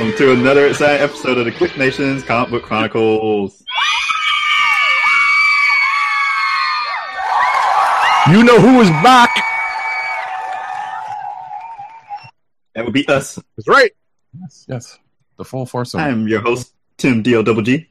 Welcome to another exciting episode of the KLIQ Nation's Comic Book Chronicles. You know who is back? That would be us. That's right. Yes, yes. The full force of I am your host, Tim D O Double G.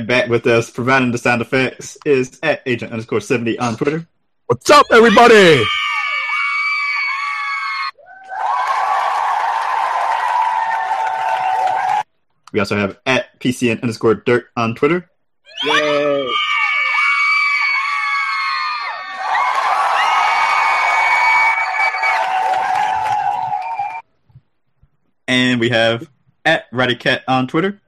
And back with us, providing the sound effects, is at agent underscore 70 on Twitter. What's up, everybody? We also have at PCN underscore dirt on Twitter. Yay! And we have at Radicat on Twitter.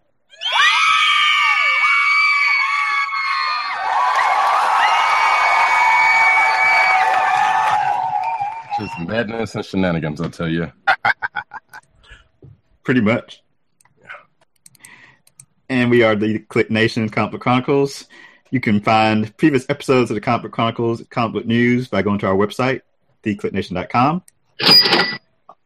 Madness and shenanigans, I'll tell you. pretty much. And we are the KLIQ Nation Book Chronicles. You can find previous episodes of the Book Chronicles, Book News by going to our website, theclicknation.com.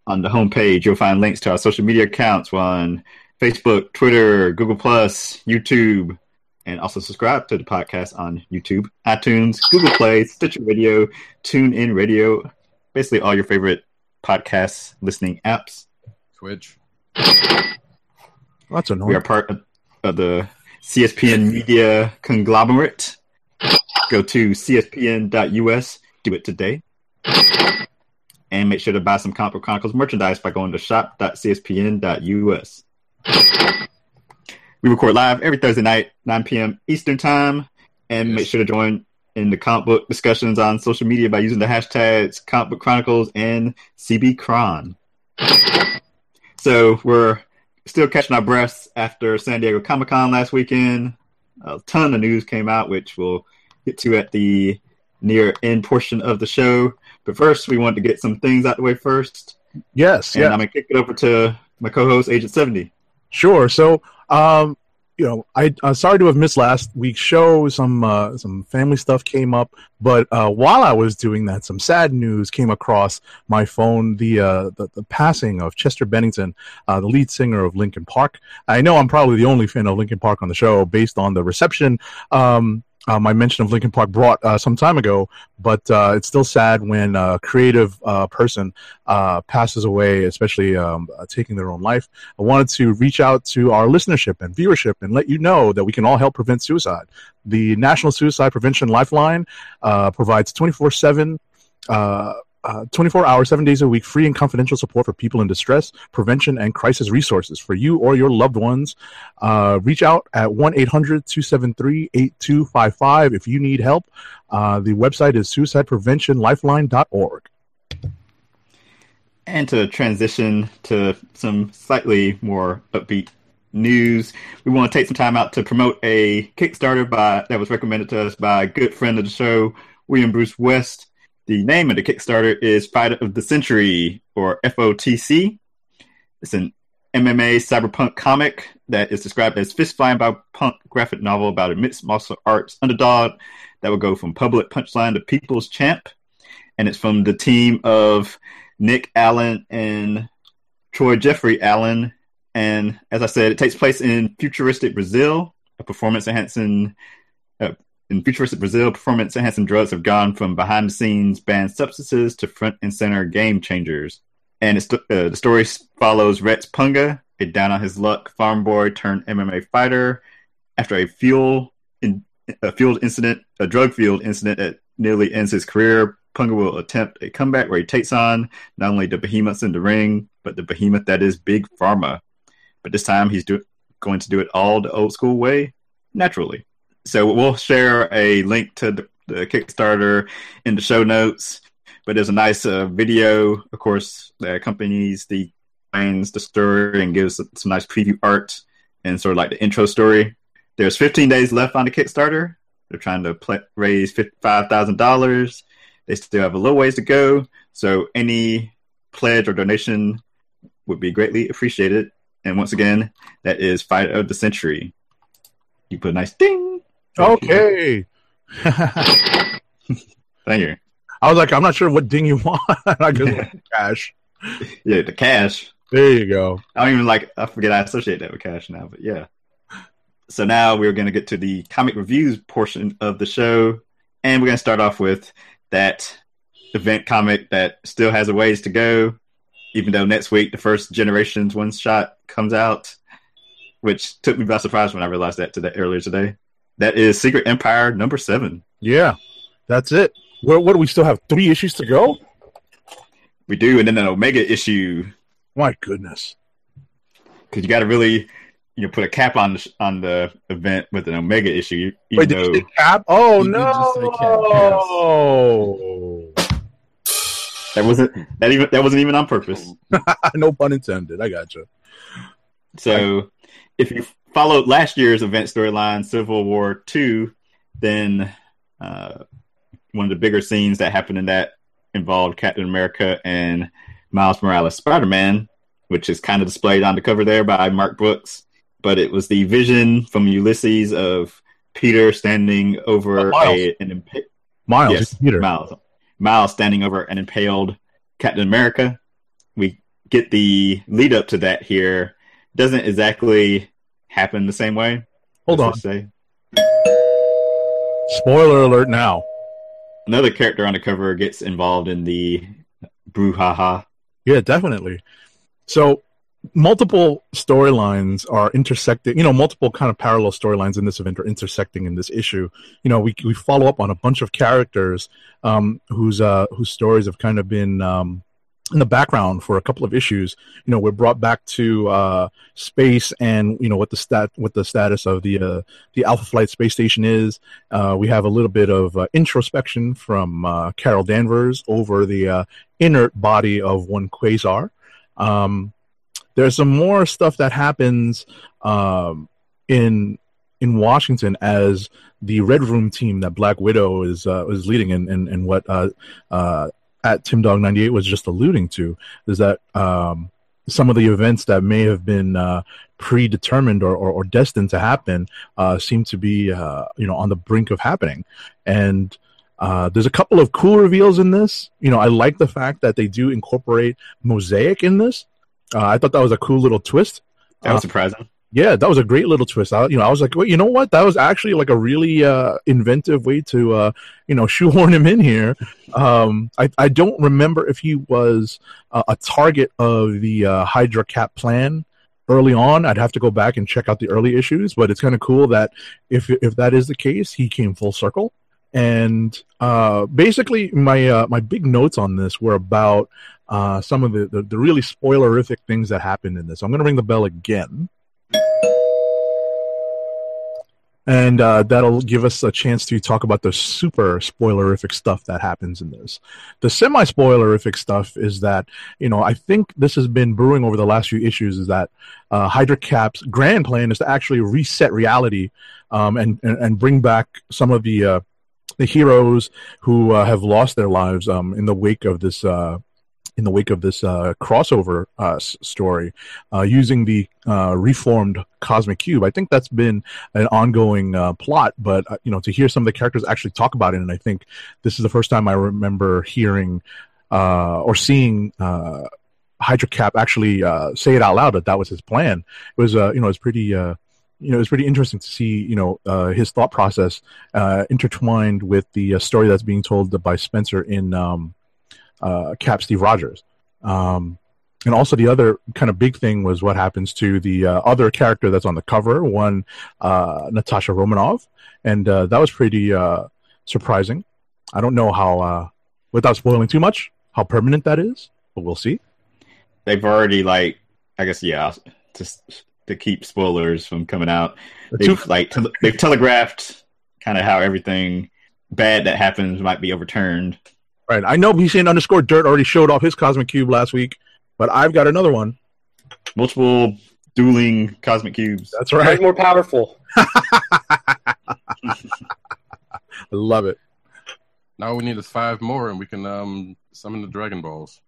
On the homepage, you'll find links to our social media accounts on Facebook, Twitter, Google Plus, YouTube, and also subscribe to the podcast on YouTube, iTunes, Google Play, Stitcher Radio, TuneIn Radio, basically all your favorite podcast listening apps. Twitch. That's We are part of, of the CSPN Media conglomerate. Go to cspn.us, do it today. And make sure to buy some Comic Book Chronicles merchandise by going to shop.cspn.us. We record live every Thursday night, 9 p.m. Eastern Time. And make sure to join in the comic book discussions on social media by using the hashtags Comic Book Chronicles and CBCron. So we're still catching our breaths after San Diego Comic Con last weekend. A ton of news came out, which we'll get to at the near end portion of the show. But first, we want to get some things out the way first. Yes, And yeah, I'm going to kick it over to my co host, Agent 70. sure. So, um, you know, I uh, sorry to have missed last week's show. Some uh, some family stuff came up, but uh, while I was doing that, some sad news came across my phone. The uh, the, the passing of Chester Bennington, uh, the lead singer of Linkin Park. I know I'm probably the only fan of Linkin Park on the show, based on the reception. Um, uh, my mention of Linkin Park brought uh, some time ago, but uh, it's still sad when a creative uh, person uh, passes away, especially um, uh, taking their own life. I wanted to reach out to our listenership and viewership and let you know that we can all help prevent suicide. The National Suicide Prevention Lifeline uh, provides 24 7. Uh, uh, 24 hours, seven days a week, free and confidential support for people in distress, prevention, and crisis resources for you or your loved ones. Uh, reach out at 1 800 273 8255 if you need help. Uh, the website is suicidepreventionlifeline.org. And to transition to some slightly more upbeat news, we want to take some time out to promote a Kickstarter by that was recommended to us by a good friend of the show, William Bruce West. The name of the Kickstarter is Fight of the Century, or FOTC. It's an MMA cyberpunk comic that is described as fist flying by punk graphic novel about a mixed martial arts underdog that will go from public punchline to people's champ. And it's from the team of Nick Allen and Troy Jeffrey Allen. And as I said, it takes place in futuristic Brazil. A performance enhancing in futuristic Brazil, performance enhancing drugs have gone from behind the scenes banned substances to front and center game changers. And uh, the story follows Rex Punga, a down on his luck farm boy turned MMA fighter, after a fuel in, a field incident, a drug field incident that nearly ends his career. Punga will attempt a comeback where he takes on not only the behemoths in the ring, but the behemoth that is Big Pharma. But this time he's do- going to do it all the old school way, naturally. So we'll share a link to the, the Kickstarter in the show notes. but there's a nice uh, video, of course, that accompanies the explains the story and gives some nice preview art and sort of like the intro story. There's 15 days left on the Kickstarter. They're trying to pl- raise $55,000. They still have a little ways to go. So any pledge or donation would be greatly appreciated. And once again, that is Fight of the Century. You put a nice ding. Okay. Thank you. I was like, I'm not sure what ding you want. I just want cash. Yeah, the cash. There you go. I don't even like. I forget I associate that with cash now, but yeah. So now we're going to get to the comic reviews portion of the show, and we're going to start off with that event comic that still has a ways to go, even though next week the first Generations one shot comes out, which took me by surprise when I realized that today earlier today. That is Secret Empire number seven. Yeah, that's it. What, what do we still have? Three issues to go? We do, and then an Omega issue My goodness. because you got to really you know put a cap on the, on the event with an Omega issue. Even Wait, did though you say cap? Oh You no! just say that wasn't that even that wasn't even on purpose. no pun intended. I got you. So if you followed last year's event storyline, Civil War Two, then uh, one of the bigger scenes that happened in that involved Captain America and Miles Morales Spider Man, which is kind of displayed on the cover there by Mark Brooks. But it was the vision from Ulysses of Peter standing over Oh, Miles. a, an impa- Miles, yes, Peter. Miles. Miles standing over an impaled Captain America. We get the lead up to that here. Doesn't exactly happen the same way. Hold on. Say. Spoiler alert now. Another character on the cover gets involved in the brouhaha. Yeah, definitely. So multiple storylines are intersecting, you know, multiple kind of parallel storylines in this event are intersecting in this issue. You know, we we follow up on a bunch of characters um whose uh whose stories have kind of been um in the background for a couple of issues. You know, we're brought back to uh space and you know what the stat what the status of the uh the Alpha Flight space station is. Uh we have a little bit of uh, introspection from uh Carol Danvers over the uh inert body of one quasar. Um, there's some more stuff that happens um, in in Washington as the Red Room team that Black Widow is uh, is leading, and and, and what uh, uh, at Tim Dog 98 was just alluding to is that um, some of the events that may have been uh, predetermined or, or, or destined to happen uh, seem to be uh, you know on the brink of happening, and uh, there's a couple of cool reveals in this. You know, I like the fact that they do incorporate mosaic in this. Uh, I thought that was a cool little twist. That was Uh, surprising. Yeah, that was a great little twist. I, you know, I was like, well, you know what? That was actually like a really uh, inventive way to, uh, you know, shoehorn him in here. Um, I, I don't remember if he was uh, a target of the uh, Hydra Cap plan early on. I'd have to go back and check out the early issues, but it's kind of cool that if if that is the case, he came full circle. And uh, basically, my uh, my big notes on this were about uh, some of the, the the really spoilerific things that happened in this. I'm going to ring the bell again and uh, that'll give us a chance to talk about the super spoilerific stuff that happens in this. The semi spoilerific stuff is that you know I think this has been brewing over the last few issues. Is that uh, Hydra Cap's grand plan is to actually reset reality um, and, and and bring back some of the uh, the heroes who uh, have lost their lives um, in the wake of this. In the wake of this uh, crossover uh, story, uh, using the uh, reformed cosmic cube, I think that's been an ongoing uh, plot. But you know, to hear some of the characters actually talk about it, and I think this is the first time I remember hearing or seeing Hydra Cap actually say it out loud that that was his plan. It was, you know, it's pretty. You know, it's pretty interesting to see, you know, uh, his thought process uh, intertwined with the uh, story that's being told by Spencer in um, uh, Cap Steve Rogers. Um, and also the other kind of big thing was what happens to the uh, other character that's on the cover, one uh, Natasha Romanov, and uh, that was pretty uh, surprising. I don't know how, uh, without spoiling too much, how permanent that is, but we'll see. They've already like, I guess, yeah, just to keep spoilers from coming out. They've like tele- they've telegraphed kind of how everything bad that happens might be overturned. Right. I know he's Hussein underscore dirt already showed off his cosmic cube last week, but I've got another one. Multiple dueling cosmic cubes. That's Mine's right. more powerful. I love it. Now all we need is five more, and we can um summon the Dragon Balls.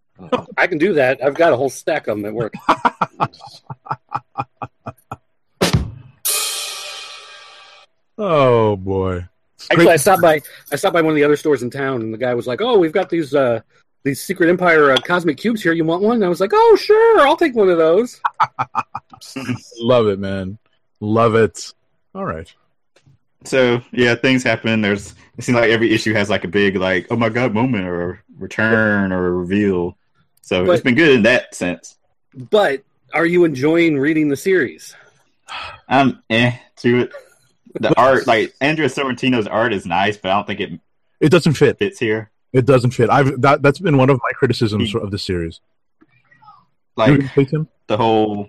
I can do that. I've got a whole stack of them at work. Oh boy. It's Actually, I stopped by. I stopped by one of the other stores in town, and the guy was like, "Oh, we've got these uh, these Secret Empire uh, cosmic cubes here. You want one?" And I was like, "Oh, sure, I'll take one of those." love it, man. Love it. All right. So yeah, things happen. There's it seems like every issue has like a big like oh my god moment or a return or a reveal. So But- it's been good in that sense. But are you enjoying reading the series? I'm eh to it. The art, like Andrea Sorrentino's art, is nice, but I don't think it It doesn't fit. fits here. It doesn't fit. I've that that's been one of my criticisms Hmm. of the series. Like the whole,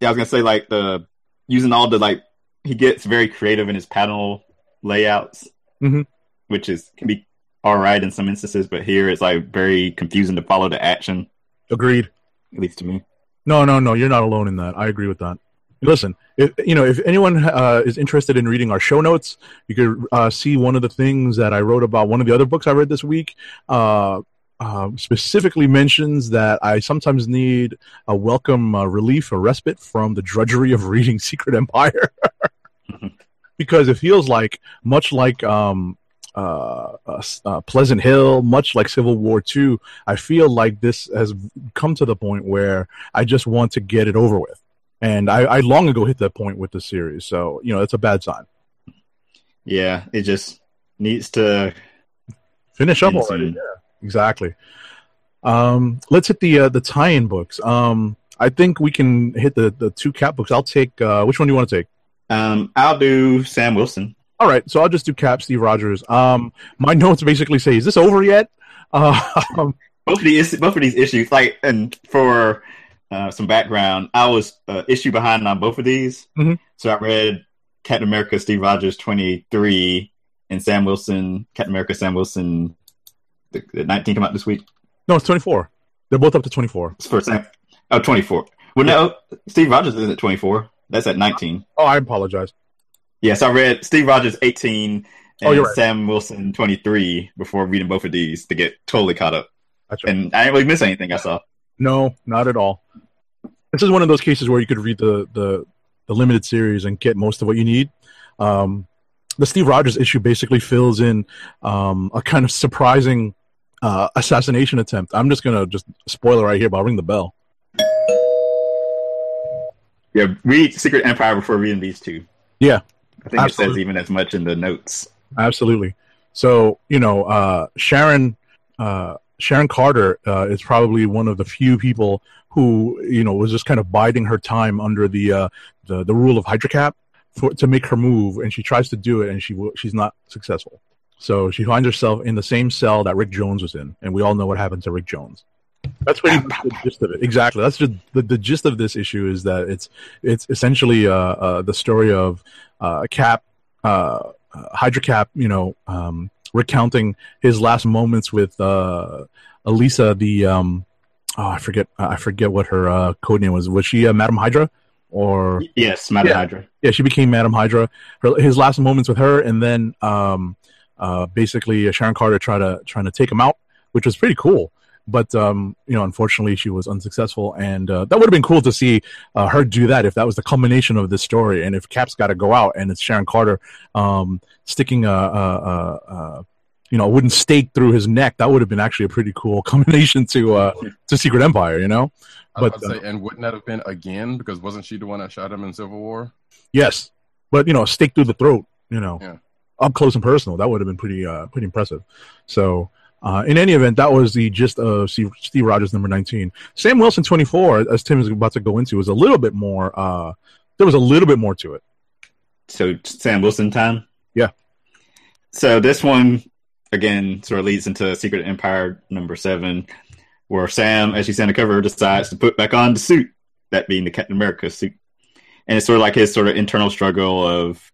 yeah, I was gonna say like the using all the like he gets very creative in his panel layouts, Mhm. which is can be all right in some instances, but here it's like very confusing to follow the action, Agreed. at least to me. No, no, no. You're not alone in that. I agree with that. Listen, if you know, if anyone uh, is interested in reading our show notes, you could uh, see one of the things that I wrote about one of the other books I read this week. Uh, uh, specifically mentions that I sometimes need a welcome uh, relief a respite from the drudgery of reading Secret Empire, because it feels like much like um, uh, uh, Pleasant Hill, much like Civil War Two. I feel like this has come to the point where I just want to get it over with. And I, I long ago hit that point with the series. So, you know, that's a bad sign. Yeah, it just needs to. Finish up already. Yeah, exactly. Um, let's hit the uh, the tie-in books. Um, I think we can hit the, the two cap books. I'll take uh, which one do you want to take? Um, I'll do Sam Wilson. All right, so I'll just do Cap Steve Rogers. Um, my notes basically say, "Is this over yet?" Uh, Both of these, both of these issues, like, and for uh, some background, I was uh, issue behind on both of these. Mhm. So I read Captain America, Steve Rogers, twenty three, and Sam Wilson, Captain America, Sam Wilson. The, the nineteen come out this week. no, it's twenty four. They're both up to twenty four. It's for Sam. Oh, 24. Well, no, Steve Rogers isn't at 24. That's at 19. Oh, I apologize. Yes, I read Steve Rogers 18 and Oh, right. Sam Wilson 23 before reading both of these to get totally caught up. That's right. And I didn't really miss anything I saw. No, not at all. This is one of those cases where you could read the the, the limited series and get most of what you need. Um, the Steve Rogers issue basically fills in um, a kind of surprising uh, assassination attempt. I'm just gonna just spoiler right here, but I'll ring the bell. Yeah, read Secret Empire before reading these two. Yeah, I think it says even as much in the notes. absolutely. So you know, uh, Sharon uh, Sharon Carter uh, is probably one of the few people who you know was just kind of biding her time under the uh, the the rule of Hydra Cap for to make her move, and she tries to do it, and she she's not successful. So she finds herself in the same cell that Rick Jones was in, and we all know what happened to Rick Jones. That's pretty much the gist of it. Exactly. That's just the, the gist of this issue is that it's it's essentially uh, uh, the story of uh, Cap, uh, uh, Hydra Cap, you know, um, recounting his last moments with uh, Elisa, the um, oh, I forget I forget what her uh, code name was. Was she uh, Madam Hydra or Yes, Madam Yeah. Hydra. yeah, she became Madam Hydra. Her, his last moments with her, and then um, uh, basically Sharon Carter tried to trying to take him out, which was pretty cool. But um, you know, unfortunately, she was unsuccessful, and uh, that would have been cool to see uh, her do that if that was the culmination of this story. And if Cap's got to go out, and it's Sharon Carter um, sticking a, a, a, a you know a wooden stake through his neck, that would have been actually a pretty cool combination to uh, to Secret Empire. You know? But, about to say, and wouldn't that have been again? Because wasn't she the one that shot him in Civil War? Yes, but you know, a stake through the throat. You know, Yeah. up close and personal. That would have been pretty, uh, pretty impressive. So, uh, in any event, that was the gist of Steve, Steve Rogers number nineteen. Sam Wilson twenty four, as Tim is about to go into, was a little bit more. Uh, there was a little bit more to it. So Sam Wilson time. Yeah. So this one again sort of leads into Secret Empire number seven, where Sam, as you see on the cover, decides to put back on the suit, that being the Captain America suit, and it's sort of like his sort of internal struggle of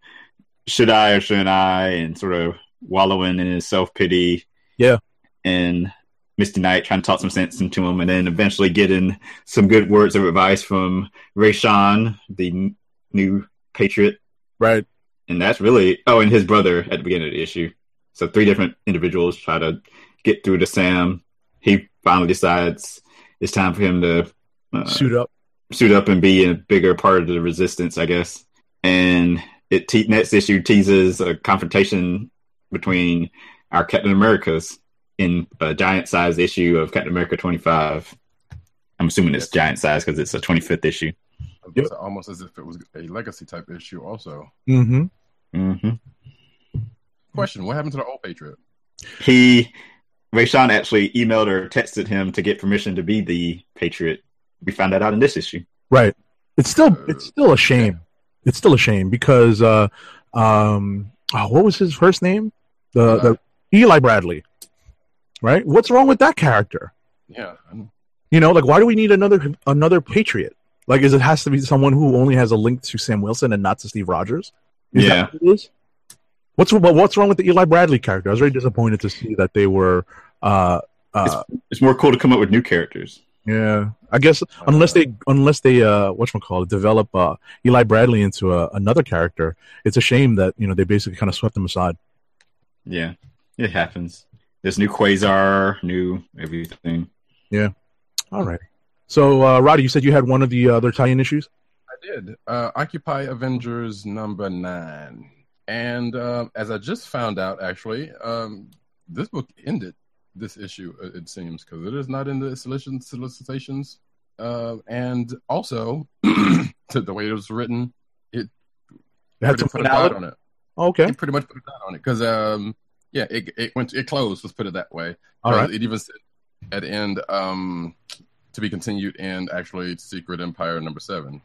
should I or shouldn't I, and sort of wallowing in his self pity. Yeah. and Misty Knight trying to talk some sense into him, and then eventually getting some good words of advice from Rayshaun, the n- new Patriot, Right. and that's really oh, and his brother at the beginning of the issue. So three different individuals try to get through to Sam. He finally decides it's time for him to uh, Suit up. suit up and be a bigger part of the resistance, I guess. And it te- next issue teases a confrontation between our Captain Americas in a giant size issue of Captain America 25. I'm assuming it's giant size because it's a 25th issue. It's almost as if it was a legacy type issue. Also, Mm-hmm. hmm question: What happened to the old Patriot? He, Rayshaun actually emailed or texted him to get permission to be the Patriot. We found that out in this issue. Right. It's still it's still a shame. It's still a shame because uh um oh, what was his first name? The the Eli Bradley. Right? What's wrong with that character? Yeah, I'm- You know, like why do we need another another Patriot? Like is it has to be someone who only has a link to Sam Wilson and not to Steve Rogers? Is Yeah. that what it is? What's what's wrong with the Eli Bradley character? I was very disappointed to see that they were uh uh It's more cool to come up with new characters. yeah, I guess unless they unless they uh what you call it develop uh Eli Bradley into a, another character, it's a shame that you know they basically kind of swept him aside. Yeah, it happens. There's new Quasar, new everything. Yeah. All right. So, uh, Roddy, you said you had one of the other tie-in issues. I did. Uh, Occupy Avengers number nine. And um, as I just found out, actually, um, this book ended this issue, it seems, because it is not in the solicitations. Uh, and also, the way it was written, it It had pretty some put a dot on it. Okay. It pretty much put a dot on it because, um, yeah, it it went it closed. Let's put it that way. All Uh. It even said at the end um, to be continued in actually Secret Empire number seven.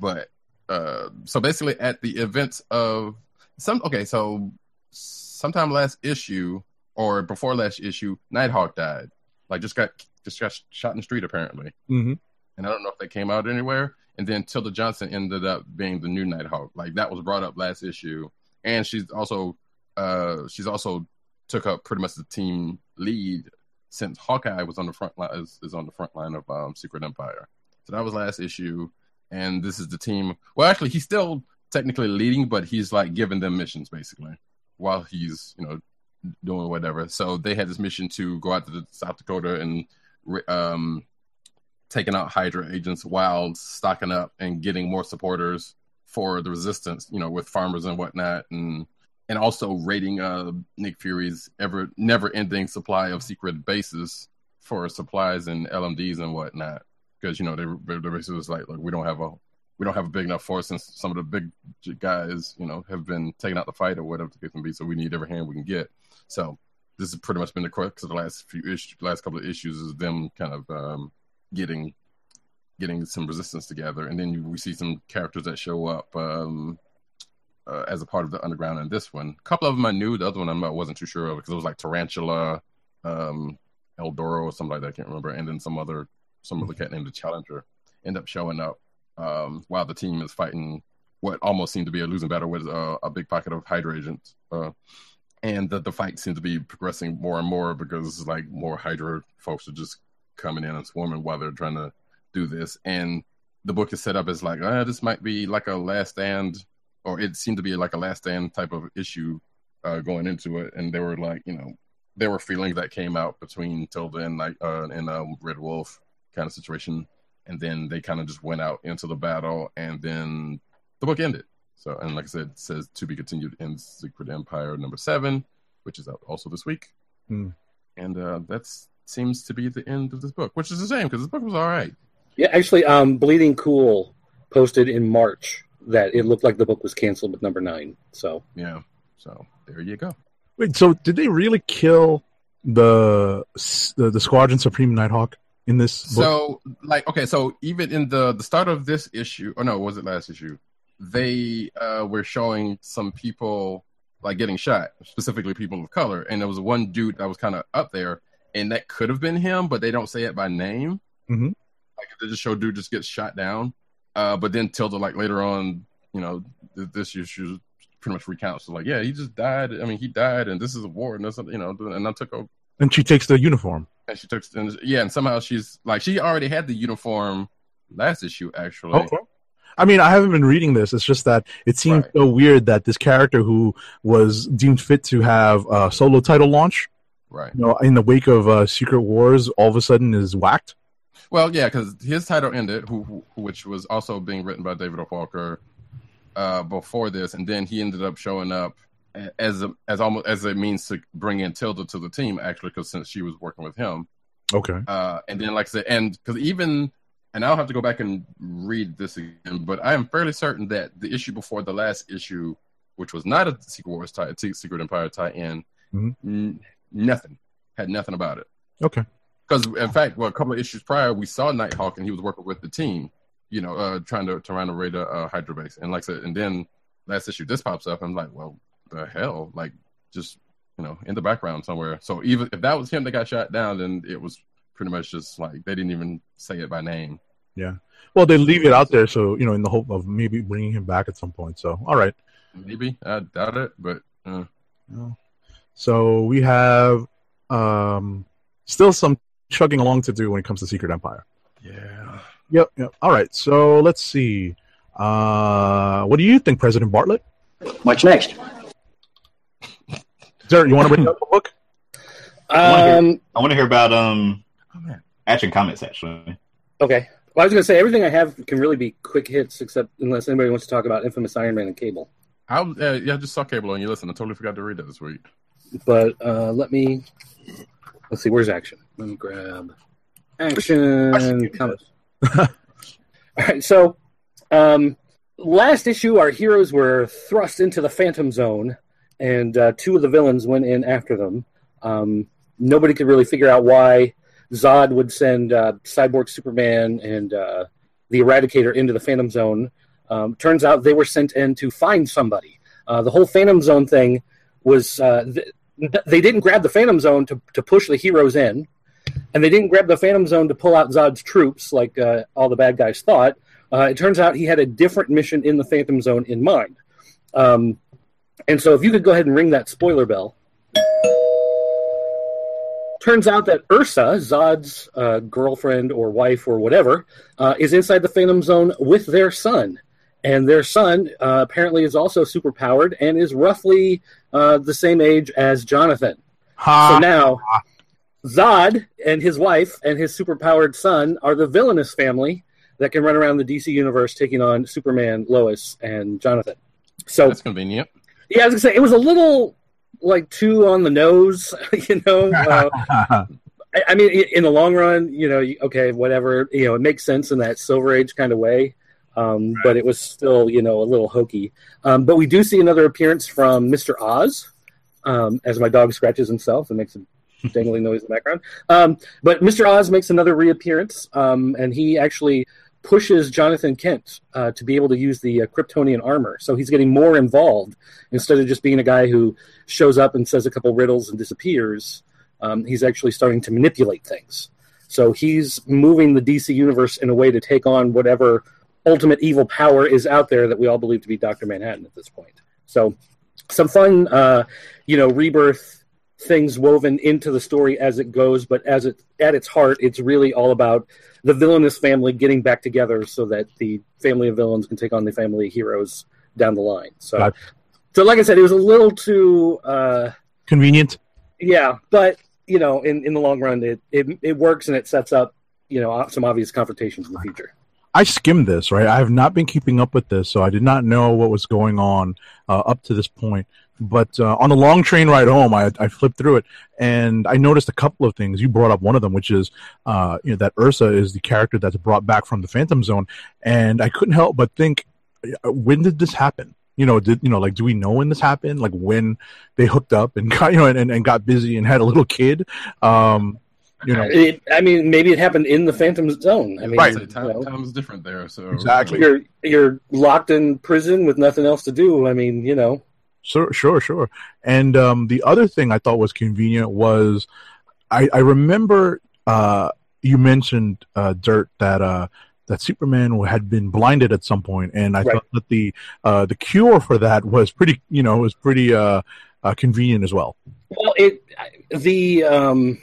But uh, so basically, at the events of some okay, so sometime last issue or before last issue, Nighthawk died. Like just got just got shot in the street apparently, hmm and I don't know if that came out anywhere. And then Tilda Johnson ended up being the new Nighthawk. Like that was brought up last issue, and she's also uh she's also took up pretty much the team lead since Hawkeye was on the front line is, is on the front line of um, Secret Empire. So that was last issue, and this is the team. Well, actually, he's still technically leading, but he's like giving them missions basically while he's you know doing whatever. So they had this mission to go out to South Dakota and um taking out Hydra agents while stocking up and getting more supporters for the resistance, you know, with farmers and whatnot, and and also raiding uh, Nick Fury's ever never ending supply of secret bases for supplies and LMDs and whatnot. Because you know they they basically was like, look, we don't have a we don't have a big enough force, and some of the big guys, you know, have been taking out the fight or whatever the case may be. So we need every hand we can get. So this has pretty much been the crux of the last few issues, last couple of issues, is them kind of um, getting getting some resistance together, and then you, we see some characters that show up um, uh, as a part of the underground in this one. A couple of them I knew, the other one I'm wasn't too sure of because it was like Tarantula, um, Eldoro, or something like that. I can't remember, and then some other some other cat named the Challenger end up showing up um, while the team is fighting what almost seemed to be a losing battle with uh, a big pocket of Hydra agents. Uh, and the, the fight seems to be progressing more and more because like more Hydra folks are just coming in and swarming while they're trying to do this. And the book is set up as like, uh, this might be like a last stand, or it seemed to be like a last stand type of issue uh, going into it. And there were like, you know, there were feelings that came out between Tilda and like uh, and um, Red Wolf kind of situation, and then they kind of just went out into the battle, and then the book ended. So, and like I said, it says to be continued in Secret Empire number seven, which is out also this week. Hmm. And uh, that seems to be the end of this book, which is the same because this book was all right. Yeah, actually, um, Bleeding Cool posted in March that it looked like the book was canceled with number nine. So Yeah. So there you go. Wait, so did they really kill the the, the Squadron Supreme Nighthawk in this book? So, like, okay, so even in the the start of this issue, or no, was it last issue? They uh, were showing some people like getting shot, specifically people of color, and there was one dude that was kind of up there, and that could have been him, but they don't say it by name. Mhm. Like they just show dude just gets shot down, uh, but then Tilda like later on, you know, th- this issue pretty much recounts. So like, yeah, he just died. I mean, he died, and this is a war, and this, you know, and I took over. And she takes the uniform. And she took and, yeah, and somehow she's like she already had the uniform last issue actually. Okay. I mean, I haven't been reading this. It's just that it seems Right. so weird that this character who was deemed fit to have a solo title launch, Right. you know, in the wake of uh, Secret Wars, all of a sudden is whacked. Well, yeah, because his title ended, who, who, which was also being written by David O. Walker uh, before this, and then he ended up showing up as a, as almost as a means to bring in Tilda to the team, actually, because since she was working with him, Okay. uh, and then like I said, and because even and I'll have to go back and read this again, but I am fairly certain that the issue before the last issue, which was not a Secret Wars tie, Secret Empire tie-in, Mhm. n- nothing had nothing about it. Okay. Because in fact, well, a couple of issues prior, we saw Nighthawk and he was working with the team, you know, uh, trying to to raid a uh, Hydra base. And like I said, and then last issue, this pops up. I'm like, well, the hell, like just you know, in the background somewhere. So even if that was him that got shot down, then it was pretty much just like they didn't even say it by name. Yeah. Well, they leave it out there, so you know, in the hope of maybe bringing him back at some point. So, all right. Maybe I doubt it, but uh, So we have um, still some chugging along to do when it comes to Secret Empire. yeah. Yep. Yep. All right. So let's see. Uh, what do you think, President Bartlett? What's next? Dirt, you want to bring up the book? Um, I want to hear about um Oh action comics actually. okay. Well, I was going to say everything I have can really be quick hits, except unless anybody wants to talk about Infamous Iron Man and Cable. I uh, yeah, I just saw Cable on you. Listen, I totally forgot to read that this week. But uh, let me let's see. Where's action? Let me grab action comics. All right. So, um, last issue, our heroes were thrust into the Phantom Zone, and uh, two of the villains went in after them. Um, nobody could really figure out why Zod would send uh, Cyborg Superman and uh, the Eradicator into the Phantom Zone. Um, turns out they were sent in to find somebody. Uh, the whole Phantom Zone thing was uh, th- they didn't grab the Phantom Zone to, to push the heroes in, and they didn't grab the Phantom Zone to pull out Zod's troops like uh, all the bad guys thought. It turns out he had a different mission in the Phantom Zone in mind. Um, and so, if you could go ahead and ring that spoiler bell. Turns out that Ursa, Zod's uh, girlfriend or wife or whatever, uh, is inside the Phantom Zone with their son. And their son uh, apparently is also superpowered and is roughly uh, the same age as Jonathan. Ha! So now, Zod and his wife and his superpowered son are the villainous family that can run around the DC universe taking on Superman, Lois, and Jonathan. So, That's convenient. Yeah, I was gonna say it was a little like too on the nose, you know. Uh, I, I mean, in the long run, you know, okay, whatever, you know, it makes sense in that Silver Age kind of way. Um, But it was still, you know, a little hokey. Um, but we do see another appearance from Mr. Oz, um, as my dog scratches himself and makes a dangling noise in the background. Um, but Mr. Oz makes another reappearance, um, and he actually pushes Jonathan Kent uh, to be able to use the uh, Kryptonian armor. So he's getting more involved instead of just being a guy who shows up and says a couple riddles and disappears. Um, he's actually starting to manipulate things. So he's moving the DC universe in a way to take on whatever ultimate evil power is out there that we all believe to be Doctor Manhattan at this point. So some fun, uh, you know, rebirth things woven into the story as it goes, but as it at its heart, it's really all about the villainous family getting back together so that the family of villains can take on the family of heroes down the line. So, so like I said, it was a little too. Uh, Convenient. yeah, but you know, in, in the long run, it, it it works and it sets up you know some obvious confrontations in the future. I skimmed this, right? I have not been keeping up with this, so I did not know what was going on uh, up to this point. But uh, on the long train ride home, I, I flipped through it and I noticed a couple of things. You brought up one of them, which is uh, you know that Ursa is the character that's brought back from the Phantom Zone, and I couldn't help but think, uh, when did this happen? You know, did you know like do we know when this happened? Like when they hooked up and got you know and, and got busy and had a little kid? Um, you know, It, I mean, maybe it happened in the Phantom Zone. I mean, Right. Say, you know, time is different there. So Exactly. you're you're locked in prison with nothing else to do. I mean, you know, Sure, sure, sure. And um, the other thing I thought was convenient was I, I remember uh, you mentioned uh, Dirt that uh, that Superman had been blinded at some point, and I Right. thought that the uh, the cure for that was pretty, you know, was pretty uh, uh, convenient as well. Well, it the um,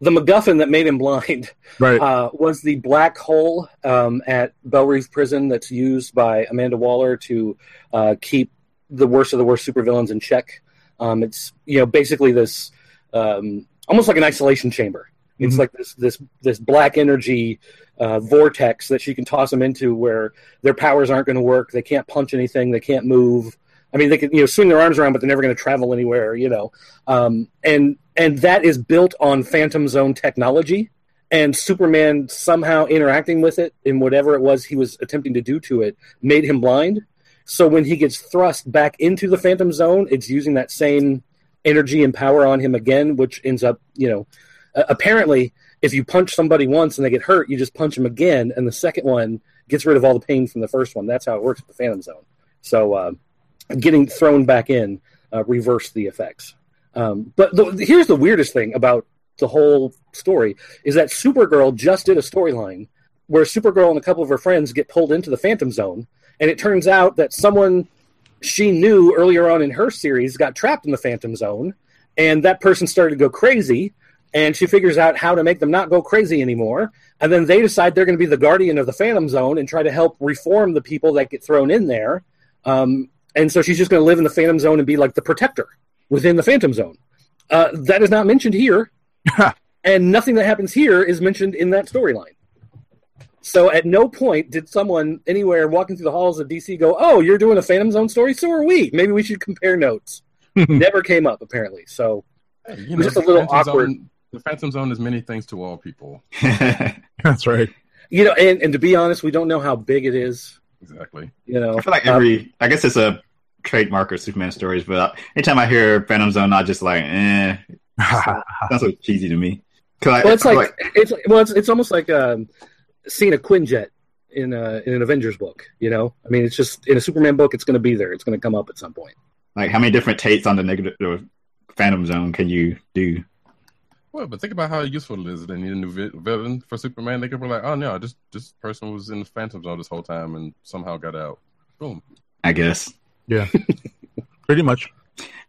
the MacGuffin that made him blind Right. uh, was the black hole um, at Belle Reve Prison that's used by Amanda Waller to uh, keep the worst of the worst supervillains in check. Um, it's you know basically this um, almost like an isolation chamber. It's Mhm. like this this this black energy uh, vortex that she can toss them into, where their powers aren't going to work. They can't punch anything. They can't move. I mean, they can you know swing their arms around, but they're never going to travel anywhere. You know, um, and and that is built on Phantom Zone technology. And Superman somehow interacting with it in whatever it was he was attempting to do to it made him blind. So when he gets thrust back into the Phantom Zone, it's using that same energy and power on him again, which ends up, you know, apparently, if you punch somebody once and they get hurt, you just punch them again, and the second one gets rid of all the pain from the first one. That's how it works with the Phantom Zone. So uh, getting thrown back in uh, reversed the effects. Um, but the, here's the weirdest thing about the whole story is that Supergirl just did a storyline where Supergirl and a couple of her friends get pulled into the Phantom Zone, and it turns out that someone she knew earlier on in her series got trapped in the Phantom Zone, and that person started to go crazy, and she figures out how to make them not go crazy anymore, and then they decide they're going to be the guardian of the Phantom Zone and try to help reform the people that get thrown in there, um, and so she's just going to live in the Phantom Zone and be like the protector within the Phantom Zone. Uh, that is not mentioned here, and nothing that happens here is mentioned in that storyline. So at no point did someone anywhere walking through the halls of DC go, "Oh, you're doing a Phantom Zone story, so are we. Maybe we should compare notes." Never came up apparently. So Hey, you Just the a little Phantom awkward. Zone- the Phantom Zone is many things to all people. That's right. you know, and, and to be honest, we don't know how big it is. Exactly. You know, I feel like every, I guess it's a trademark of Superman stories, but anytime I hear Phantom Zone, I just like, eh, sounds so cheesy to me. Cause I, well, it's I like, it's well, it's it's almost like um, seeing a Quinjet in a, in an Avengers book. You know, I mean, it's just in a Superman book, it's going to be there. It's going to come up at some point. like how many different takes on the negative or Phantom Zone can you do? Well, but think about how useful it is. They need a new vi- villain for Superman. They could be like, oh no, this this person was in the Phantom Zone this whole time and somehow got out. Boom. I guess. Yeah. Pretty much.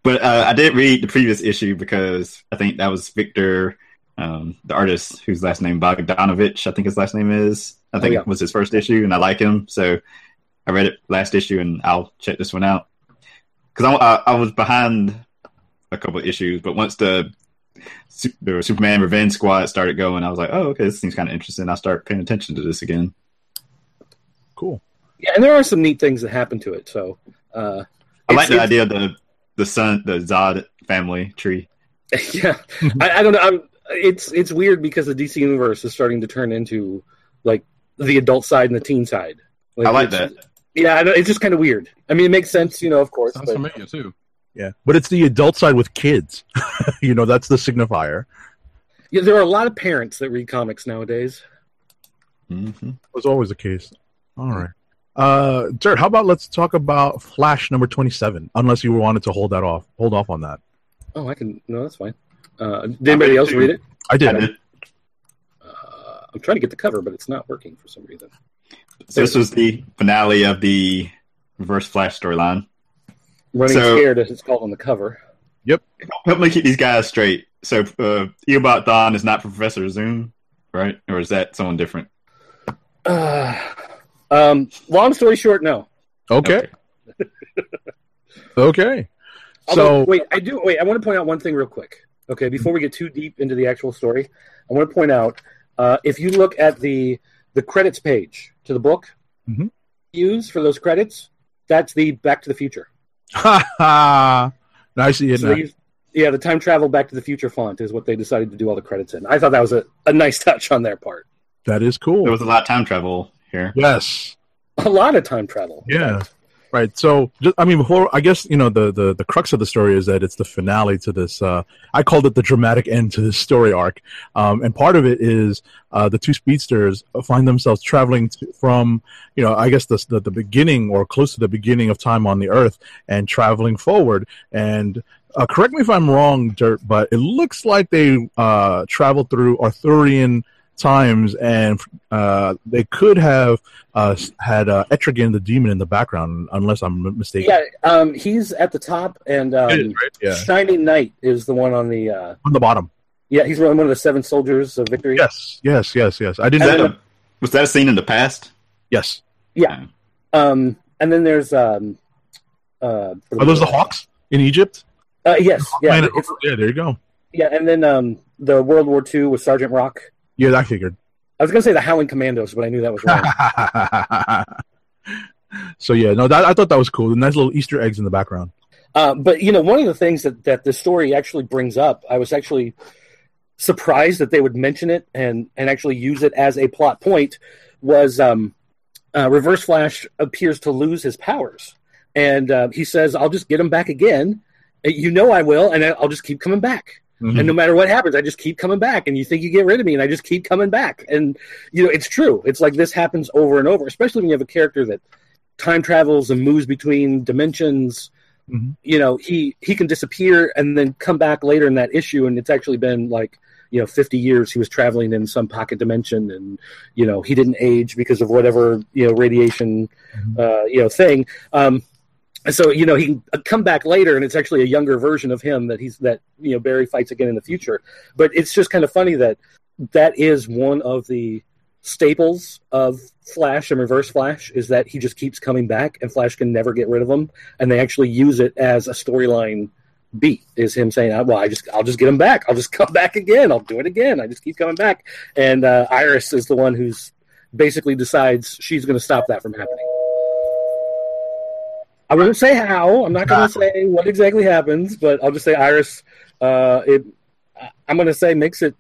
But uh, I did read the previous issue because I think that was Victor, um, the artist whose last name Bogdanovich, I think his last name is. I think Oh, yeah. was his first issue, and I like him, so I read it last issue, and I'll check this one out because I, I, I was behind a couple of issues, but once the Su- the Superman Revenge Squad started going, I was like, oh, okay, this seems kind of interesting. I'll start paying attention to this again. Cool. Yeah, and there are some neat things that happen to it. So, uh, I like the idea of the the son, the Zod family tree. yeah, I, I don't know. I'm, it's it's weird because the DC universe is starting to turn into like the adult side and the teen side. I like that. Yeah, it's just kind of weird. I mean, it makes sense, you know, of course. Sounds But familiar too. Yeah. But it's the adult side with kids. you know, that's the signifier. yeah, there are a lot of parents that read comics nowadays. hmm was always the case. All right. Uh, Dirt, how about let's talk about Flash number 27, unless you wanted to hold that off. Hold off on that. Oh, I can. No, that's fine. Uh, did anybody else read it? I did. Uh, I'm trying to get the cover, but it's not working for some reason. So this was the finale of the Reverse Flash storyline. Running So- scared, as it's called on the cover. Yep. Help me keep these guys straight. So uh, Eobard Thawne is not Professor Zoom, right? Or is that someone different? Uh, um, long story short, no. Okay. Okay. Although, So, wait, I do wait. I want to point out one thing real quick. Okay, before we get too deep into the actual story, I want to point out uh, if you look at the the credits page to the book Mhm. use for those credits, that's the Back to the Future. ha ha. I see So now. they yeah, the time travel Back to the Future font is what they decided to do all the credits in. I thought that was a, a nice touch on their part. That is cool. There was a lot of time travel here. yes. A lot of time travel. Yeah. Right. So, just, I mean, before I guess you know the, the the crux of the story is that it's the finale to this. Uh, I called it the dramatic end to this story arc, um, and part of it is uh, the two speedsters find themselves traveling to, from you know I guess the, the the beginning or close to the beginning of time on the Earth and traveling forward. And uh, correct me if I'm wrong, Dirt, but it looks like they uh, traveled through Arthurian times, and uh, they could have uh, had uh, Etrigan the demon in the background, unless I'm mistaken. Yeah, um, he's at the top, and um, It is, right? Yeah. Shining Knight is the one on the. Uh, On the bottom. yeah, he's one of the seven soldiers of victory. Yes, yes, yes, yes. I didn't. Is that a, was that a scene in the past? yes. Yeah. Um, and then there's um, uh, Are those the Hawks in Egypt? Uh, yes, yeah, yeah. There you go. yeah, and then um, the World War II with Sergeant Rock. Yeah, I figured. I was gonna say the Howling Commandos, but I knew that was wrong. so yeah, no, that, I thought that was cool. The nice little Easter eggs in the background. Uh, but you know, one of the things that that this story actually brings up, I was actually surprised that they would mention it and and actually use it as a plot point. Was um, uh, Reverse Flash appears to lose his powers, and uh, he says, "I'll just get him back again. You know I will, and I'll just keep coming back." Mhm. And no matter what happens, I just keep coming back. And you think you get rid of me, and I just keep coming back. And you know, it's true. It's like this happens over and over, especially when you have a character that time travels and moves between dimensions. Mhm. You know, he he can disappear and then come back later in that issue, and it's actually been like you know 50 years he was traveling in some pocket dimension and you know he didn't age because of whatever you know radiation Mhm. uh you know thing um so you know he can come back later and it's actually a younger version of him that he's that you know barry fights again in the future. But it's just kind of funny that that is one of the staples of flash and reverse flash is that he just keeps coming back and flash can never get rid of him. And they actually use it as a storyline beat is him saying "Ah, well i just i'll just get him back. I'll just come back again. I'll do it again. I just keep coming back. And uh, iris is the one who's basically decides she's going to stop that from happening I won't say how. I'm not going to say what exactly happens, but I'll just say Iris. Uh, it, I'm going to say makes it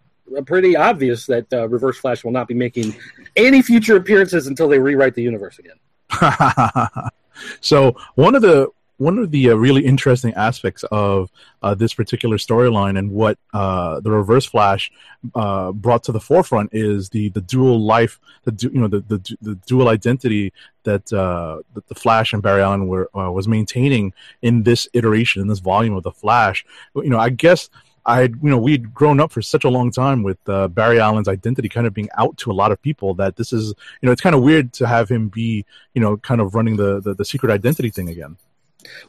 pretty obvious that uh, Reverse Flash will not be making any future appearances until they rewrite the universe again. so one of the one of the uh, really interesting aspects of uh, this particular storyline and what uh, the Reverse Flash uh, brought to the forefront is the the dual life, the du- you know the the, the dual identity that uh, that the Flash and Barry Allen were uh, was maintaining in this iteration in this volume of the Flash. You know, I guess. I, you know, we'd grown up for such a long time with uh, Barry Allen's identity kind of being out to a lot of people that this is, you know, it's kind of weird to have him be, you know, kind of running the the, the secret identity thing again.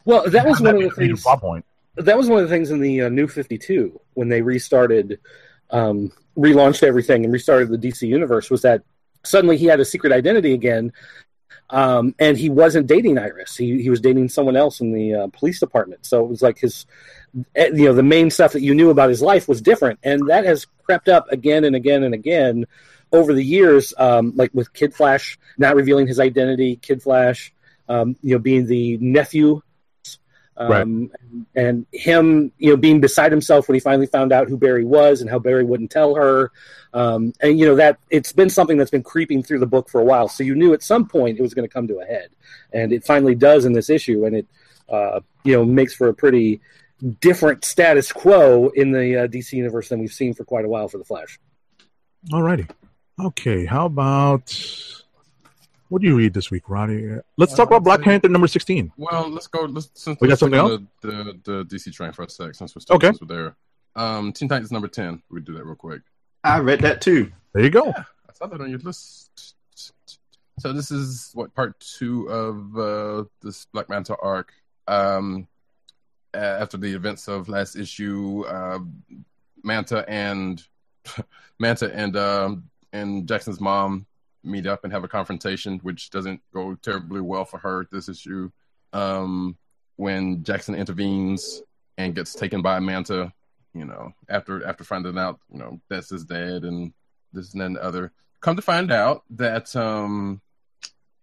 Well, that was one of the be a major things. plot point. that was one of the things in the uh, New Fifty Two when they restarted, um, relaunched everything and restarted the DC universe was that suddenly he had a secret identity again, um, and he wasn't dating Iris. He he was dating someone else in the uh, police department. So it was like his, eh, you know, the main stuff that you knew about his life was different, and that has crept up again and again and again over the years. Um, like with Kid Flash not revealing his identity, Kid Flash, um, you know, being the nephew um, and him, you know, being beside himself when he finally found out who Barry was and how Barry wouldn't tell her, um, and you know that it's been something that's been creeping through the book for a while. So you knew at some point it was going to come to a head, and it finally does in this issue, and it, uh, you know, makes for a pretty different status quo in the uh, DC universe than we've seen for quite a while for the Flash. Alrighty. Okay. How about what do you read this week, Roddy? Let's talk about Black Panther number sixteen. Well, let's go. Let's since We got let's stick something on The, the, the DC train for a sec, since we're still Okay. since we're there. Um, Teen Titans number ten. We do that real quick. I read that too. There you go. I saw that on your list. So this is what part two of uh, this Black Manta arc. Um, after the events of last issue, uh, Manta and Manta and um, and Jackson's mom meet up and have a confrontation, which doesn't go terribly well for her this issue. Um, when Jackson intervenes and gets taken by Manta, you know, after after finding out, you know, that's his dad and this and and the other. Come to find out that um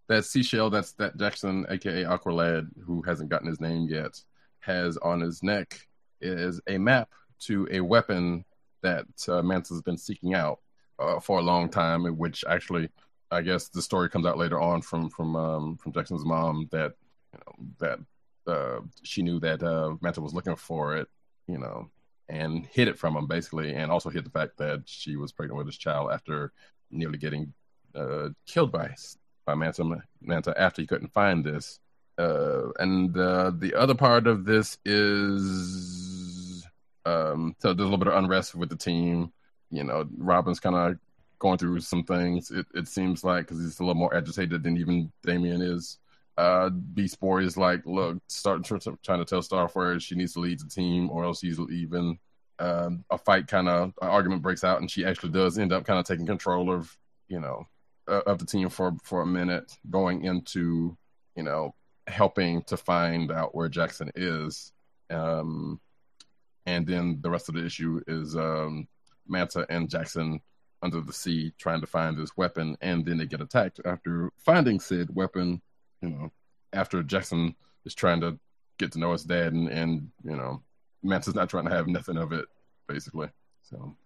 that seashell that's that Jackson, aka Aqualad, who hasn't gotten his name yet, has on his neck is a map to a weapon that uh, Manta's been seeking out uh, for a long time, which actually I guess the story comes out later on from from um, from Jackson's mom that you know that uh, she knew that uh, Manta was looking for it, you know, and hid it from him basically, and also hid the fact that she was pregnant with his child after nearly getting uh, killed by by Manta, Manta after he couldn't find this. Uh, and uh, the other part of this is um, so there's a little bit of unrest with the team. You know, Robin's kind of going through some things. It, it seems like because he's a little more agitated than even Damian is. Uh, Beast Boy is like, look, start tr- tr- trying to tell Starfire she needs to lead the team, or else he's leaving. Um, a fight kind of argument breaks out, and she actually does end up kind of taking control of you know uh, of the team for for a minute, going into you know helping to find out where Jackson is. Um, and then the rest of the issue is um, Manta and Jackson under the sea trying to find this weapon, and then they get attacked after finding said weapon. You know, after Jackson is trying to get to know his dad, and, and you know, Manta's not trying to have nothing of it, basically. So.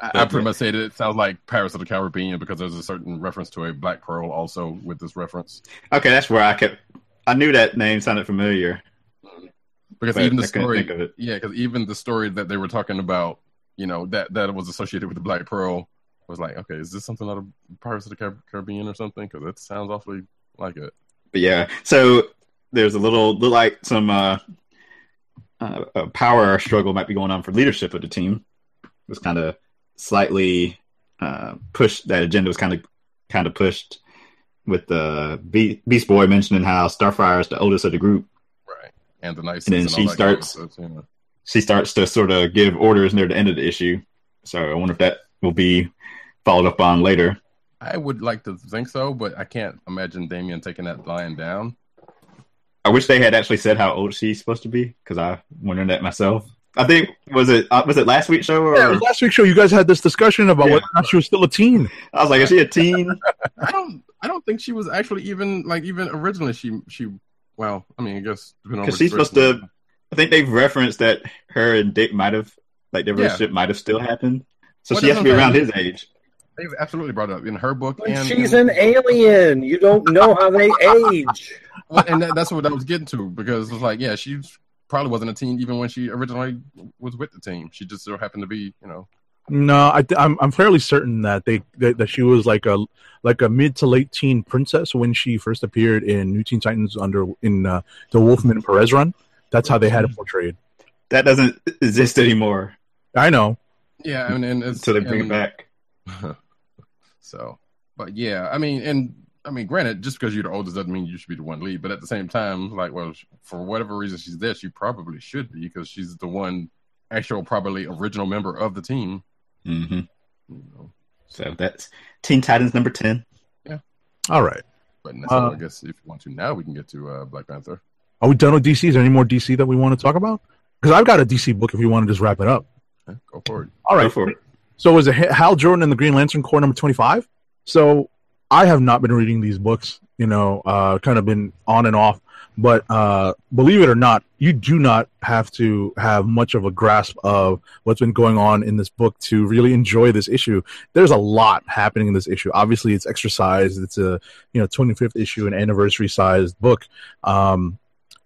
I, I pretty much say that it sounds like Pirates of the Caribbean because there's a certain reference to a Black Pearl also with this reference. Okay, that's where I kept. I knew that name sounded familiar. Because But even the story, think of it. yeah, because even the story that they were talking about, you know, that that was associated with the Black Pearl was like, okay, is this something out of Pirates of the Caribbean or something? Because it sounds awfully like it. But yeah, so there's a little, look like some uh, uh, uh, power struggle might be going on for leadership of the team. It was kind of slightly uh, pushed. That agenda was kind of kind of pushed with the Be- Beast Boy mentioning how Starfire is the oldest of the group. Right. And the nice And then she starts- She starts to sort of give orders near the end of the issue. So I wonder if that will be followed up on later. I would like to think so, but I can't imagine Damian taking that line down. I wish they had actually said how old she's supposed to be because I wondered that myself. I think was it uh, was it last week's show or Yeah, it was last week's show. You guys had this discussion about Yeah. whether or not she was still a teen. I was like, is she a teen? I don't. I don't think she was actually even like even originally. She she. Well, I mean, I guess Because she's supposed to. I think they've referenced that her and Dick might have like their Yeah. relationship might have still happened. So Well, she has to be around matter. his age. They've absolutely brought it up in her book, and She's and, an alien. You don't know how they age. well, and that, that's what I was getting to because it's like, yeah, she probably wasn't a teen even when she originally was with the team. She just so happened to be, you know, No, I, I'm I'm fairly certain that they that, that she was like a like a mid to late teen princess when she first appeared in New Teen Titans under in uh, the Wolfman and Perez run. That's how they had it portrayed. That doesn't exist anymore I know. yeah, and, and it's until they bring and- it back. so, but yeah, I mean, and I mean, granted, just because you're the oldest doesn't mean you should be the one lead. But at the same time, like, well, for whatever reason she's there, she probably should be because she's the one actual, probably original member of the team. hmm You know. So that's Teen Titans number ten. Yeah. All right. But so Uh, I guess if you want to now, we can get to uh, Black Panther. Are we done with DC? Is there any more DC that we want to talk about? Because I've got a DC book. If you want to just wrap it up. Okay, go for it. All Go right. for it. So was it Hal Jordan and the Green Lantern Corps number 25? So I have not been reading these books, you know, uh, kind of been on and off. But uh, believe it or not, you do not have to have much of a grasp of what's been going on in this book to really enjoy this issue. There's a lot happening in this issue. Obviously, it's exercised. It's a you know 25th issue, an anniversary sized book. Um,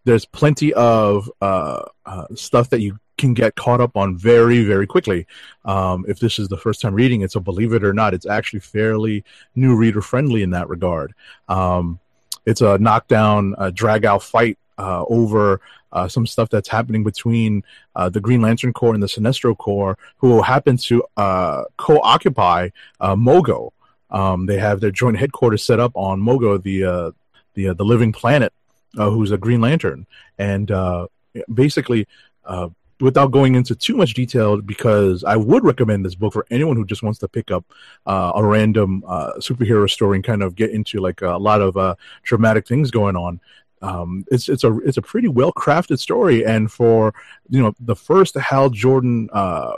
there's plenty of uh, uh, stuff that you can get caught up on very, very quickly um, if this is the first time reading it. So believe it or not, it's actually fairly new reader friendly in that regard. Um, it's a knockdown, uh, drag out fight uh, over uh, some stuff that's happening between uh, the Green Lantern Corps and the Sinestro Corps, who happen to uh, co-occupy uh, Mogo. Um, they have their joint headquarters set up on Mogo, the uh, the the living planet, uh, who's a Green Lantern, and uh, basically. Uh, without going into too much detail, because I would recommend this book for anyone who just wants to pick up uh, a random uh, superhero story and kind of get into like a lot of uh, dramatic things going on. Um, it's it's a it's a pretty well crafted story, and for you know the first Hal Jordan uh,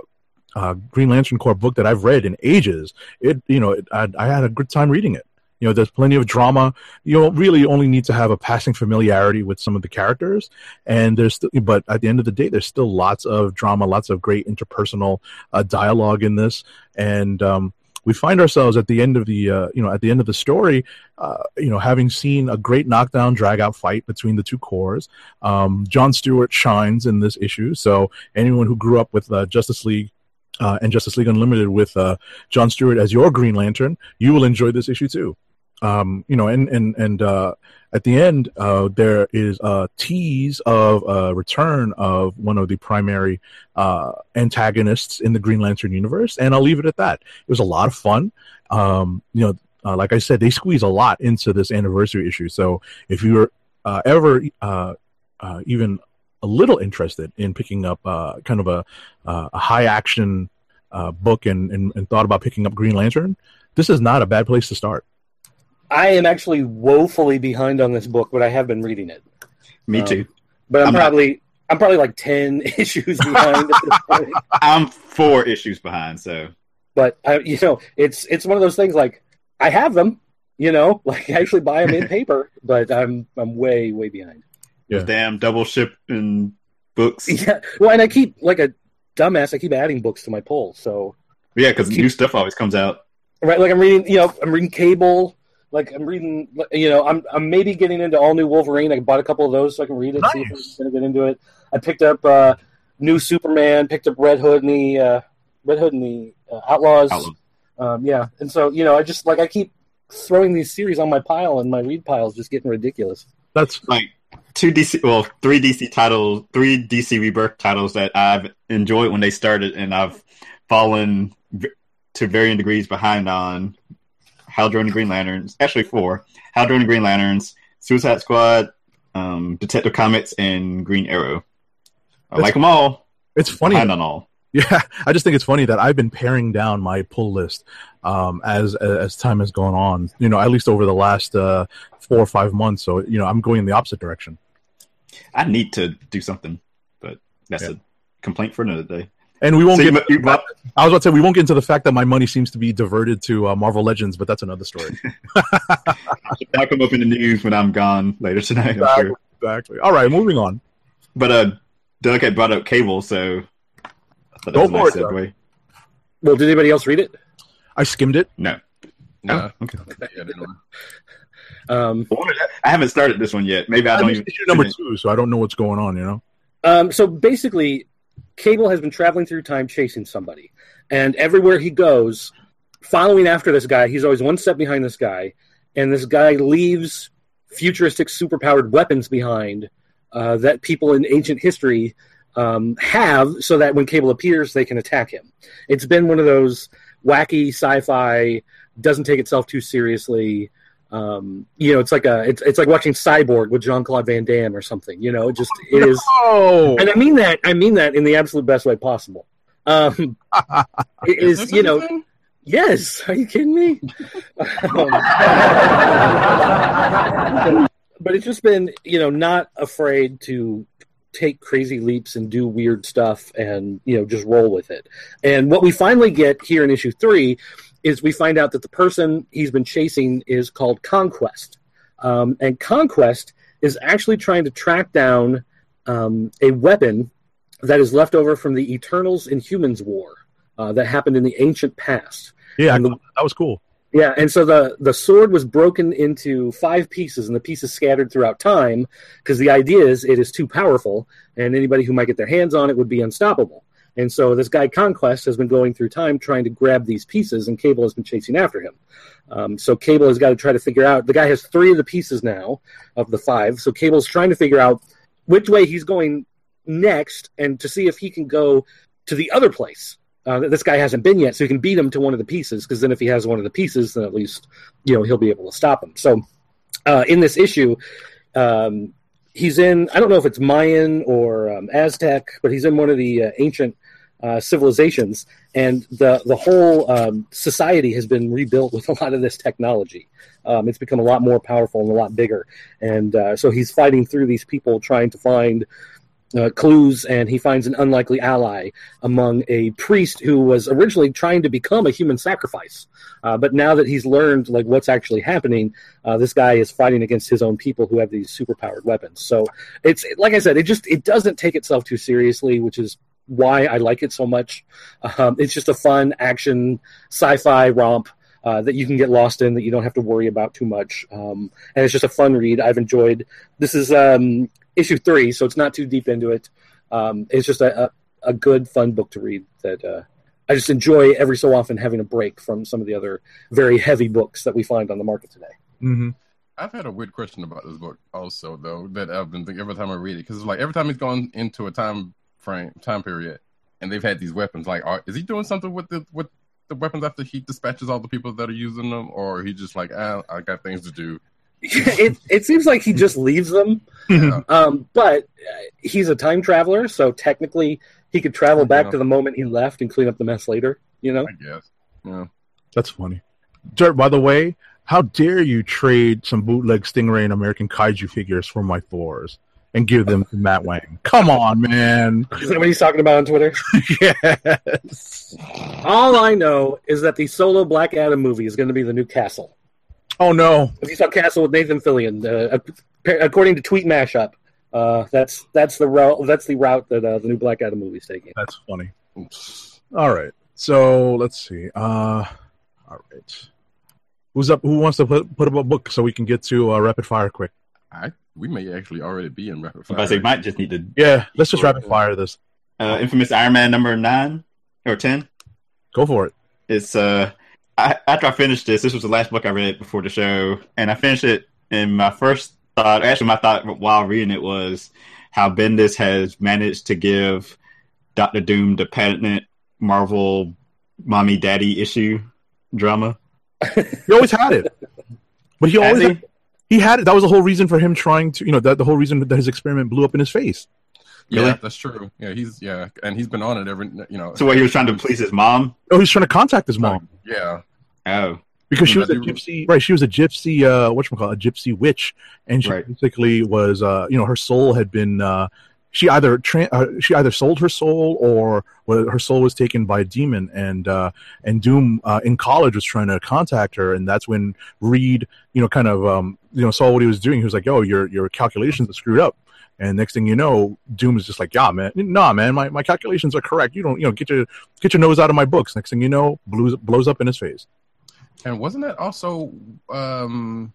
uh, Green Lantern Corps book that I've read in ages, it you know it, I, I had a good time reading it. You know, there's plenty of drama. You really only need to have a passing familiarity with some of the characters, and there's but at the end of the day, there's still lots of drama, lots of great interpersonal uh, dialogue in this, and um, we find ourselves at the end of the uh, you know at the end of the story, uh, you know, having seen a great knockdown drag out fight between the two Corps. Um, John Stewart shines in this issue, so anyone who grew up with uh, Justice League. Uh, and Justice League Unlimited with uh, John Stewart as your Green Lantern, you will enjoy this issue too. um, you know, and and and uh, at the end, uh, there is a tease of a return of one of the primary uh, antagonists in the Green Lantern universe, and I'll leave it at that. It was a lot of fun. Um, you know, uh, like I said, they squeeze a lot into this anniversary issue. So if you're ever even a little interested in picking up uh, kind of a, uh, a high action uh, book and, and, and thought about picking up Green Lantern, this is not a bad place to start. I am actually woefully behind on this book, but I have been reading it. Me Um, too. But I'm, I'm not- probably I'm probably like ten issues behind. at this point. I'm four issues behind, so But I, you know, it's it's one of those things like I have them, you know, like I actually buy them in paper, but I'm I'm way way behind. Yeah. damn double shipping books. Yeah, well, and I keep like a dumbass. I keep adding books to my pull, so Yeah, because new stuff always comes out. right, like I'm reading, you know, I'm reading Cable. Like I'm reading, you know, I'm I'm maybe getting into all new Wolverine. I bought a couple of those so I can read it. See if Nice. I'm gonna get into it. I picked up uh, new Superman. Picked up Red Hood and the uh, Red Hood and the uh, Outlaws. Outlaw. Um, yeah, and so you know, I just like I keep throwing these series on my pile, and my read pile is just getting ridiculous. That's Like two DC, well, three DC titles, three DC Rebirth titles that I've enjoyed when they started, and I've fallen to varying degrees behind on. Hal and Green Lanterns, actually four. Hal and Green Lanterns, Suicide Squad, um, Detective Comics, and Green Arrow. I like them all. it's funny. Behind on all. Yeah, I just think it's funny that I've been paring down my pull list um, as as time has gone on. You know, at least over the last uh, four or five months. So you know, I'm going in the opposite direction. I need to do something, but that's Yeah. a complaint for another day. And we won't So you, get. mu- you, mu- I was about to say we won't get into the fact that my money seems to be diverted to uh, Marvel Legends, but that's another story. That'll come up in the news when I'm gone later tonight. Exactly. sure. exactly. All right, moving on. But uh, Doug had brought up cable, so I thought that Go was a nice for it, segue. Well, did anybody else read it? I skimmed it. No, No, Oh, okay. Yeah, I. Um, I haven't started this one yet. Maybe I don't just even. issue number two, so I don't know what's going on. You know. Um, so basically, Cable has been traveling through time chasing somebody, and everywhere he goes, following after this guy, he's always one step behind this guy, and this guy leaves futuristic, superpowered weapons behind uh, that people in ancient history um, have, so that when Cable appears, they can attack him. It's been one of those wacky sci-fi, doesn't take itself too seriously. Um, you know, it's like a it's it's like watching Cyborg with Jean Claude Van Damme or something. You know, it just it is Oh, and I mean that I mean that in the absolute best way possible. Um, it Is is you know anything? yes. Are you kidding me? Um, but it's just been you know not afraid to take crazy leaps and do weird stuff and you know just roll with it. And what we finally get here in issue three is we find out that the person he's been chasing is called Conquest, um, and Conquest is actually trying to track down um, a weapon that is left over from the Eternals and Humans War uh, that happened in the ancient past. yeah, the- that was cool. Yeah, and so the the sword was broken into five pieces, and the pieces scattered throughout time because the idea is it is too powerful, and anybody who might get their hands on it would be unstoppable. And so this guy Conquest has been going through time trying to grab these pieces, and Cable has been chasing after him. Um, so Cable has got to try to figure out. The guy has three of the pieces now of the five. So Cable's trying to figure out which way he's going next, and to see if he can go to the other place uh, this guy hasn't been yet, so he can beat him to one of the pieces. Because then, if he has one of the pieces, then at least you know he'll be able to stop him. So, uh, in this issue, um, he's in. I don't know if it's Mayan or um, Aztec, but he's in one of the uh, ancient uh, civilizations, and the the whole um, society has been rebuilt with a lot of this technology. Um, it's become a lot more powerful and a lot bigger, and uh, so he's fighting through these people trying to find. Uh, clues and he finds an unlikely ally among a priest who was originally trying to become a human sacrifice. Uh, but now that he's learned like what's actually happening uh, this guy is fighting against his own people who have these superpowered weapons. So it's like i said it just it doesn't take itself too seriously which is why i like it so much. Um, it's just a fun action sci-fi romp uh, that you can get lost in that you don't have to worry about too much. Um, and it's just a fun read. I've enjoyed this is um, issue three so it's not too deep into it um, it's just a, a, a good fun book to read that uh, I just enjoy every so often having a break from some of the other very heavy books that we find on the market today. hmm I've had a weird question about this book also, though, that I've been thinking every time I read it because it's like every time he's gone into a time frame, time period, and they've had these weapons. Like, are, is he doing something with the with the weapons after he dispatches all the people that are using them, or he just like, ah, I got things to do? it it seems like he just leaves them. Yeah. Um, but uh, he's a time traveler, so technically he could travel back to the moment he left and clean up the mess later. You know, I guess. Yeah. That's funny. Dirt, by the way, how dare you trade some bootleg Stingray and American Kaiju figures for my Thors and give them to Matt Wang? Come on, man. is that what he's talking about on Twitter? yes. All I know is that the solo Black Adam movie is going to be the new Castle. Oh no. If you saw Castle with Nathan Fillion, uh, according to Tweet Mashup, uh, that's that's the route that's the route that uh, the new Black Adam movie is taking. That's funny. All right. So let's see. Uh all right. Who's up who wants to put, put up a book so we can get to uh, rapid fire quick? I we may actually already be in rapid But fire. they might just need to Yeah, let's just rapid fire this. uh, infamous Iron Man number nine or ten. Go for it. It's uh, I, after I finished this, this was the last book I read before the show, and I finished it. And my first thought, actually, my thought while reading it was how Bendis has managed to give Doctor Doom the patented Marvel mommy daddy issue drama. He always had it. But he always he? had, he had it. That was the whole reason for him trying to, you know, that the whole reason that his experiment blew up in his face. Yeah, that's true. Yeah, he's yeah, and he's been on it every you know. So what he was trying to please his mom. Oh, he's trying to contact his mom Yeah, Oh, because she was a gypsy, right? She was a gypsy, uh, what you call a gypsy witch, and she Right. basically was, uh, you know, her soul had been, uh, she either tra- uh, she either sold her soul or well, her soul was taken by a demon, and uh, and Doom uh, in college was trying to contact her, and that's when Reed, you know, kind of, um, you know, saw what he was doing. He was like, "Oh, your your calculations are screwed up." And next thing you know, Doom is just like, "Yeah, man, nah, man, my, my calculations are correct. You don't, you know, get your get your nose out of my books." Next thing you know, blows blows up in his face. and wasn't that also? um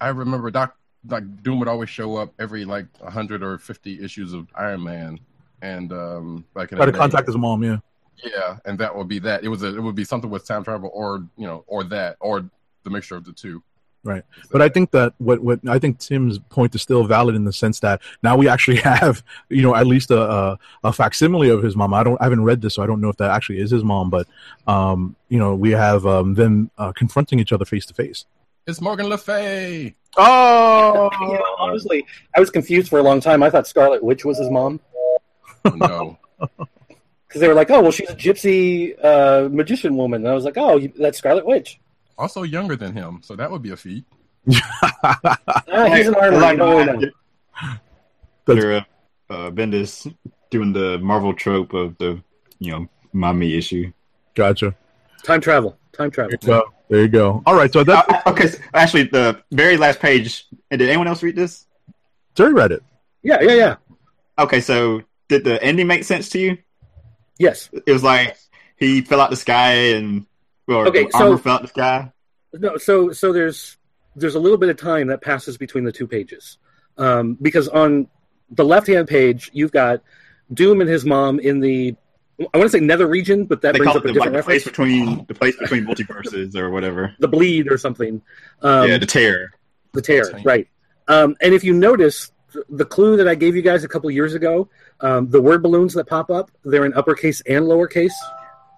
I remember Doc like Doom would always show up every like hundred or fifty issues of Iron Man, and um like Try to contact his mom. Yeah. Yeah, and that would be that. It was a, it would be something with time travel, or you know, or that, or the mixture of the two. Right. But I think that what what I think Tim's point is still valid in the sense that now we actually have you know at least a a, a facsimile of his mom. I don't I haven't read this, so I don't know if that actually is his mom. But um, you know we have um, them uh, confronting each other face to face. It's Morgan Le Fay. Oh You know, honestly, I was confused for a long time. I thought Scarlet Witch was his mom Oh, no, because they were like, "Oh, well, she's a gypsy uh, magician woman." And I was like, "Oh, you, that's Scarlet Witch." Also younger than him, so that would be a feat. Ah, he's an armor. I you don't really know. Uh, uh, Bendis doing the Marvel trope of the you know mommy issue. gotcha. Time travel. Time travel. So there you go. All right, so that's Uh, okay, so actually, the very last page. and Did anyone else read this? Terry read it. Yeah, yeah, yeah. Okay, so did the ending make sense to you? Yes. It was like he fell out the sky and well, Okay, the armor so- fell out the sky. No, so so there's there's a little bit of time that passes between the two pages, um, because on the left hand page you've got Doom and his mom in the I want to say Nether region, but that They brings call up it a the, like, different the place between the place between multiverses or whatever. The bleed or something. Um, yeah, the tear. the tear, Tank. right? Um, and if you notice the clue that I gave you guys a couple years ago, um, the word balloons that pop up, they're in uppercase and lowercase,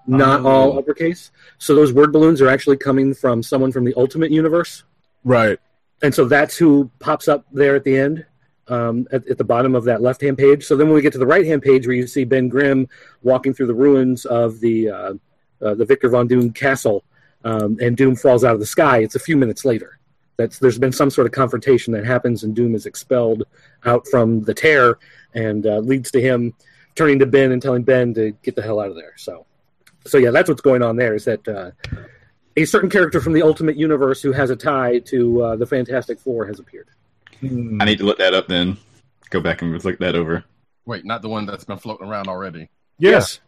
not Oh. all uppercase. So those word balloons are actually coming from someone from the Ultimate Universe. Right. and so that's who pops up there at the end um, at, at the bottom of that left hand page so then when we get to the right hand page where you see ben grimm walking through the ruins of the uh, uh, the victor von doom castle um, and doom falls out of the sky it's a few minutes later that's there's been some sort of confrontation that happens and doom is expelled out from the tear and uh, leads to him turning to ben and telling ben to get the hell out of there so so yeah that's what's going on there is that uh, a certain character from the Ultimate Universe who has a tie to uh, the Fantastic Four has appeared. Hmm. I need to look that up then. Go back and look that over. Wait, not the one that's been floating around already. Yes.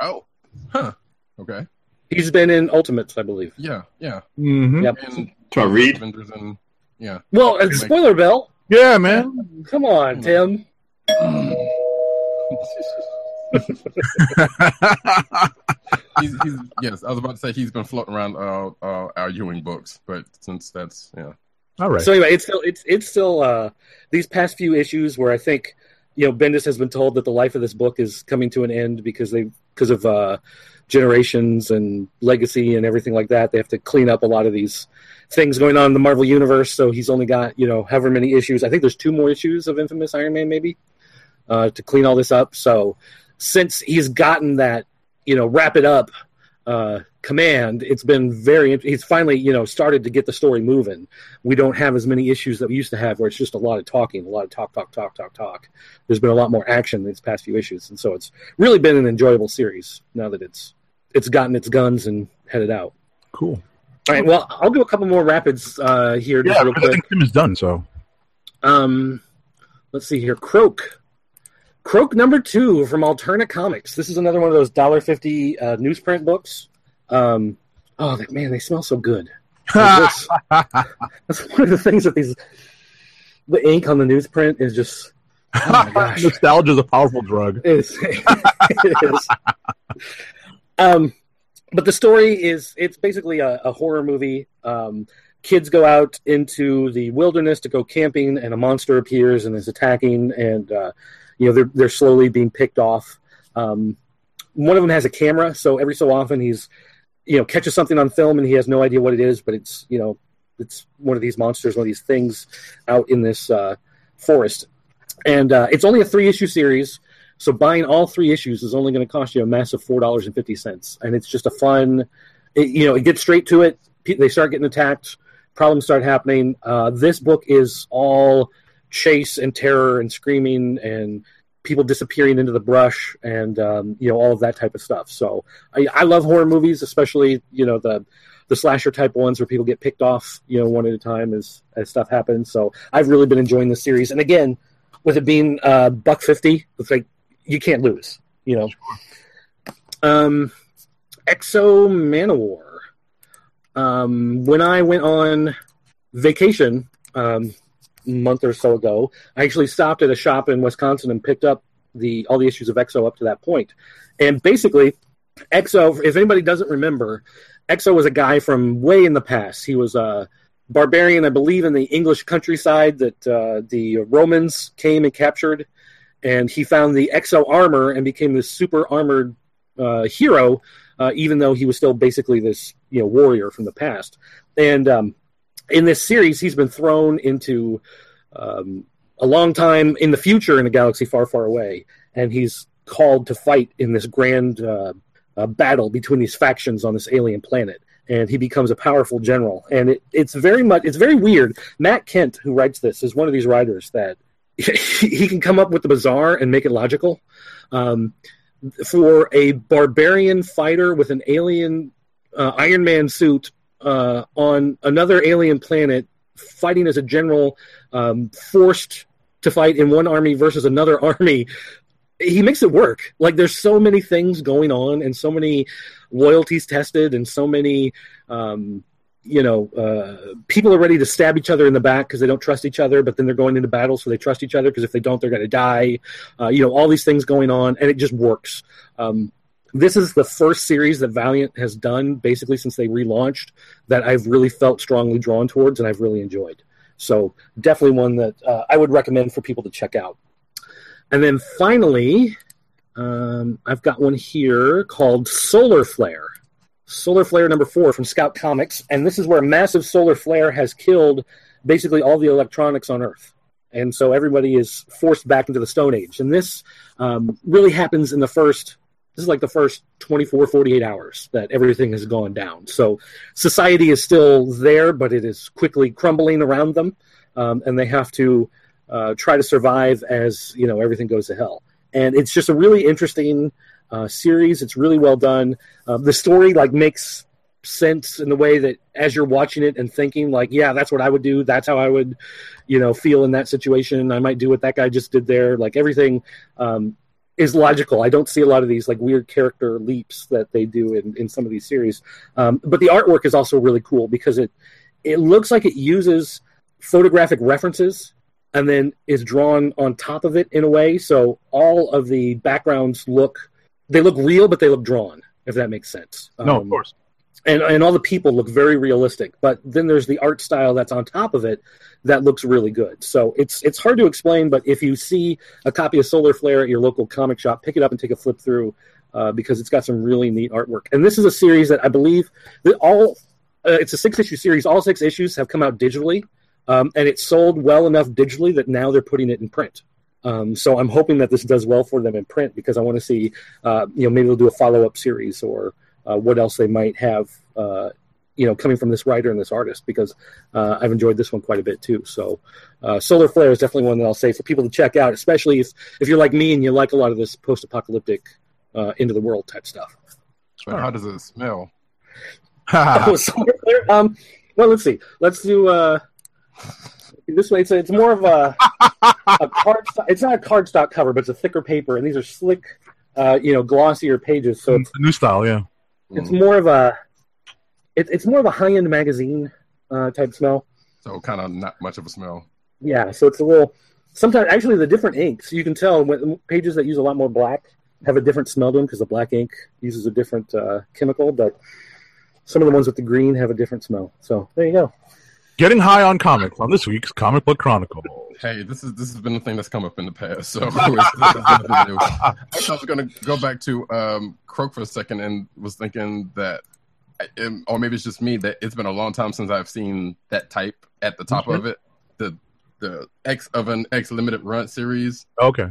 Oh, huh. Okay. He's been in Ultimates, I believe. Yeah, yeah. hmm Yep. And To I read? Avengers and yeah. Well, uh, spoiler bell. Yeah, man. Come on, Tim. he's, he's yes. I was about to say he's been floating around uh, uh, Al Ewing books, but since that's yeah, All right. So anyway, it's still it's it's still uh, these past few issues where I think you know Bendis has been told that the life of this book is coming to an end because they because of uh, generations and legacy and everything like that. They have to clean up a lot of these things going on in the Marvel universe. So he's only got you know however many issues. I think there's two more issues of Infamous Iron Man maybe uh, to clean all this up. So since he's gotten that you know wrap it up uh, command, it's been very. He's finally you know started to get the story moving. We don't have as many issues that we used to have, where it's just a lot of talking, a lot of talk, talk, talk, talk, talk. There's been a lot more action these past few issues, and so it's really been an enjoyable series now that it's it's gotten its guns and headed out. cool. All right, well, I'll do a couple more rapids uh, here just Yeah, I quick. think Tim is done. So Um, let's see here. Croak. Croak number two from Alterna Comics. This is another one of those dollar fifty uh, newsprint books. Um, oh man, they smell so good. That's one of the things that these the ink on the newsprint is just oh nostalgia is a powerful drug. It's, it is. Um, but the story is it's basically a, a horror movie. Um, kids go out into the wilderness to go camping, and a monster appears and is attacking, and uh, you know they're they're slowly being picked off. Um, one of them has a camera, so every so often he's you know catches something on film, and he has no idea what it is, but it's you know it's one of these monsters, one of these things out in this uh, forest, and uh, it's only a three issue series. So buying all three issues is only going to cost you a massive four dollars and fifty cents, and it's just a fun. It, you know, it gets straight to it. They start getting attacked. Problems start happening. Uh, this book is all chase and terror and screaming and people disappearing into the brush and um, you know all of that type of stuff. So I, I love horror movies, especially you know the the slasher type ones where people get picked off you know one at a time as as stuff happens. So I've really been enjoying this series, and again, with it being uh, buck fifty, it's like you can't lose. You know. Um, X-O Manowar. Um, when I went on vacation um, month or so ago, I actually stopped at a shop in Wisconsin and picked up the all the issues of X-O up to that point. And basically, X-O, if anybody doesn't remember, X-O was a guy from way in the past. He was a barbarian, I believe, in the English countryside that uh, the Romans came and captured. And he found the X-O armor and became this super armored uh, hero, uh, even though he was still basically this you know warrior from the past. And um, in this series, he's been thrown into um, a long time in the future in a galaxy far, far away, and he's called to fight in this grand uh, uh, battle between these factions on this alien planet. And he becomes a powerful general, and it, it's very much it's very weird. Matt Kindt, who writes this, is one of these writers that he can come up with the bizarre and make it logical. Um, for a barbarian fighter with an alien uh, Iron Man suit uh, on another alien planet, fighting as a general, um, forced to fight in one army versus another army. He makes it work. Like there's so many things going on, and so many loyalties tested, and so many, um, you know, uh, people are ready to stab each other in the back because they don't trust each other. But then they're going into battle, so they trust each other because if they don't, they're going to die. Uh, you know, all these things going on, and it just works. Um, this is the first series that Valiant has done basically since they relaunched that I've really felt strongly drawn towards and I've really enjoyed. So definitely one that uh, I would recommend for people to check out. And then finally, um, I've got one here called Solar Flare. Solar Flare number four from Scout Comics, and this is where a massive solar flare has killed basically all the electronics on Earth and so everybody is forced back into the stone age and this um, really happens in the first this is like the first 24 48 hours that everything has gone down. So society is still there but it is quickly crumbling around them um, and they have to uh, try to survive as you know everything goes to hell. And it's just a really interesting uh, series. It's really well done. Uh, the story like makes sense in the way that as you're watching it and thinking like yeah that's what i would do. That's how i would you know feel in that situation. I might do what that guy just did there. Like everything um, is logical i don't see a lot of these like weird character leaps that they do in, in some of these series um, but the artwork is also really cool because it it looks like it uses photographic references and then is drawn on top of it in a way. So all of the backgrounds look they look real, but they look drawn. If that makes sense. No, Um, of course. And and all the people look very realistic but then there's the art style that's on top of it that looks really good. So it's it's hard to explain but if you see a copy of solar flare at your local comic shop pick it up and take a flip through uh, because it's got some really neat artwork. And this is a series that i believe that all uh, it's a six issue series. All six issues have come out digitally um, and it's sold well enough digitally that now they're putting it in print. Um, so i'm hoping that this does well for them in print because i want to see uh, you know maybe they'll do a follow-up series or uh, what else they might have, uh, you know, coming from this writer and this artist, because uh, I've enjoyed this one quite a bit too. So, uh, Solar Flare is definitely one that I'll say for people to check out, especially if if you're like me and you like a lot of this post-apocalyptic, uh, into the world type stuff. But how does it smell? Oh, Solar Flare. Um, well, let's see. Let's do uh, this way. It's it's more of a a card. It's not a cardstock cover, but it's a thicker paper, and these are slick, uh, you know, glossier pages. So it's the new style, yeah. It's more of a it, it's more of a high end magazine uh, type smell. So kind of not much of a smell. Yeah, so it's a little. Sometimes actually the different inks you can tell when pages that use a lot more black have a different smell to them because the black ink uses a different uh, chemical, but some of the ones with the green have a different smell. So there you go. Getting high on comics on this week's Comic Book Chronicle. Hey, this is this has been a thing that's come up in the past. So it's- this is nothing new. Actually, I was going to go back to um, Croak for a second and was thinking that, um, or maybe it's just me that it's been a long time since I've seen that type at the top of it. The the X of an X limited run series. Okay.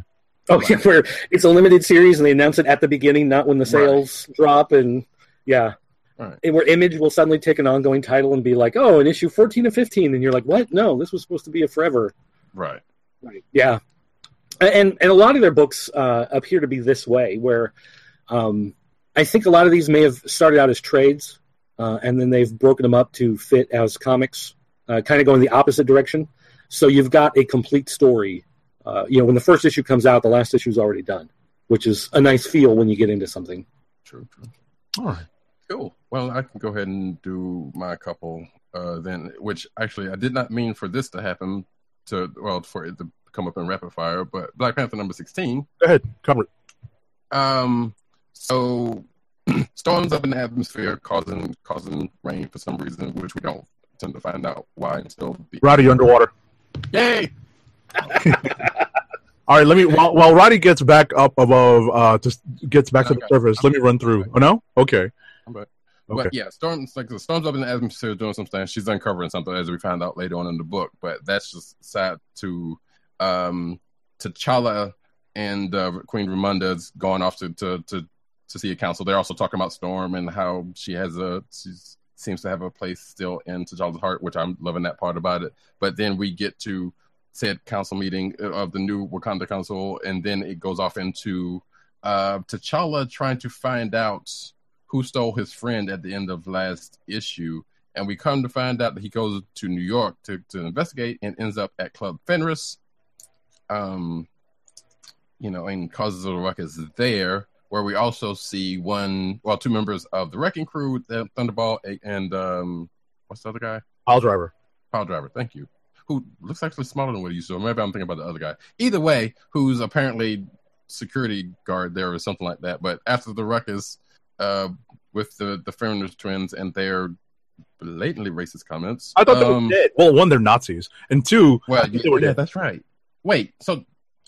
Oh yeah, where it's a limited series and they announce it at the beginning, not when the Right. sales drop, and yeah. Right. And where Image will suddenly take an ongoing title and be like, "Oh, in issue fourteen and 15, and you're like, "What? No, this was supposed to be a forever." Right. Right. Yeah, and and a lot of their books uh, appear to be this way, where um, I think a lot of these may have started out as trades, uh, and then they've broken them up to fit as comics, uh, kind of going the opposite direction. So you've got a complete story. Uh, you know, when the first issue comes out, the last issue is already done, which is a nice feel when you get into something. True. True. All right. Cool. Well, I can go ahead and do my couple uh, then, which actually I did not mean for this to happen to well for it to come up in rapid fire, but Black Panther number sixteen. Go ahead. Cover it. Um, so storms up in the atmosphere causing causing rain for some reason, which we don't tend to find out why until the Roddy underwater. yay. All right, let me while, while Roddy gets back up above, uh, just gets back to the surface. Let me run through. Oh no, okay, okay. but yeah, storms like the storms up in the atmosphere doing something. She's uncovering something as we find out later on in the book. But that's just sad to um T'Challa and uh, Queen Ramonda's going off to, to to to see a council. They're also talking about Storm and how she has a she seems to have a place still in T'Challa's heart, which I'm loving that part about it. But then we get to said council meeting of the new Wakanda Council, and then it goes off into uh, T'Challa trying to find out who stole his friend at the end of last issue. And we come to find out that he goes to New York to, to investigate and ends up at Club Fenris. Um, you know, and causes a ruckus there, where we also see one, well, two members of the Wrecking Crew, the Thunderball, and um, what's the other guy? Pile driver. Power Driver, thank you. Who looks actually smaller than what he used to. Maybe I'm thinking about the other guy. Either way, who's apparently security guard there or something like that. But after the ruckus uh, with the the Fernandez twins and their blatantly racist comments, I thought they um, were dead. Well, one, they're Nazis, and two, Well, think they were yeah, dead. that's right. Wait, so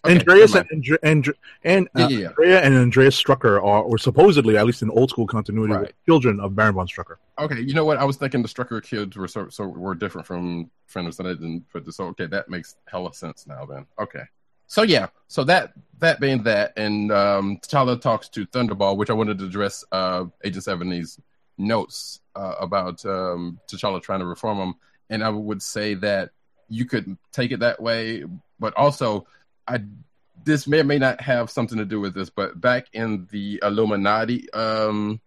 okay, Andreas and. Andre- and and uh, Yeah, yeah, yeah. Andrea and Andreas Strucker are, or supposedly, at least in old school continuity, Right. children of Baron von Strucker. Okay, you know what? I was thinking the Strucker kids were so, so were different from Fenders, and I didn't put this. So okay, that makes hella sense now. Then okay, so yeah, so that that being that, and um, T'Challa talks to Thunderball, which I wanted to address uh, Agent 70's notes uh, about um, T'Challa trying to reform him, and I would say that you could take it that way, but also I this may or may not have something to do with this, but back in the Illuminati um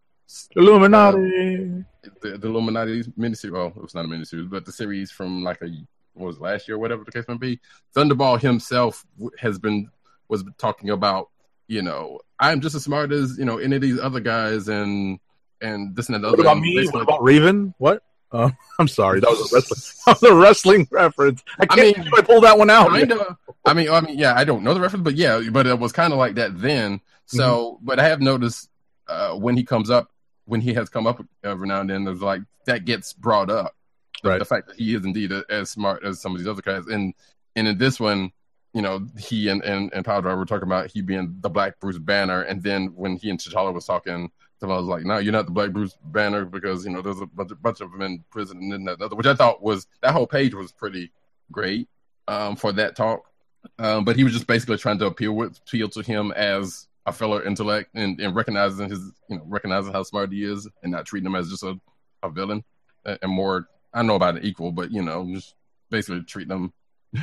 Illuminati. the, the Illuminati miniseries. Well, it was not a miniseries, but the series from like a was last year, or whatever the case may be. Thunderball himself has been was talking about, you know, I'm just as smart as you know any of these other guys, and and this and that. what other. about me? What about Raven? What? Uh, I'm sorry, that was a wrestling, that was a wrestling reference. I can't mean, believe I pulled that one out. of. I mean, I mean, yeah, I don't know the reference, but yeah, but it was kind of like that then. So, Mm-hmm. but I have noticed uh, when he comes up, when he has come up every now and then, there's like that gets brought up. The, Right. the fact that he is indeed a, as smart as some of these other guys, and and in this one, you know, he and and and Power Driver were talking about he being the Black Bruce Banner, and then when he and T'Challa was talking. I was like, no, you're not the Black Bruce Banner because you know there's a bunch, bunch of them in prison and then that other, which I thought was that whole page was pretty great um, for that talk. Um, but he was just basically trying to appeal with appeal to him as a fellow intellect and, and recognizing his you know recognizing how smart he is and not treating him as just a, a villain and more I know about an equal, but you know just basically treat them.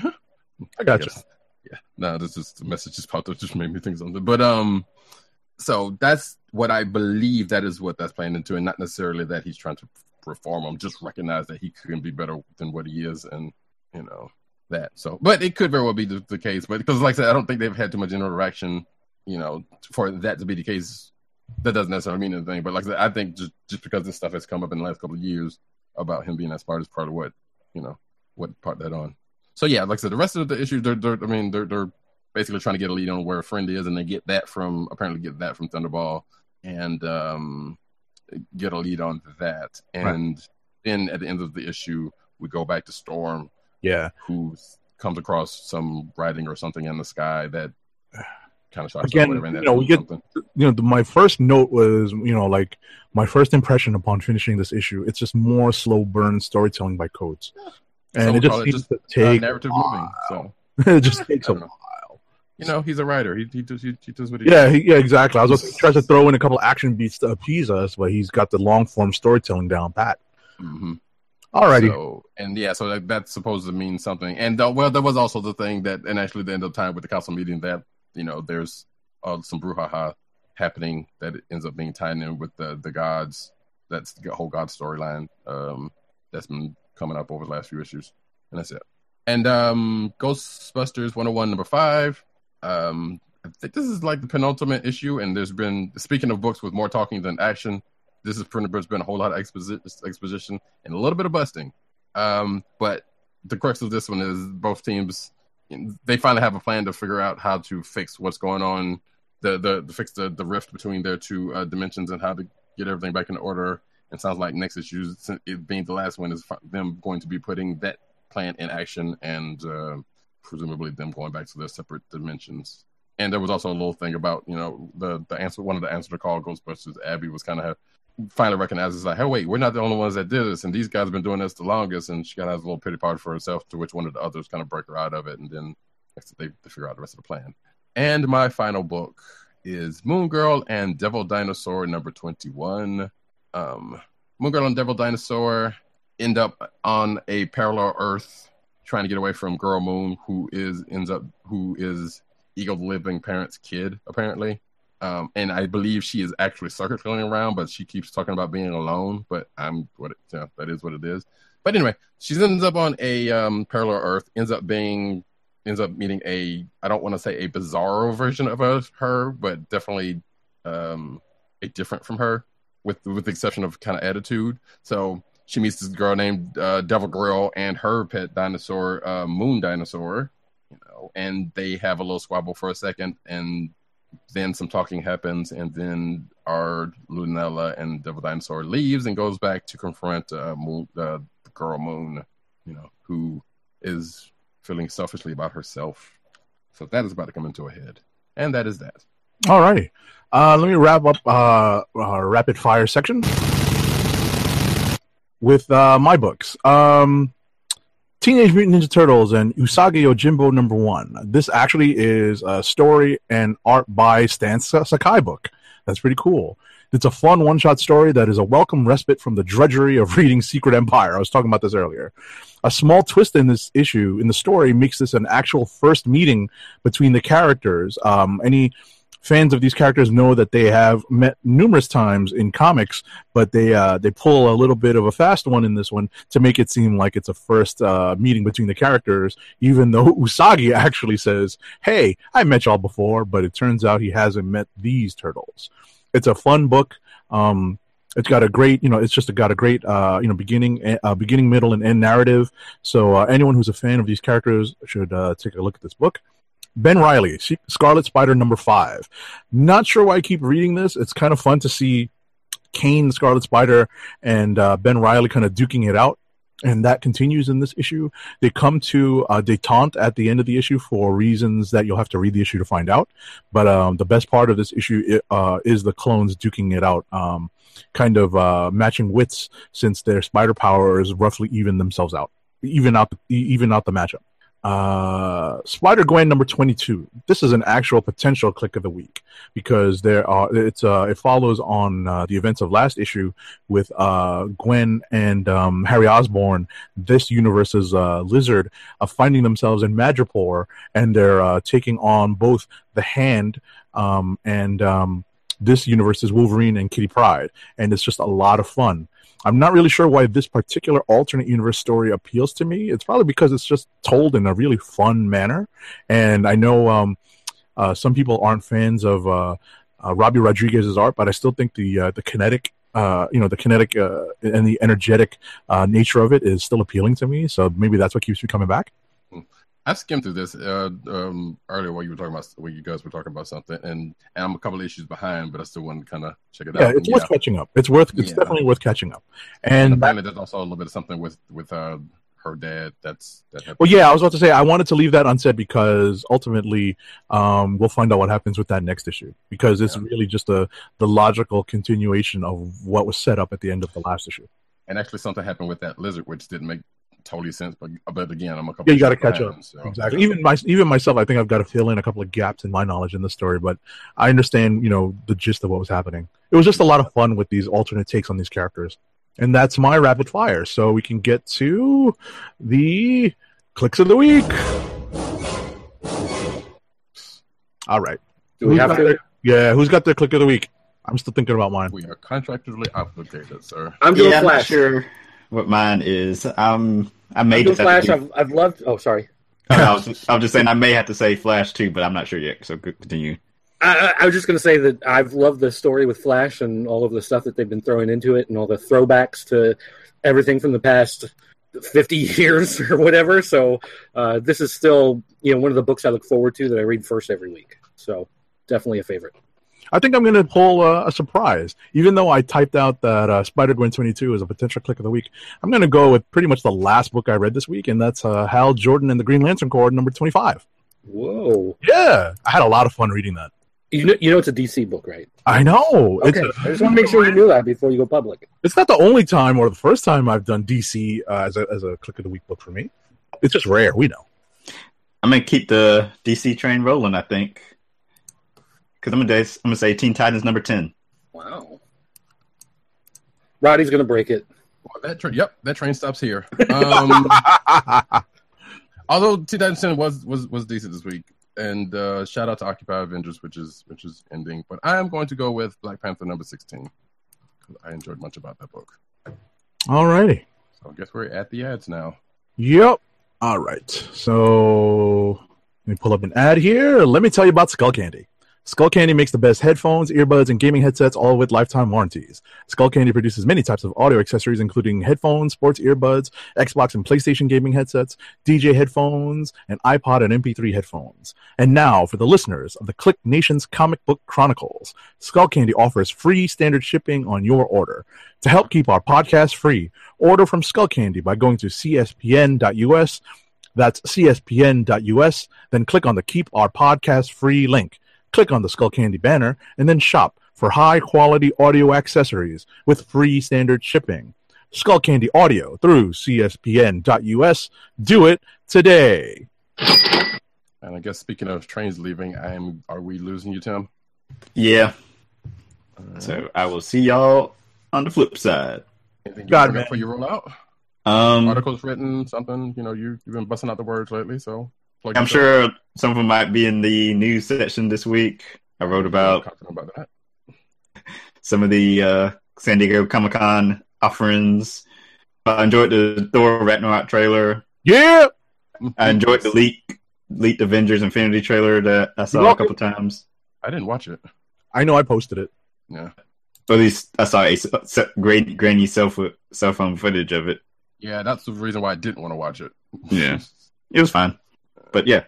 I got you. Yeah. No, this is the message just popped up, just made me think something. But um, so that's what I believe that is what that's playing into, and not necessarily that he's trying to reform him. Just recognize that he can be better than what he is, and you know that. So, but it could very well be the, the case. But because, like I said, I don't think they've had too much interaction. You know, for that to be the case, that doesn't necessarily mean anything. But like I said, I think just just because this stuff has come up in the last couple of years about him being that smart is part of what you know what part that on. So yeah, like I said, the rest of the issues, they're, they're I mean, they're they're basically trying to get a lead on where a friend is, and they get that from apparently get that from Thunderball, and um, get a lead on that, and then at the end of the issue, we go back to Storm, Yeah. who comes across some writing or something in the sky that kind of Again, her, whatever, and you know, we get- something. you know, the, my first note was, you know, like my first impression upon finishing this issue, it's just more slow burn storytelling by Coates, and Some it just it seems just, to uh, take narrative a moving. So it just takes a know. while. you know, he's a writer. He he does he, he does what he Yeah, he, yeah, exactly. I was just, he tries to throw in a couple action beats to appease us, but he's got the long form storytelling down pat. hmm Alrighty, So, and yeah, so that, that's supposed to mean something. And uh, well, there was also the thing that, and actually, the end of time with the council meeting that you know there's uh, some brouhaha happening that ends up being tied in with the the gods. That's the whole god storyline um, that's been coming up over the last few issues, and that's it. And um, Ghostbusters 101 number five. Um, I think this is like the penultimate issue, and there's been speaking of books with more talking than action. This is pretty much been a whole lot of exposi- exposition and a little bit of busting. Um, but the crux of this one is both teams they finally have a plan to figure out how to fix what's going on, the the, the fix the, the rift between their two uh, dimensions and how to get everything back in order. And sounds like next issue, it being the last one, is them going to be putting that plan in action and uh, presumably them going back to their separate dimensions. And there was also a little thing about you know the the answer one of the answer to call Ghostbusters Abby was kind of finally recognizes like, hey, wait, we're not the only ones that did this, and these guys have been doing this the longest, and she kind of has a little pity party for herself, to which one of the others kind of break her out of it, and then they, they figure out the rest of the plan. And my final book is Moon Girl and Devil Dinosaur number twenty one. Um, Moon Girl and Devil Dinosaur end up on a parallel Earth, trying to get away from Girl Moon, who is ends up who is Eagle Living Parent's kid, apparently. Um, and I believe she is actually circling around, but she keeps talking about being alone. But I'm what it, you know, that is what it is. But anyway, she ends up on a um, parallel Earth, ends up being ends up meeting a I don't want to say a bizarro version of her, but definitely um, a different from her, with with the exception of kind of attitude. So she meets this girl named uh, Devil Girl and her pet dinosaur, uh, Moon Dinosaur, you know, and they have a little squabble for a second, and then some talking happens, and then our Lunella and Devil Dinosaur leaves and goes back to confront uh, Moon, uh, the girl Moon, you know, who is feeling selfishly about herself. So that is about to come into a head, and that is that. alrighty. Uh, let me wrap up uh, our rapid fire section with uh, my books. Um, Teenage Mutant Ninja Turtles and Usagi Yojimbo number one. This actually is a story and art by Stan Sakai book. That's pretty cool. It's a fun one shot story that is a welcome respite from the drudgery of reading Secret Empire. I was talking about this earlier. A small twist in this issue in the story makes this an actual first meeting between the characters. Um, any fans of these characters know that they have met numerous times in comics, but they uh, they pull a little bit of a fast one in this one to make it seem like it's a first uh, meeting between the characters. Even though Usagi actually says, "Hey, I met y'all before," but it turns out he hasn't met these turtles. It's a fun book. Um, it's got a great, you know, it's just got a great, uh, you know, beginning, uh, beginning, middle, and end narrative. So uh, anyone who's a fan of these characters should uh, take a look at this book. Ben Riley, Scarlet Spider number five. Not sure why I keep reading this. It's kind of fun to see Kaine, Scarlet Spider, and uh, Ben Riley kind of duking it out and that continues in this issue. They come to uh, detente at the end of the issue for reasons that you'll have to read the issue to find out. But um, the best part of this issue uh, is the clones duking it out, um, kind of uh, matching wits since their spider powers roughly even themselves out, even out, even out the matchup. Uh, Spider Gwen number twenty two. This is an actual potential click of the week because there are it's uh it follows on uh, the events of last issue with uh Gwen and um, Harry Osborn. This universe's uh, Lizard uh, finding themselves in Madripoor and they're uh, taking on both the Hand um and um this universe is Wolverine and Kitty Pryde, and it's just a lot of fun. I'm not really sure why this particular alternate universe story appeals to me. It's probably because it's just told in a really fun manner, and I know um, uh, some people aren't fans of uh, uh, Robbi Rodriguez's art, but I still think the uh, the kinetic. Uh, you know the kinetic uh, and the energetic nature of it is still appealing to me, so maybe that's what keeps me coming back. I skimmed through this uh, um, earlier while you were talking about when you guys were talking about something, and, and I'm a couple of issues behind, but I still want to kind of check it yeah, out. It's yeah, it's worth catching up. It's worth. It's yeah. definitely worth catching up. And, and apparently, there's also a little bit of something with with uh, her dad. That's that. Well, yeah, I was about to say I wanted to leave that unsaid because ultimately, um, we'll find out what happens with that next issue because it's yeah. really just a the logical continuation of what was set up at the end of the last issue. And actually, something happened with that lizard, which didn't make totally sense. But but again, I'm a couple. Yeah, you got to catch up. So. Exactly. Even my even myself, I think I've got to fill in a couple of gaps in my knowledge in the story. But I understand, you know, the gist of what was happening. It was just a lot of fun with these alternate takes on these characters, and that's my rapid fire. So we can get to the clicks of the week. All right. Do we who's have to? Their, yeah, who's got their click of the week? I'm still thinking about mine. We are contractually obligated, sir. I'm doing yeah, Flash. I'm not sure what mine is. Um, I made it. Flash. I've, I've loved. Oh, sorry. I, was, I was just saying I may have to say Flash too, but I'm not sure yet. So continue. I, I was just going to say that I've loved the story with Flash and all of the stuff that they've been throwing into it, and all the throwbacks to everything from the past 50 years or whatever. So uh, this is still, you know, one of the books I look forward to that I read first every week. So definitely a favorite. I think I'm going to pull uh, a surprise. Even though I typed out that uh, Spider Gwen 22 is a potential click of the week, I'm going to go with pretty much the last book I read this week, and that's uh, Hal Jordan and the Green Lantern Corps, number 25. Whoa. Yeah. I had a lot of fun reading that. You know, you know it's a DC book, right? I know. Okay. A, I just want to make sure you knew that before you go public. It's not the only time or the first time I've done DC uh, as, a, as a click of the week book for me. It's just rare. We know. I'm going to keep the DC train rolling, I think. Because I'm gonna I'm gonna say Teen Titans number ten. Wow. Roddy's gonna break it. Well, that train, yep, that train stops here. Um, although Teen Titans ten was was was decent this week, and uh, shout out to Occupy Avengers, which is which is ending. But I am going to go with Black Panther number sixteen. I enjoyed much about that book. All righty. So I guess we're at the ads now. Yep. All right. So let me pull up an ad here. Let me tell you about Skullcandy. Skullcandy makes the best headphones, earbuds, and gaming headsets, all with lifetime warranties. Skullcandy produces many types of audio accessories, including headphones, sports earbuds, Xbox and PlayStation gaming headsets, DJ headphones, and iPod and MP3 headphones. And now, for the listeners of the KLIQ Nation's Comic Book Chronicles, Skullcandy offers free standard shipping on your order. To help keep our podcast free, order from Skullcandy by going to cspn.us. That's cspn.us. Then click on the Keep Our Podcast Free link. Click on the Skullcandy banner and then shop for high quality audio accessories with free standard shipping. Skullcandy Audio through CSPN.us. Do it today. And I guess speaking of trains leaving, I am. Are we losing you, Tim? Yeah. Right. So I will see y'all on the flip side. Anything God, man. before you roll out? Um, articles written, something. You know, you you've been busting out the words lately, so I'm sure some of them might be in the news section this week. I wrote about, about that. some of the uh, San Diego Comic Con offerings. I enjoyed the Thor Ragnarok trailer. Yeah, I enjoyed the leak leaked Avengers Infinity trailer that I saw a couple times. I didn't watch it. I know I posted it. Yeah. at least I saw a s- s- grainy, grainy cell, fo- cell phone footage of it. Yeah, that's the reason why I didn't want to watch it. Yeah. It was fine, but yeah,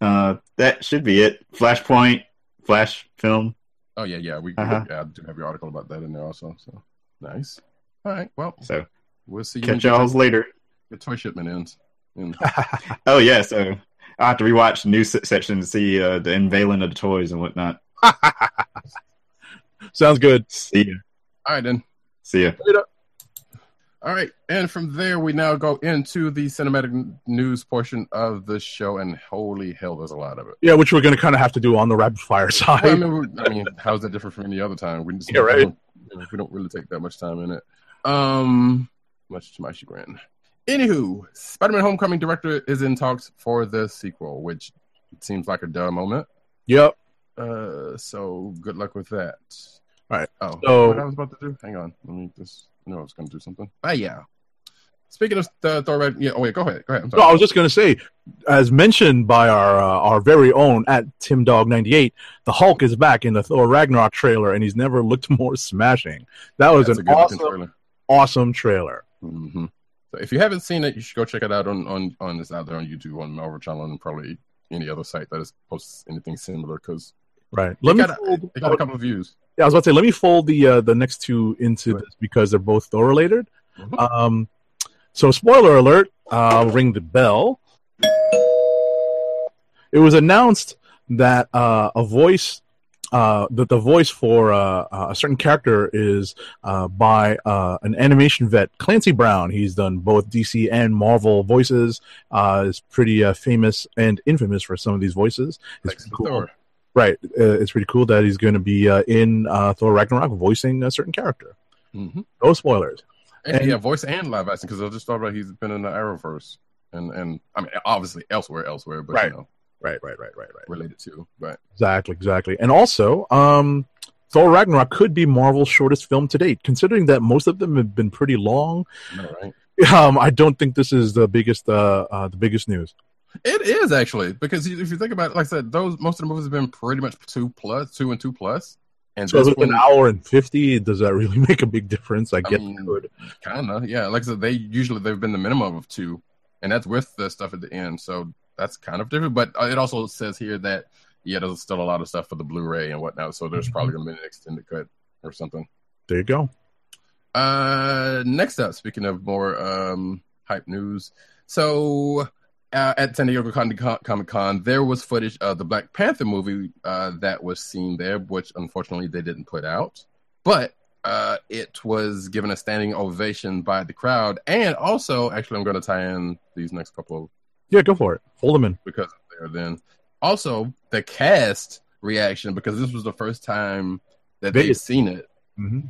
uh, that should be it. Flashpoint, Flash film. Oh yeah, yeah. We Uh-huh. yeah, I do have your article about that in there also. So nice. All right. Well, So we'll see you catch when y'all later. your toy shipment ends. And Oh yeah, so I have to rewatch the news section to see uh, the unveiling of the toys and whatnot. Sounds good. See ya. all right then. See ya. All right, and from there we now go into the cinematic news portion of the show, and holy hell, there's a lot of it. Yeah, which we're going to kind of have to do on the rapid fire side. Well, I mean, I mean, how's that different from any other time? We just, Yeah, right. we don't, we don't really take that much time in it. Um, much to my chagrin. Anywho, Spider-Man: Homecoming director is in talks for the sequel, which seems like a duh moment. Yep. Uh, so good luck with that. All right, Oh, so- what I was about to do? Hang on. Let me just. I I was going to do something. Ah, yeah. Speaking of the Thor, Rag- yeah. Oh wait, go ahead. Go ahead. I'm No. I was just going to say, as mentioned by our uh, our very own at Tim Dog ninety eight, the Hulk is back in the Thor Ragnarok trailer, and he's never looked more smashing. That was That's a an awesome, trailer. awesome trailer. hmm So if you haven't seen it, you should go check it out on on on this out there on YouTube, on Marvel Channel, and probably any other site that is posts anything similar because Right. it Let me got, a, fold, it got a couple of views. Yeah, I was about to say, let me fold the uh, the next two into this because they're both Thor related. Mhm. Um, so spoiler alert. Uh, ring the bell. It was announced that uh, a voice, uh, that the voice for uh, a certain character is uh, by uh, an animation vet, Clancy Brown. He's done both DC and Marvel voices. Uh, is pretty uh, famous and infamous for some of these voices. It's cool. Thor. Right. Uh, it's pretty cool that he's going to be uh, in uh, Thor Ragnarok voicing a certain character. hmm No spoilers. And, And- yeah, voice and live action because I just thought about he's been in the Arrowverse and and I mean obviously elsewhere, elsewhere, but Right. you know Right, right, right, right, right. related to. But Exactly, exactly. And also, um, Thor Ragnarok could be Marvel's shortest film to date, considering that most of them have been pretty long. right? Um, I don't think this is the biggest, uh, uh, the biggest news. It is actually because if you think about it, like I said, those most of the movies have been pretty much two plus, two and two plus. and So an hour and fifty, does that really make a big difference? I I guess kind of yeah. Like I said, they usually they've been the minimum of two, and that's with the stuff at the end. So that's kind of different. But uh, it also says here that yeah, there's still a lot of stuff for the Blu-ray and whatnot. So there's probably going to be an extended cut or something. There you go. Uh, next up, speaking of more um hype news, so uh, at San Diego Comic Con, there was footage of the Black Panther movie uh, that was seen there, which unfortunately they didn't put out, but uh, it was given a standing ovation by the crowd, and also, actually, I'm going to tie in these next couple of Yeah, go for it. Hold them in. because there then. Also, the cast reaction because this was the first time that They- they've seen it hmm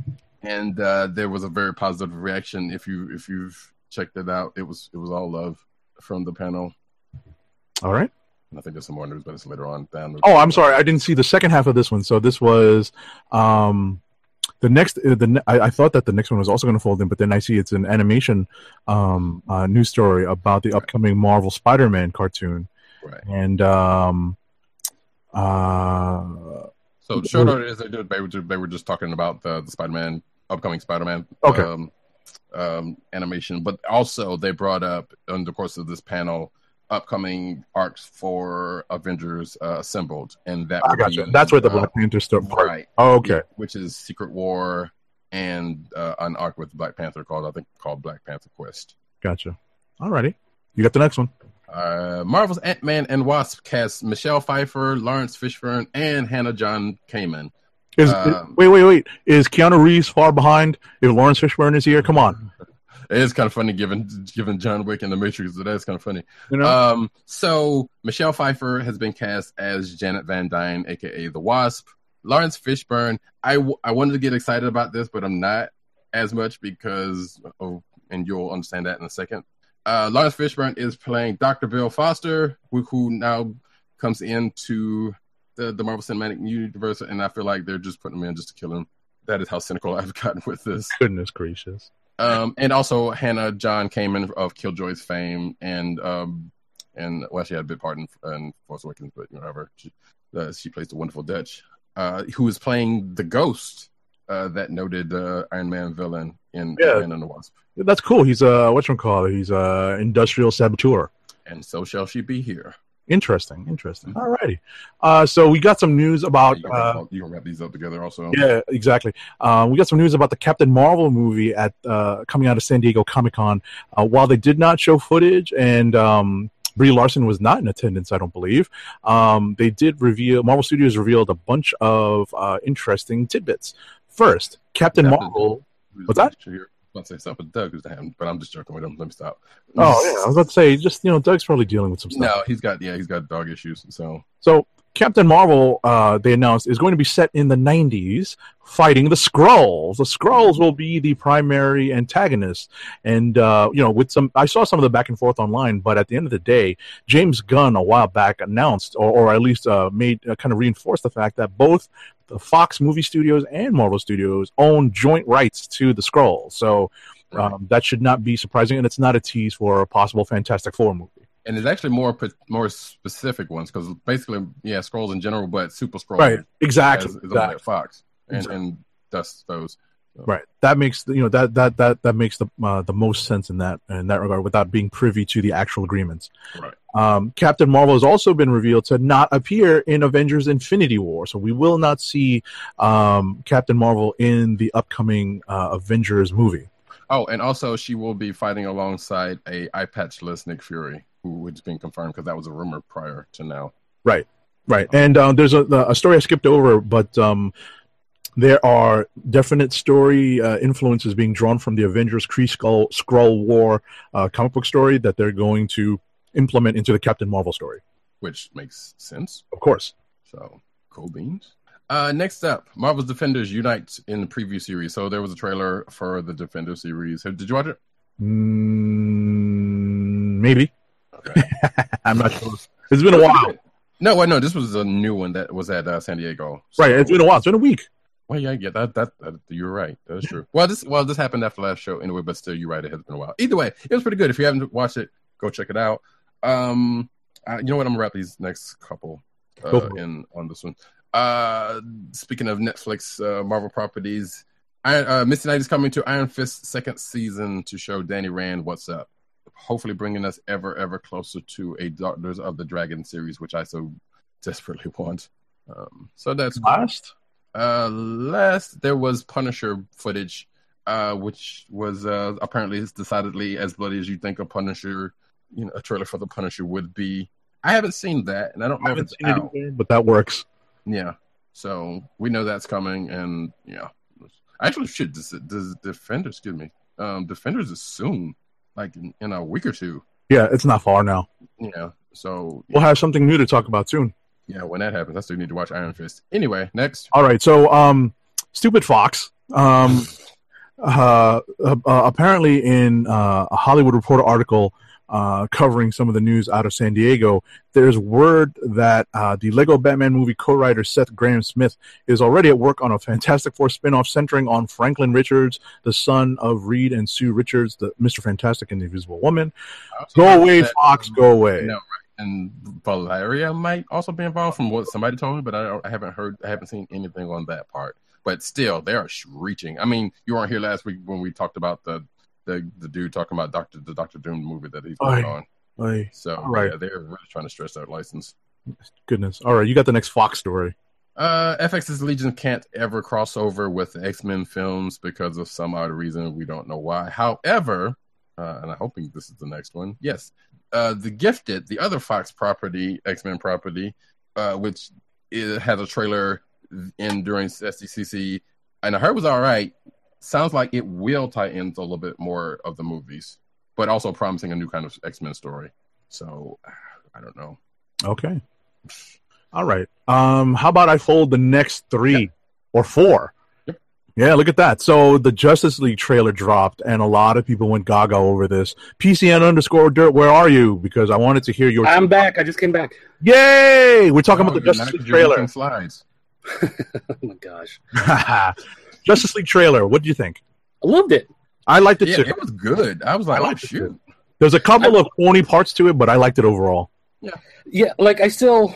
and uh, there was a very positive reaction. If you if you've checked it out, it was it was all love from the panel. All right. And I think there's some more news, but it's later on down. the- Oh, I'm sorry. I didn't see the second half of this one. So this was um, the next. uh, The I, I thought that the next one was also going to fold in, but then I see it's an animation um, uh, news story about the upcoming Marvel Spider-Man cartoon, Right. and um, uh, So the short order is they did. They were just, they were just talking about the, the Spider-Man upcoming Spider-Man Okay. um, um, animation, but also they brought up in the course of this panel upcoming arcs for Avengers uh, Assembled, and that I would got you. be, That's where the uh, Black Panther stuff part. right. Oh, okay, which is Secret War and uh, an arc with Black Panther called I think called Black Panther Quest. gotcha. Alrighty, you got the next one. Uh, Marvel's Ant Man and Wasp cast Michelle Pfeiffer, Laurence Fishburne, and Hannah John Kamen. Is Um, wait, wait, wait? Is Keanu Reeves far behind? If Laurence Fishburne is here, come on. It is kind of funny given given John Wick and The Matrix. So that's kind of funny. You know, Um, so Michelle Pfeiffer has been cast as Janet Van Dyne, aka the Wasp. Laurence Fishburne. I, w- I wanted to get excited about this, but I'm not as much because oh, and you'll understand that in a second. Uh, Laurence Fishburne is playing Dr. Bill Foster, who, who now comes into the, the Marvel Cinematic Universe, and I feel like they're just putting him in just to kill him. That is how cynical I've gotten with this. goodness gracious. Um, and also Hannah John Kamen of Killjoy's fame, and um, and well, she had a bit part in, in Force Awakens, but whatever. She, uh, she plays the wonderful Dutch, uh, who is playing the ghost uh, that noted uh, Iron Man villain in Yeah. Ant-Man and the Wasp. That's cool. He's a what you call it? He's a industrial saboteur. And so shall she be here. Interesting, interesting. All righty. Uh, so we got some news about. You can, Uh, wrap, you can wrap these up together also. yeah, exactly. Um, we got some news about the Captain Marvel movie at uh, coming out of San Diego Comic Con. Uh, while they did not show footage and um, Brie Larson was not in attendance, I don't believe. Um, they did reveal. Marvel Studios revealed a bunch of uh, interesting tidbits. First, Captain Captain- Marvel. What's that? I was about to say something, Doug, who's the hand, but I'm just joking with him. Let me stop. Oh yeah, I was about to say, just you know, Doug's probably dealing with some stuff. No, he's got yeah, he's got dog issues. So So Captain Marvel, uh, they announced, is going to be set in the 90s, fighting the Skrulls. The Skrulls will be the primary antagonists, and uh, you know, with some, I saw some of the back and forth online, but at the end of the day, James Gunn a while back announced, or, or at least uh, made uh, kind of reinforced the fact that both the Fox movie studios and Marvel Studios own joint rights to the Skrulls. So. Um, that should not be surprising, and it's not a tease for a possible Fantastic Four movie. And it's actually more more specific ones because basically, yeah, Skrulls in general, but Super Skrull Right, exactly. is, is exactly. Fox and, Exactly. and Dust those. Right. That makes you know that that that that makes the uh, the most sense in that in that regard without being privy to the actual agreements. Right. Um, Captain Marvel has also been revealed to not appear in Avengers: Infinity War, so we will not see um, Captain Marvel in the upcoming uh, Avengers movie. Oh, and also she will be fighting alongside a eye patchless Nick Fury, it's been confirmed because that was a rumor prior to now. Right. Right. And um, there's a, a story I skipped over, but um, there are definite story uh, influences being drawn from the Avengers Kree Skull Skrull War uh, comic book story that they're going to implement into the Captain Marvel story. which makes sense. Of course. So cool beans. Uh, next up, Marvel's Defenders unite in the preview series. So there was a trailer for the Defender series. Did you watch it? Mm, maybe. Okay. I'm not sure. It's been a while. No, wait, no. This was a new one that was at uh, San Diego. So- Right. It's been a while. It's been a week. Well, yeah, yeah, that, that that you're right. That is true. well, this well this happened after last show anyway, but still, you're right. It has been a while. Either way, it was pretty good. If you haven't watched it, go check it out. Um, uh, you know what? I'm gonna wrap these next couple uh, in on this one. Uh, speaking of Netflix uh, Marvel properties, Iron, uh, Misty Knight is coming to Iron Fist second season to show Danny Rand what's up. Hopefully, bringing us ever ever closer to a Daughters of the Dragon series, which I so desperately want. Um, so that's cool. Last. Uh, last there was Punisher footage, uh, which was uh apparently decidedly as bloody as you think a Punisher, you know, a trailer for the Punisher would be. I haven't seen that, and I don't I know if haven't it's out. either, but that works. Yeah, so we know that's coming, and yeah, actually, shit, does, does Defenders? Excuse me, um, Defenders is soon, like in, in a week or two. Yeah, it's not far now. Yeah, so We'll have something new to talk about soon. yeah, when that happens, I still need to watch Iron Fist. Anyway, next. All right. So, um, stupid Fox. Um, uh, uh, apparently, in uh, a Hollywood Reporter article uh, covering some of the news out of San Diego, there's word that uh, the Lego Batman movie co-writer Seth Grahame-Smith is already at work on a Fantastic Four spin-off centering on Franklin Richards, the son of Reed and Sue Richards, the Mister Fantastic and the Invisible Woman. Go away, Fox. Go away. No, right. And Valeria might also be involved from what somebody told me, but I, don't, I haven't heard, I haven't seen anything on that part. But still, they are reaching. I mean, you weren't here last week when we talked about the the, the dude talking about Doctor the Doctor Doom movie that he's Aye. on. Aye. So All right. yeah, they're really trying to stretch that license. Goodness. All right, you got the next Fox story. Uh, FX's Legion can't ever cross over with X Men films because of some odd reason. We don't know why. However, uh, and I'm hoping this is the next one. Yes, uh, the Gifted, the other Fox property, X Men property, uh, which it has a trailer in during SDCC, and I heard it was all right. Sounds like it will tie into a little bit more of the movies, but also promising a new kind of X Men story. So I don't know. Okay. All right. Um, how about I fold the next three or four? Yep. Yeah, look at that. So the Justice League trailer dropped, and a lot of people went gaga over this. PCN underscore dirt, where are you? Because I wanted to hear your. I'm back. I just came back. Yay! We're talking Oh, about the Justice League trailer. drinking Slides. Oh my gosh, Justice League trailer. What do you think? I loved it. I liked it Yeah, too. it was good. I was like, I oh shoot. There's a couple of corny parts to it, but I liked it overall. Yeah, yeah. like I still,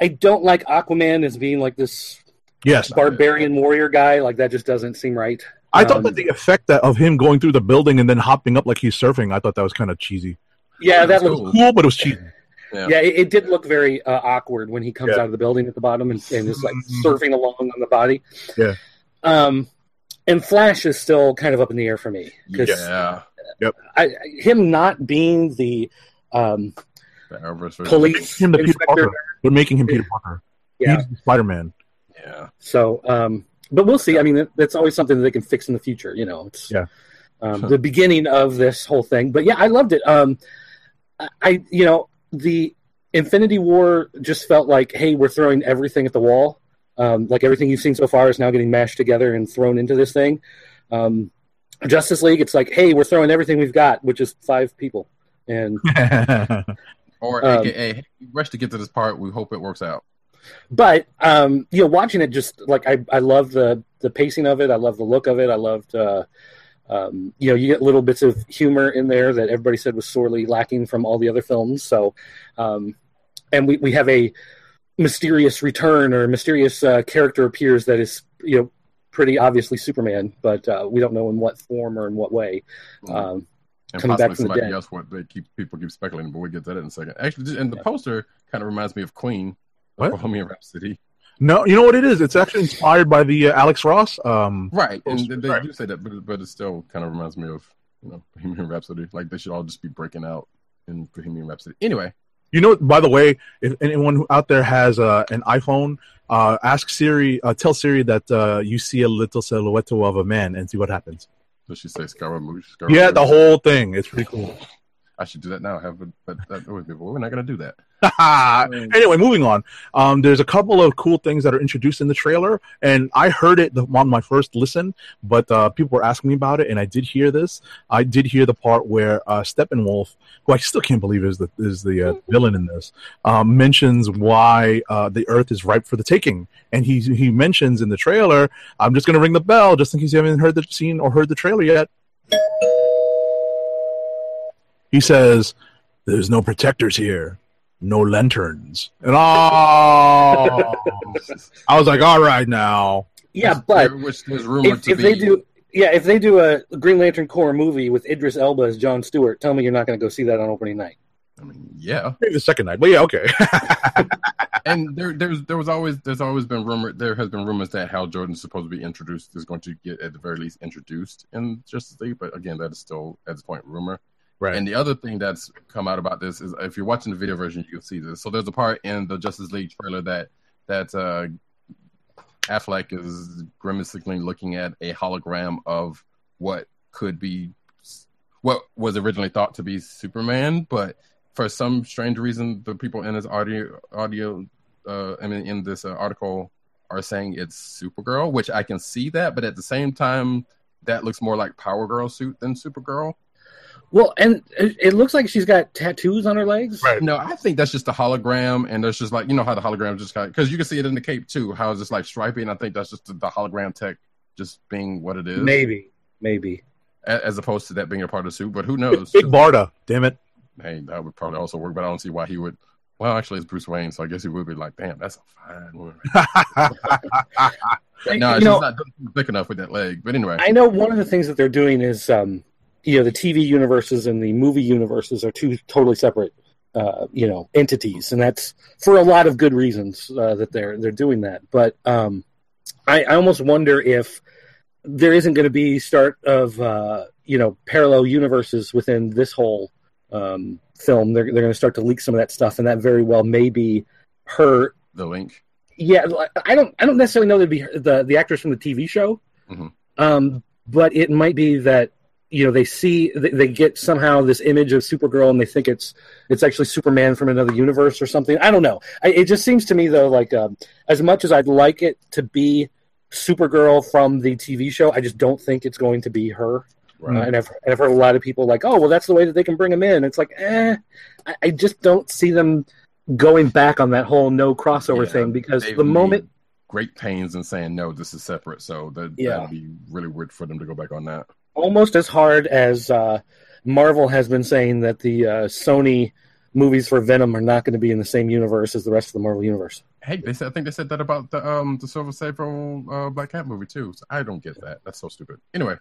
I don't like Aquaman as being like this Yes, barbarian warrior guy. Like that just doesn't seem right. I thought Um, that the effect that of him going through the building and then hopping up like he's surfing, I thought that was kind of cheesy. Yeah, that That's looks cool. Cool, but it was cheesy. Yeah. Yeah, it, it did look very uh, awkward when he comes Yeah. out of the building at the bottom and, and is like Mhm. surfing along on the body. Yeah. Um, and Flash is still kind of up in the air for me because Yeah. I, him not being the um, The Arrowverse version. police Him the Peter inspector. Parker. They're making him Peter Parker. Yeah. He's Spider Man. Yeah. So, um, but we'll see. I mean, that, that's always something that they can fix in the future. You know, it's Yeah. um, the beginning of this whole thing. But yeah, I loved it. Um, I- I, you know, the Infinity War just felt like, hey, we're throwing everything at the wall. Um, like everything you've seen so far is now getting mashed together and thrown into this thing. Um, Justice League, it's like, hey, we're throwing everything we've got, which is five people, and Or Um, AKA, hey, we rushed to get to this part. We hope it works out. but um, you know, watching it just like I, I love the the pacing of it. I love the look of it. I loved, uh, um, you know, you get little bits of humor in there that everybody said was sorely lacking from all the other films. So, um, and we we have a mysterious return or mysterious uh, character appears that is you know pretty obviously Superman, but uh, we don't know in what form or in what way. Um, and coming back possibly from the somebody dead. else. What they keep people keep speculating, but we'll get to that in a second. Actually, and the poster kind of reminds me of Queen, What? Bohemian Rhapsody. no, you know what it is? It's actually inspired by the uh, Alex Ross. Um, Right, and Poster, they right. do say that, but but it still kind of reminds me of you know Bohemian Rhapsody. Like they should all just be breaking out in Bohemian Rhapsody. Anyway, You know, by the way, if anyone who out there has uh, an iPhone, uh, ask Siri, uh, tell Siri that uh, you see a little silhouette of a man and see what happens. does she say Scaramouche? Scaramouche? Yeah, the whole thing. It's pretty cool. I should do that now. Have it, but that we're not going to do that. anyway, moving on. Um, there's a couple of cool things that are introduced in the trailer, and I heard it on my first listen, but uh, people were asking me about it, and I did hear this. I did hear the part where uh, Steppenwolf, who I still can't believe is the is the uh, villain in this, um, mentions why uh, the Earth is ripe for the taking, and he he mentions in the trailer. I'm just going to ring the bell just in case you haven't heard the scene or heard the trailer yet. He says, "There's no protectors here." No lanterns. And oh, I was like, all right now. yeah, but which there's rumored if, to if be. they do yeah if they do a green lantern corps movie with idris elba as john stewart tell me you're not going to go see that on opening night I mean, yeah, Maybe the second night, but yeah, okay. and there, there's, there was always, there's always been rumor. There has been rumors that Hal Jordan's supposed to be introduced, is going to get at the very least introduced in Justice League. But again, that is still at this point rumor. Right. And the other thing that's come out about this is if you're watching the video version, you'll see this. So there's a part in the Justice League trailer that that uh, Affleck is grimacingly looking at a hologram of what could be what was originally thought to be Superman, but for some strange reason, the people in this audio audio uh, I mean in this uh, article are saying it's Supergirl, which I can see that, but at the same time, that looks more like Power Girl suit than Supergirl. Well and it, it looks like she's got tattoos on her legs Right. No, I think that's just a hologram, and that's just like you know how the hologram just kind of because you can see it in the cape too, how it's just like stripy, and I think that's just the, the hologram tech just being what it is, maybe maybe a- as opposed to that being a part of the suit. But who knows? Big Barda, damn it. hey, that would probably also work, but I don't see why he would. Well, actually, it's Bruce Wayne, so I guess he would be like, "Damn, that's a fine woman." no, you she's not thick enough with that leg. But anyway, i know one of the things that they're doing is um you know the tv universes and the movie universes are two totally separate uh you know entities and that's for a lot of good reasons uh, that they're they're doing that but um i i almost wonder if there isn't going to be start of uh, you know parallel universes within this whole um, film. They're they're going to start to leak some of that stuff, and that very well may be her. the link. Yeah, I don't I don't necessarily know that'd be the the actress from the TV show, Mhm. um, but it might be that you know they see they, they get somehow this image of Supergirl and they think it's it's actually Superman from another universe or something. I don't know. I, it just seems to me though like um, as much as I'd like it to be Supergirl from the TV show, I just don't think it's going to be her. Uh, and, I've, and I've heard a lot of people like, oh, well, that's the way that they can bring him in. It's like, eh, I, I just don't see them going back on that whole no crossover Yeah, thing because the moment, great pains in saying no, this is separate. So that Yeah. that'd be really weird for them to go back on that. Almost as hard as uh, Marvel has been saying that the uh, Sony movies for Venom are not going to be in the same universe as the rest of the Marvel universe. Hey, they said I think they said that about the um the Silver Sable uh, Black Cat movie too. So I don't get that. That's so stupid. Anyway,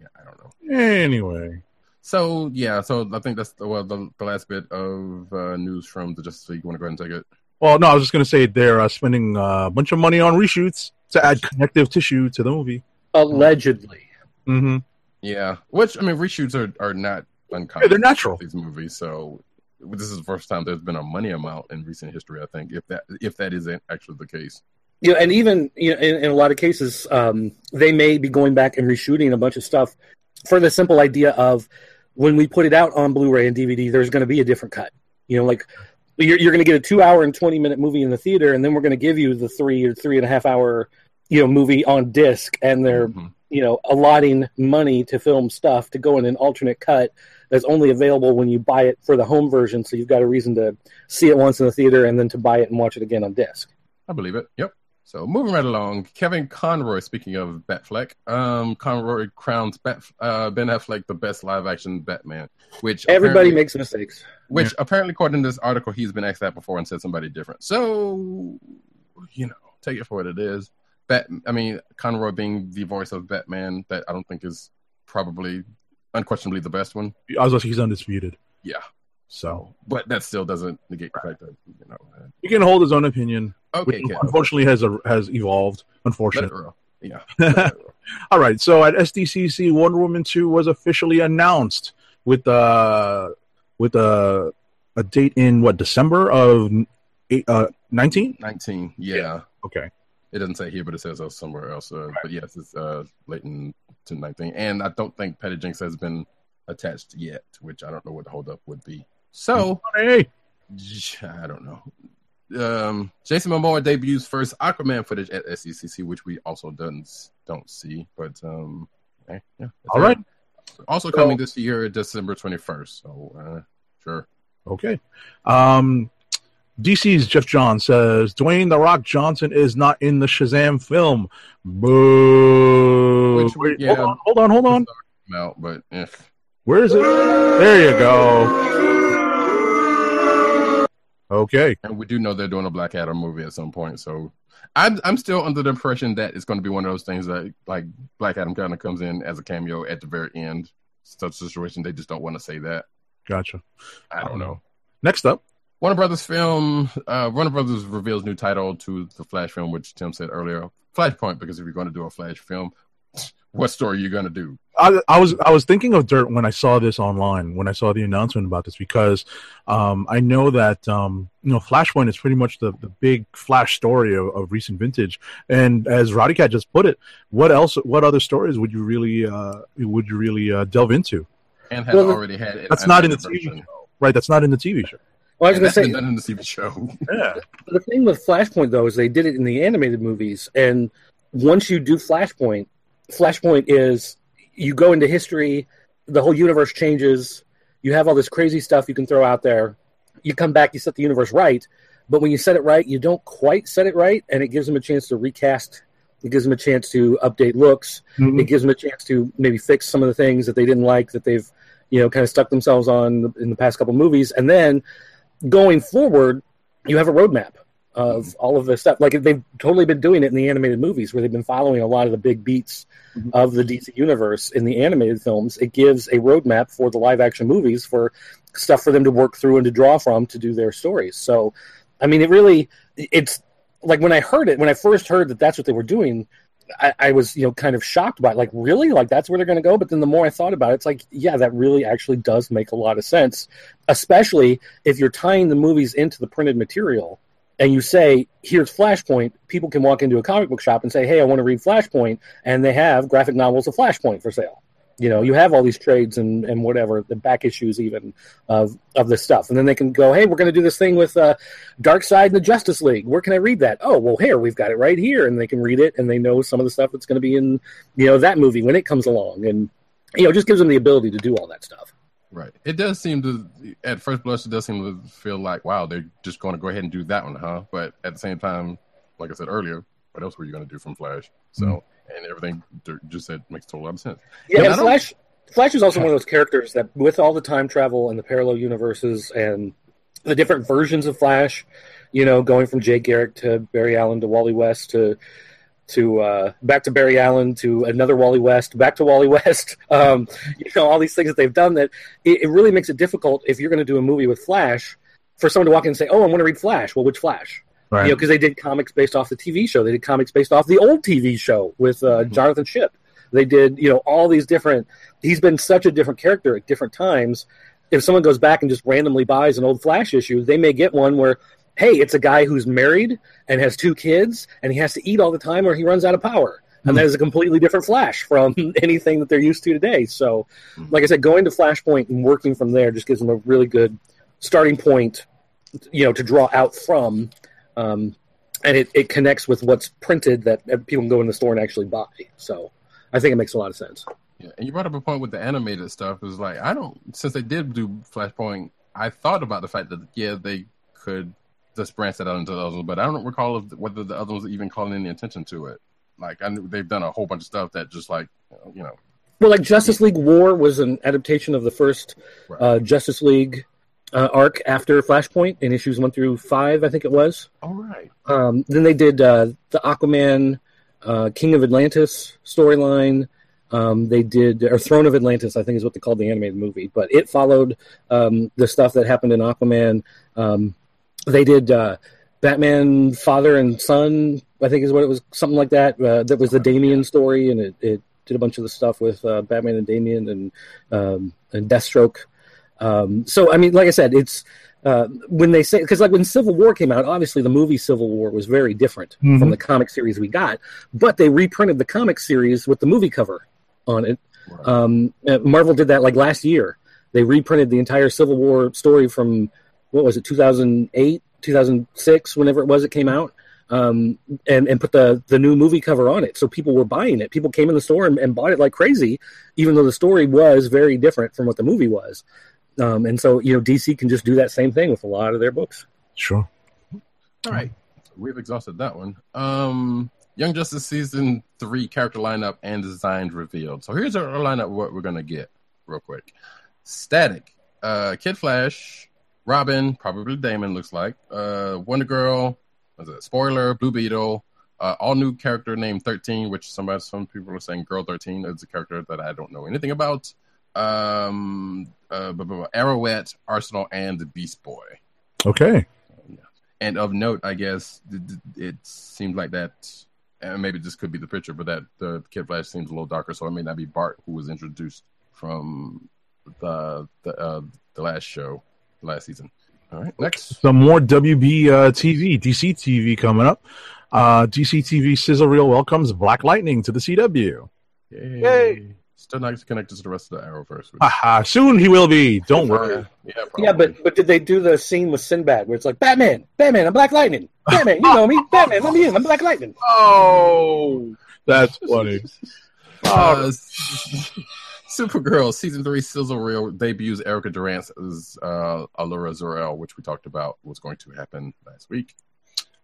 yeah, I don't know. Anyway, So yeah, so I think that's the, well the, the last bit of uh, news from the Justice League. You want to go ahead and take it? well, no, I was just gonna say they're uh, spending uh, a bunch of money on reshoots to add connective tissue to the movie. Allegedly. hmm Yeah, which I mean, reshoots are are not uncommon. Yeah, they're natural. These movies, so this is the first time there's been a money amount in recent history. I think if that if that isn't actually the case. Yeah, and even you know, in, in a lot of cases, um, they may be going back and reshooting a bunch of stuff for the simple idea of when we put it out on Blu-ray and DVD, there's going to be a different cut. You know, like you're, you're going to get a two-hour and twenty-minute movie in the theater, and then we're going to give you the three or three and a half hour, you know, movie on disc, and they're Mhm. You know allotting money to film stuff to go in an alternate cut that's only available when you buy it for the home version. So you've got a reason to see it once in the theater and then to buy it and watch it again on disc. I believe it. Yep. So moving right along, Kevin Conroy. Speaking of Batfleck, um, Conroy crowns Bat, uh, Ben Affleck the best live action Batman, which Everybody makes mistakes. which apparently according to this article he's been asked that before and said somebody different. So you know, take it for what it is. Bat, I mean, Conroy being the voice of Batman, that I don't think is probably unquestionably the best one. I was gonna he's undisputed. Yeah, So but that still doesn't negate the fact that you know. uh, he can hold his own opinion, Okay, which unfortunately has a, has evolved. Unfortunately. Yeah. let it roll. All right. So at SDCC, Wonder Woman two was officially announced with uh with a a date in what December of eight, uh nineteen. Nineteen. Yeah. Okay. It doesn't say here, but it says uh, somewhere else. Uh, But yes, it's uh, late in 2019, And I don't think Patty Jenkins has been attached yet, which I don't know what the holdup would be. So, Hey. I don't know. Um, Jason Momoa debuts first Aquaman footage at SDCC, which we also don't, don't see. But um, eh, yeah, All right. Also coming this year, December 21st. So, uh, sure. Okay. Um, DC's Geoff Johns says Dwayne the Rock Johnson is not in the Shazam film. Boo. Which, Wait, yeah. hold on, hold on, hold on. Out, but eh. Where is it? There you go. Okay. And we do know they're doing a Black Adam movie at some point. So I'm I'm still under the impression that it's going to be one of those things that like Black Adam kind of comes in as a cameo at the very end. Such a situation they just don't want to say that. Gotcha. I don't know. Next up. Warner Brothers film. Uh, Warner Brothers reveals new title to the Flash film, which Tim said earlier. Flashpoint, because if you're going to do a Flash film, what story are you going to do? I, I was I was thinking of Dirt when I saw this online when I saw the announcement about this because um, I know that um, you know Flashpoint is pretty much the, the big Flash story of, of recent vintage and as Roddy Cat just put it what else what other stories would you really uh, would you really uh, delve into And has Well, already had. that's not in the animated TV show right that's not in the TV show Well, I was And going to say, been done in the TV show. yeah the thing with Flashpoint though is they did it in the animated movies, and once you do Flashpoint, Flashpoint is you go into history, the whole universe changes. You have all this crazy stuff you can throw out there. You come back, you set the universe right, but when you set it right, you don't quite set it right, and it gives them a chance to recast. It gives them a chance to update looks. Mm-hmm. It gives them a chance to maybe fix some of the things that they didn't like that they've, you know, kind of stuck themselves on in the past couple movies, and then going forward, you have a roadmap of all of this stuff. Like they've totally been doing it in the animated movies, where they've been following a lot of the big beats mm-hmm. of the DC universe in the animated films. It gives a roadmap for the live action movies for stuff for them to work through and to draw from to do their stories. So, I mean, it really it's like when I heard it when I first heard that that's what they were doing. I, I was, you know, kind of shocked by it. Like, really? Like, that's where they're going to go? But then the more I thought about it, it's like, yeah, that really actually does make a lot of sense, especially if you're tying the movies into the printed material and you say, here's Flashpoint, people can walk into a comic book shop and say, hey, I want to read Flashpoint, and they have graphic novels of Flashpoint for sale. You know, you have all these trades and, and whatever, the back issues even of, of this stuff. And then they can go, hey, we're going to do this thing with uh, Side and the Justice League. Where can I read that? Oh, well, here, we've got it right here. And they can read it, and they know some of the stuff that's going to be in, you know, that movie when it comes along. And, you know, it just gives them the ability to do all that stuff. Right. It does seem to, at first blush, it does seem to feel like, wow, they're just going to go ahead and do that one, huh? But at the same time, like I said earlier, what else were you going to do from Flash? So, and everything just said makes total lot of sense. Yeah, Flash. Flash is also one of those characters that, with all the time travel and the parallel universes and the different versions of Flash. You know, going from Jay Garrick to Barry Allen to Wally West to to uh, back to Barry Allen to another Wally West, back to Wally West. Um, you know, all these things that they've done that it, it really makes it difficult if you're going to do a movie with Flash for someone to walk in and say, "Oh, I want to read Flash." Well, which Flash? Right. You know, because they did comics based off the TV show. They did comics based off the old TV show with uh, mm-hmm. Jonathan Ship. They did, you know, all these different. He's been such a different character at different times. If someone goes back and just randomly buys an old Flash issue, they may get one where, hey, it's a guy who's married and has two kids, and he has to eat all the time, or he runs out of power. And hmm. that is a completely different Flash from hmm. anything that they're used to today. So, hmm. like I said, going to Flashpoint and working from there just gives them a really good starting point, you know, to draw out from. Um, and it, it connects with what's printed that people can go in the store and actually buy. So I think it makes a lot of sense. Yeah, and you brought up a point with the animated stuff. Is like I don't since they did do Flashpoint, I thought about the fact that yeah they could just branch that out into the others, but I don't recall if, whether the other ones even calling any attention to it. Like I knew they've done a whole bunch of stuff that just like you know Well, like Justice League War was an adaptation of the first uh, Justice League uh, arc after Flashpoint in issues one through five, I think it was. all right. Um, then they did uh, the Aquaman, uh, King of Atlantis storyline. Um, they did, or Throne of Atlantis, I think is what they called the animated movie. But it followed um, the stuff that happened in Aquaman. Um, they did uh, Batman Father and Son, I think is what it was, something like that. Uh, that was the Damian story, and it, it did a bunch of the stuff with uh, Batman and Damian and um, and Deathstroke. Um, so I mean, like I said, it's uh, when they say because like when Civil War came out, obviously the movie Civil War was very different from the comic series we got, but they reprinted the comic series with the movie cover on it. Um, uh, Marvel did that like last year. They reprinted the entire Civil War story from what was it, 2008, 2006, whenever it was it came out, um, and and put the the new movie cover on it. So people were buying it. People came in the store and, and bought it like crazy, even though the story was very different from what the movie was. Um, and so you know, DC can just do that same thing with a lot of their books. Sure. All right, we've exhausted that one. Um, Young Justice season three character lineup and designs revealed. So here's our lineup. What we're gonna get real quick: Static, uh, Kid Flash, Robin, probably Damian looks like, uh, Wonder Girl, was it Spoiler, Blue Beetle, uh, all new character named Thirteen, which somebody some people are saying Girl Thirteen is a character that I don't know anything about. Um, uh, blah, blah, blah, Arrowette, Arsenal, and the Beast Boy. Okay. And of note, I guess th- it seems like that, and maybe this could be the picture, but that the Kid Flash seems a little darker, so it may not be Bart who was introduced from the the uh, the last show, last season. All right, next. Some more WB uh, TV, DC TV coming up. Uh, DC TV sizzle reel welcomes Black Lightning to the CW. Yay. Yay. Still not connected to the rest of the Arrowverse. which- Haha, soon he will be. Don't worry. Yeah, probably. Yeah, but but did they do the scene with Sinbad where it's like Batman, Batman, I'm Black Lightning, Batman, you know me, Batman, let me in, I'm Black Lightning. Oh, that's funny. Uh, Supergirl season three sizzle reel debuts Erica Durance as uh, Alura Zor-El, which we talked about was going to happen last week.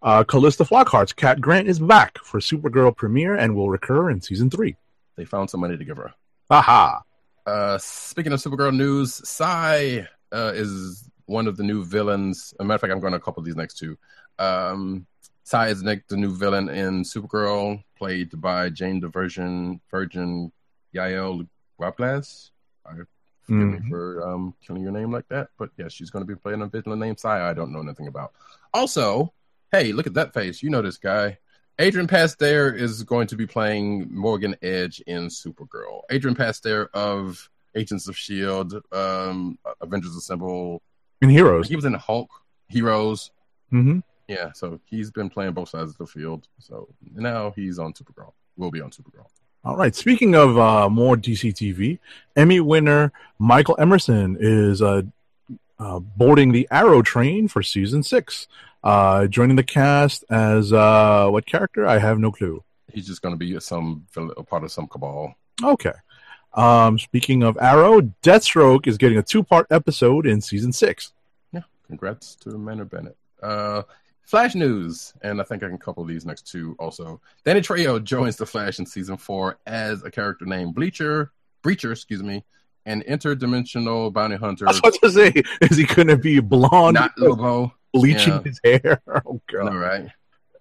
Uh, Calista Flockhart's Cat Grant is back for Supergirl premiere and will recur in season three. They found some money to give her. Haha. Uh, speaking of Supergirl news, Psi uh, is one of the new villains. As a matter of fact, I'm going to couple these next two. Um, Psi is the new villain in Supergirl, played by Jane the Virgin Virgin Yael Waplas. I forgive me Mhm. for um, killing your name like that, but yeah, she's going to be playing a villain named Psi. I don't know nothing about. Also, hey, look at that face. You know this guy. Adrian Pasdar is going to be playing Morgan Edge in Supergirl. Adrian Pasdar of Agents of Shield, um, Avengers Assemble. And Heroes. He was in Hulk, Heroes. hmm Yeah, so he's been playing both sides of the field. So now he's on Supergirl. Will be on Supergirl. All right. Speaking of uh, more DC TV, Emmy winner Michael Emerson is uh, uh, boarding the Arrow train for season six, uh, joining the cast as uh, what character? I have no clue. He's just going to be some a part of some cabal. Okay. Um, speaking of Arrow, Deathstroke is getting a two-part episode in season six. Yeah, congrats to Manu Bennett. Uh, Flash news, and I think I can couple these next two also. Danny Trejo joins the Flash in season four as a character named Bleacher, Breacher, excuse me, an interdimensional bounty hunter, I was about to say, is he going to be blonde, not Lobo. Bleaching yeah. his hair? Oh god! right.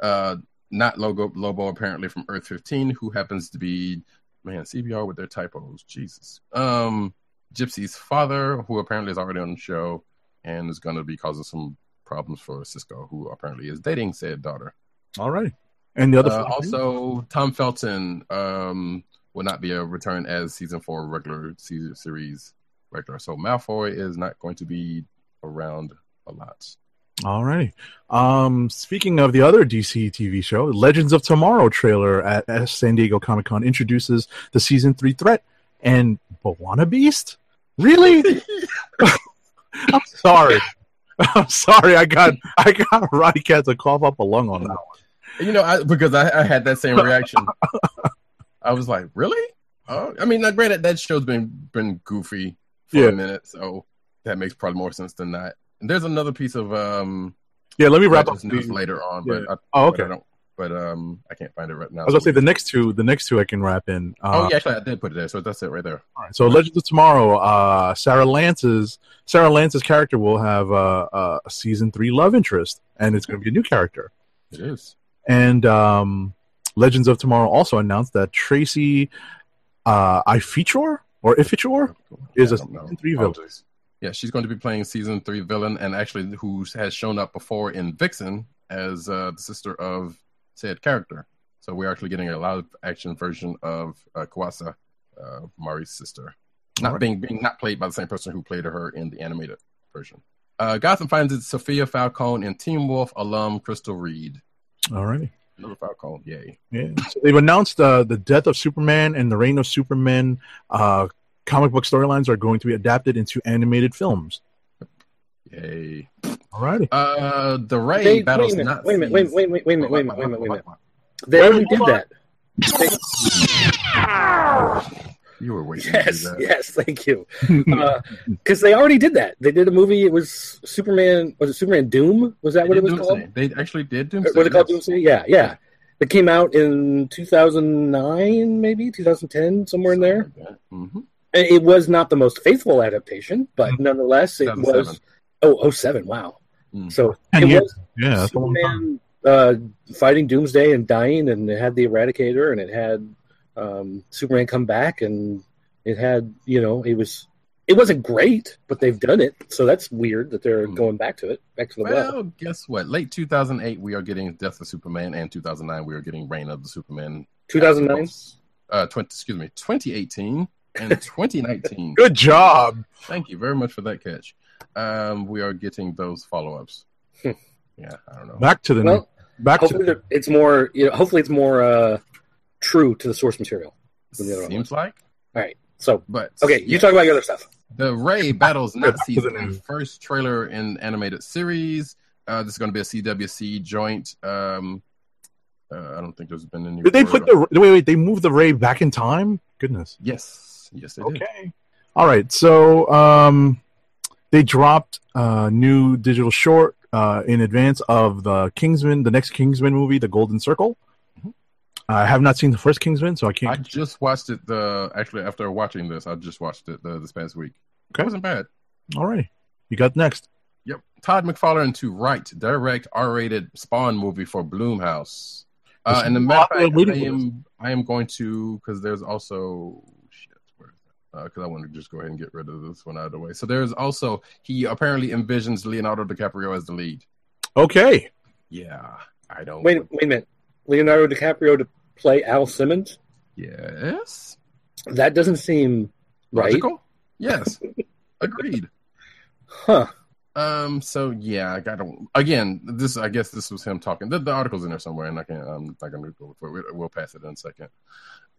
Uh, not Logo Lobo, apparently from Earth 15, who happens to be man CBR with their typos. Jesus. Um, Gypsy's father, who apparently is already on the show and is going to be causing some problems for Cisco, who apparently is dating said daughter. All right. And the other Uh, also, Tom Felton um, will not be a return as season four regular se- series regular. So Malfoy is not going to be around a lot. All right. Um, speaking of the other DC TV show, Legends of Tomorrow trailer at, San Diego Comic Con introduces the season three threat and B'wana Beast. Really? I'm sorry. I'm sorry. I got I got Roddy Cat to cough up a lung on that one. You know, I, because I, I had that same reaction. I was like, really? Oh, I mean, now, granted, that show's been been goofy for Yeah. a minute, so that makes probably more sense than not. And there's another piece of um Yeah, let me wrap up. News later on, but I, Oh, but I okay. don't. But um, I can't find it right now. I was gonna say the next two. The next two I can wrap in. Uh, oh, yeah, actually, I did put it there, so that's it right there. All right. So Legends of Tomorrow, uh, Sarah Lance's Sarah Lance's character will have uh, a season three love interest, and it's going to be a new character. It is. And um, Legends of Tomorrow also announced that Tracy uh, Ifeachor or Ifeachor is a season three villain. Yeah, she's going to be playing season three villain, and actually, who has shown up before in Vixen as uh, the sister of said character. So we're actually getting a live action version of uh, Kuasa, uh, Mari's sister, not Alright. being being not played by the same person who played her in the animated version. Uh, Gotham finds it's Sophia Falcone and Teen Wolf alum Crystal Reed. All righty. Another Falcone, yay! Yeah. So they've announced uh, the death of Superman and the reign of Superman. Uh, comic book storylines are going to be adapted into animated films. Yay! All righty. Uh, the Ray They, wait battles a minute. not Wait a minute. Wait, wait, wait, wait a minute. Wait a minute. Wait a minute. Wait a minute. They already did hold on. that. You were waiting. to do Yes, that. yes, thank you. Because they already did that. They did a movie. It was Superman. Was it Superman Doom? Was that They what it was Doomsday. called? They actually did Or Doomsday. Was it called yes. Doomsday? Yeah, yeah. That came out in 2009, maybe 2010, somewhere in there. Mm-hmm. And It was not the most faithful adaptation, but Mhm. nonetheless, it 2007. was. Oh, oh seven. Wow. Mm. So Ten it years. was Yeah, that's a long time. Superman uh, fighting Doomsday and dying, and it had the Eradicator, and it had um, Superman come back, and it had you know it was it wasn't great, but they've done it, so that's weird that they're Hmm. going back to it, back to the well. Well, guess what? Late 2008, we are getting Death of Superman, and 2009, we are getting Reign of the Superman. 2009. Uh, 20, excuse me, 2018 and 2019. Good job. Thank you very much for that catch. Um, we are getting those follow ups. Hmm. yeah, I don't know. Back to the Well, back to hopefully the, it's more you know hopefully it's more uh, true to the source material. than the other Seems was. like, All right, so but okay, you talk about your other stuff. The Ray battles Back to Nazis, the the first trailer in animated series. Uh, this is going to be a CW Seed joint. Um, uh, I don't think there's been any. Did they put the wait? Wait, they moved the Ray back in time? Goodness. Yes, yes, they did. Okay. All right. So um, they dropped a new digital short uh, in advance of the Kingsman, the next Kingsman movie, The Golden Circle. Mhm. I have not seen the first Kingsman, so I I can't. I just watched it. The actually after watching this, I just watched it the, this past week. Okay. It wasn't bad. All right. You got next. Yep. Todd McFarlane to write, direct R-rated Spawn movie for Blumhouse. Uh, and the is matter fact, reading I am I am going to because there's also shit. Where is that? Because I want to just go ahead and get rid of this one out of the way. So there's also he apparently envisions Leonardo DiCaprio as the lead. Okay. Yeah, I don't. Wait, wait a minute, Leonardo DiCaprio to play Al Simmons? Yes. That doesn't seem right, Logical. Yes. Agreed. huh? Um. So yeah, I got to again. This I guess this was him talking. The, the article's in there somewhere, and I can't. I'm not going to go for it. We'll pass it in a second.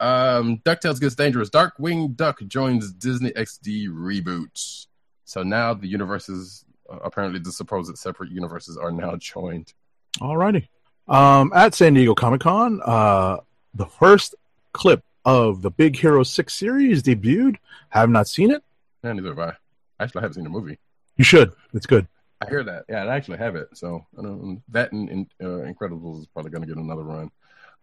Um. Ducktales gets dangerous. Darkwing Duck joins Disney XD reboot. So now the universes, uh, apparently the supposed separate universes, are now joined. All righty. Um, at San Diego Comic Con, uh, the first clip of the Big Hero 6 series debuted. Have not seen it. And neither have I. Actually, I haven't seen the movie. You should. It's good. I hear that. Yeah, I actually have it. So I don't, that and, and uh, Incredibles is probably going to get another run.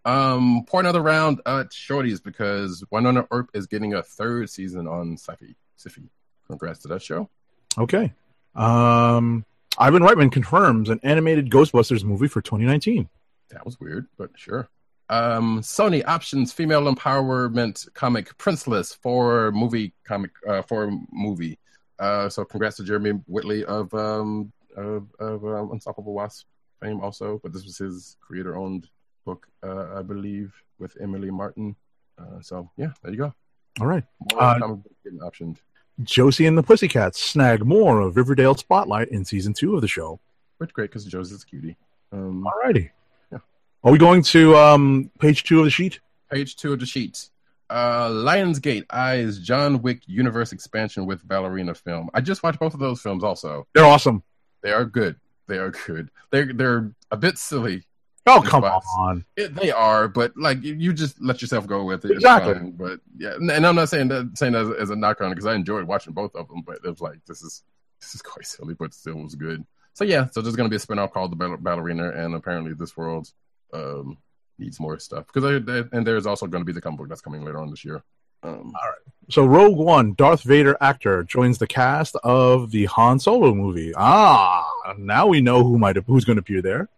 Um, pour another round at Shorties because Wynonna Earp is getting a third season on Sci-Fi. Syfy. Congrats to that show. Okay. Um, Ivan Reitman confirms an animated Ghostbusters movie for 2019. That was weird, but sure. Um, Sony options female empowerment comic Princeless for movie comic uh, for movie. Uh, so congrats to Jeremy Whitley of um, of, of um, Unstoppable Wasp fame also, but this was his creator owned book, uh, I believe, with Emily Martin. Uh, so yeah, there you go. All right. More Uh, getting optioned. Josie and the Pussycats snag more of Riverdale spotlight in season two of the show. Which great because Josie's a cutie. Um, Alrighty. Yeah. Are we going to um, page two of the sheet? Page two of the sheet. Uh, Lionsgate eyes John Wick universe expansion with ballerina film. I just watched both of those films. Also, They're awesome. they are good. They are good. They're they're a bit silly. Oh, come spots. on. It, they are, but like you, just let yourself go with it. Exactly. fine. But yeah, and I'm not saying that saying that as, as a knock on it because I enjoyed watching both of them. But it was like this is this is quite silly, but still was good. So yeah, so there's gonna be a spinoff called the Ball- Ballerina, and apparently this world um, needs more stuff because and there's also going to be the comic book that's coming later on this year. Um, All right. So Rogue One, Darth Vader actor joins the cast of the Han Solo movie. Ah, now we know who might who's going to appear there.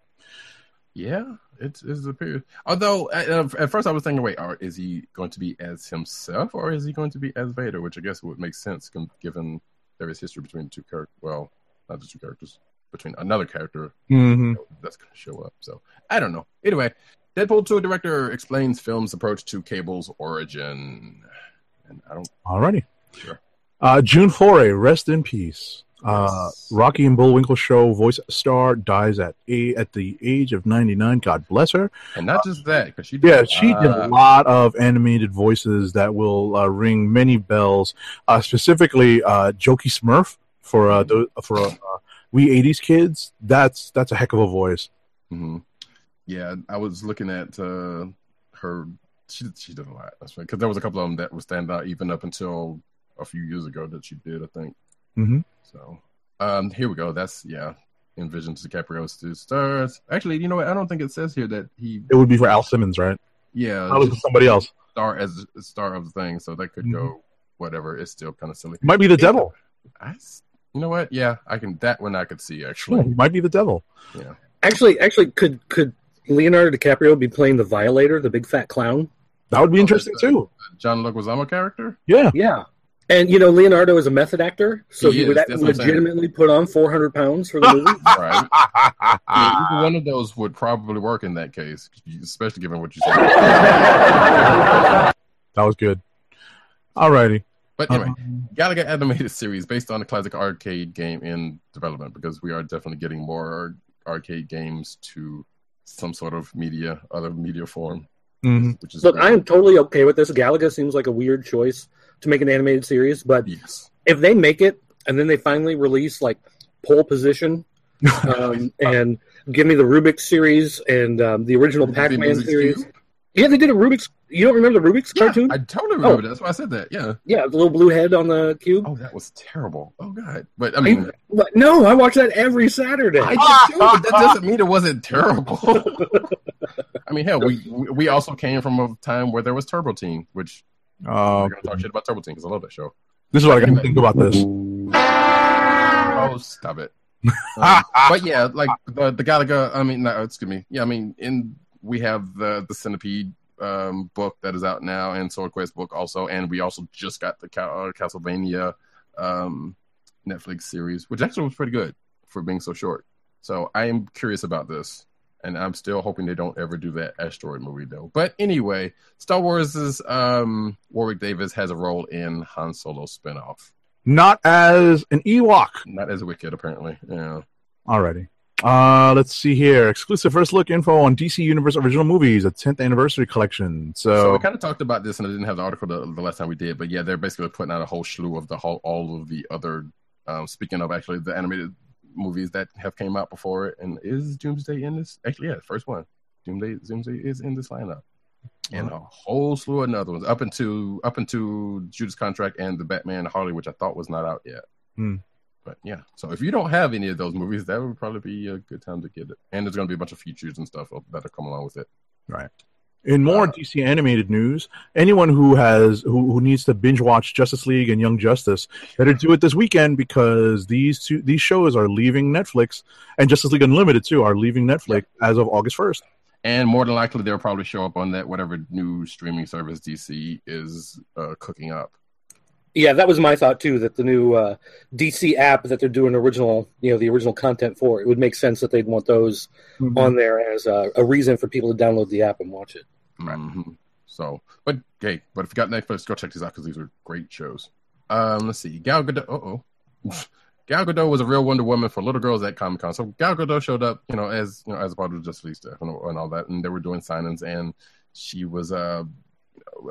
Yeah, it's it's a period. Although at, at first I was thinking, wait, are, is he going to be as himself or is he going to be as Vader? Which I guess would make sense given there is history between the two characters. Well, not the two characters, between another character Mm-hmm. that's going to show up. So I don't know. Anyway, Deadpool 2 director explains film's approach to Cable's origin. And I don't. Alrighty. Sure. Uh, June Foray, rest in peace. Uh, Rocky and Bullwinkle show voice star dies at a at the age of ninety nine. God bless her. And not just that, because she Yeah, she did a uh, lot of animated voices that will uh, ring many bells. Uh, specifically, uh, Jokey Smurf for uh, the, for uh, we '80s kids. That's that's a heck of a voice. hmm Yeah, I was looking at uh, her. She she did a lot. That's right. Because there was a couple of them that would stand out even up until a few years ago that she did. I think. Mhm. So, um, here we go. That's yeah. Envisions DiCaprio's two stars. Actually, you know what? I don't think it says here that he. It would be for Al Simmons, right? Yeah, That was for somebody else. star as a star of the thing. So that could Mhm. go whatever. It's still kind of silly. Might be the devil. I s you know what? Yeah, I can. That one I could see actually. he might be the devil. Yeah. Actually, actually, could could Leonardo DiCaprio be playing the Violator, the big fat clown? That would be Oh, interesting that's, too. John Leguizamo character. Yeah. Yeah. And you know, Leonardo is a method actor, so He he, would that's what I'm saying. legitimately put on 400 pounds for the movie. Right. Yeah, either one of those would probably work in that case, especially given what you said. That was good. Alrighty. But anyway, Um, Galaga animated series based on the classic arcade game in development because we are definitely getting more arcade games to some sort of media, other media form, mhm. which is Look, I am totally okay with this. Galaga seems like a weird choice to make an animated series, but yes, if they make it and then they finally release like pole position um, and give me the Rubik's series and um, the original Pac-Man series. Cube? Yeah, they did a Rubik's. You don't remember the Rubik's Yeah, cartoon? I totally remember Oh. that. That's why I said that. Yeah. Yeah, the little blue head on the cube. Oh, that was terrible. Oh God. But I mean, What? No, I watch that every Saturday. I did too, but that doesn't mean it wasn't terrible. I mean, hell, we we also came from a time where there was Turbo Teen, which Uh, we're gonna talk shit about Turbo Teen because I love that show. this is what I got to think about this. Oh, stop it. Um, but yeah, like the the Galaga. I mean, no, excuse me. Yeah, I mean, in we have the the Centipede um, book that is out now, and Sword Quest book also, and we also just got the Ca- uh, Castlevania um, Netflix series, which actually was pretty good for being so short. So I am curious about this, and I'm still hoping they don't ever do that asteroid movie though. But anyway, Star Wars' um, Warwick Davis has a role in Han Solo spinoff, Not as an Ewok. not as Wicket apparently. Yeah. Alrighty. Uh, let's see here. Exclusive first look info on DC Universe original movies, a 10th anniversary collection. So So, we kind of talked about this, and I didn't have the article the, the last time we did, but yeah, they're basically putting out a whole slew of the whole all of the other. Um, speaking of actually the animated movies that have came out before it, and is Doomsday in this? Actually, yeah, first one. Doomsday, Doomsday is in this lineup, and a whole slew of other ones up into up into Judas Contract and the Batman Harley, which I thought was not out yet. Hmm. But yeah, so if you don't have any of those movies, that would probably be a good time to get it. And there's going to be a bunch of features and stuff that'll come along with it. In more Uh, DC animated news, anyone who has who, who needs to binge watch Justice League and Young Justice better do it this weekend because these two these shows are leaving Netflix and Justice League Unlimited too are leaving Netflix as of August first. And more than likely, they'll probably show up on that whatever new streaming service DC is uh, cooking up. Yeah, that was my thought too. That the new uh, DC app that they're doing original, you know, the original content for, it would make sense that they'd want those on there as a, a reason for people to download the app and watch it. Mhm. So, but hey, but if you got Netflix, go check these out because these are great shows. Um, let's see, Gal Gadot. Oh, Gal Gadot was a real Wonder Woman for little girls at Comic Con. So Gal Gadot showed up, you know, as you know, as part of Justice League and, and all that, and they were doing signings, and she was uh,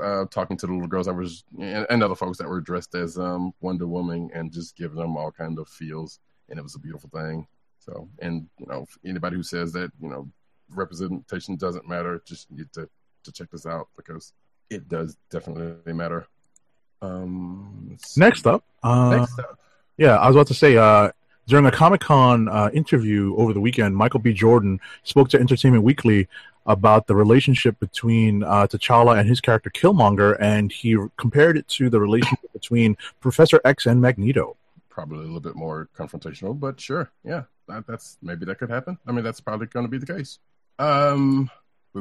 uh talking to the little girls that was and, and other folks that were dressed as um Wonder Woman and just giving them all kind of feels, and it was a beautiful thing. So, and you know, anybody who says that you know representation doesn't matter, just need to to check this out because it does definitely matter. Um, let's. Next up, uh, next up, Yeah, I was about to say, uh, during a Comic Con uh, interview over the weekend, Michael B. Jordan spoke to Entertainment Weekly about the relationship between uh, T'Challa and his character Killmonger, and he compared it to the relationship between Professor X and Magneto. probably a little bit more confrontational, but sure, yeah, that, that's maybe that could happen. I mean, that's probably going to be the case. Um,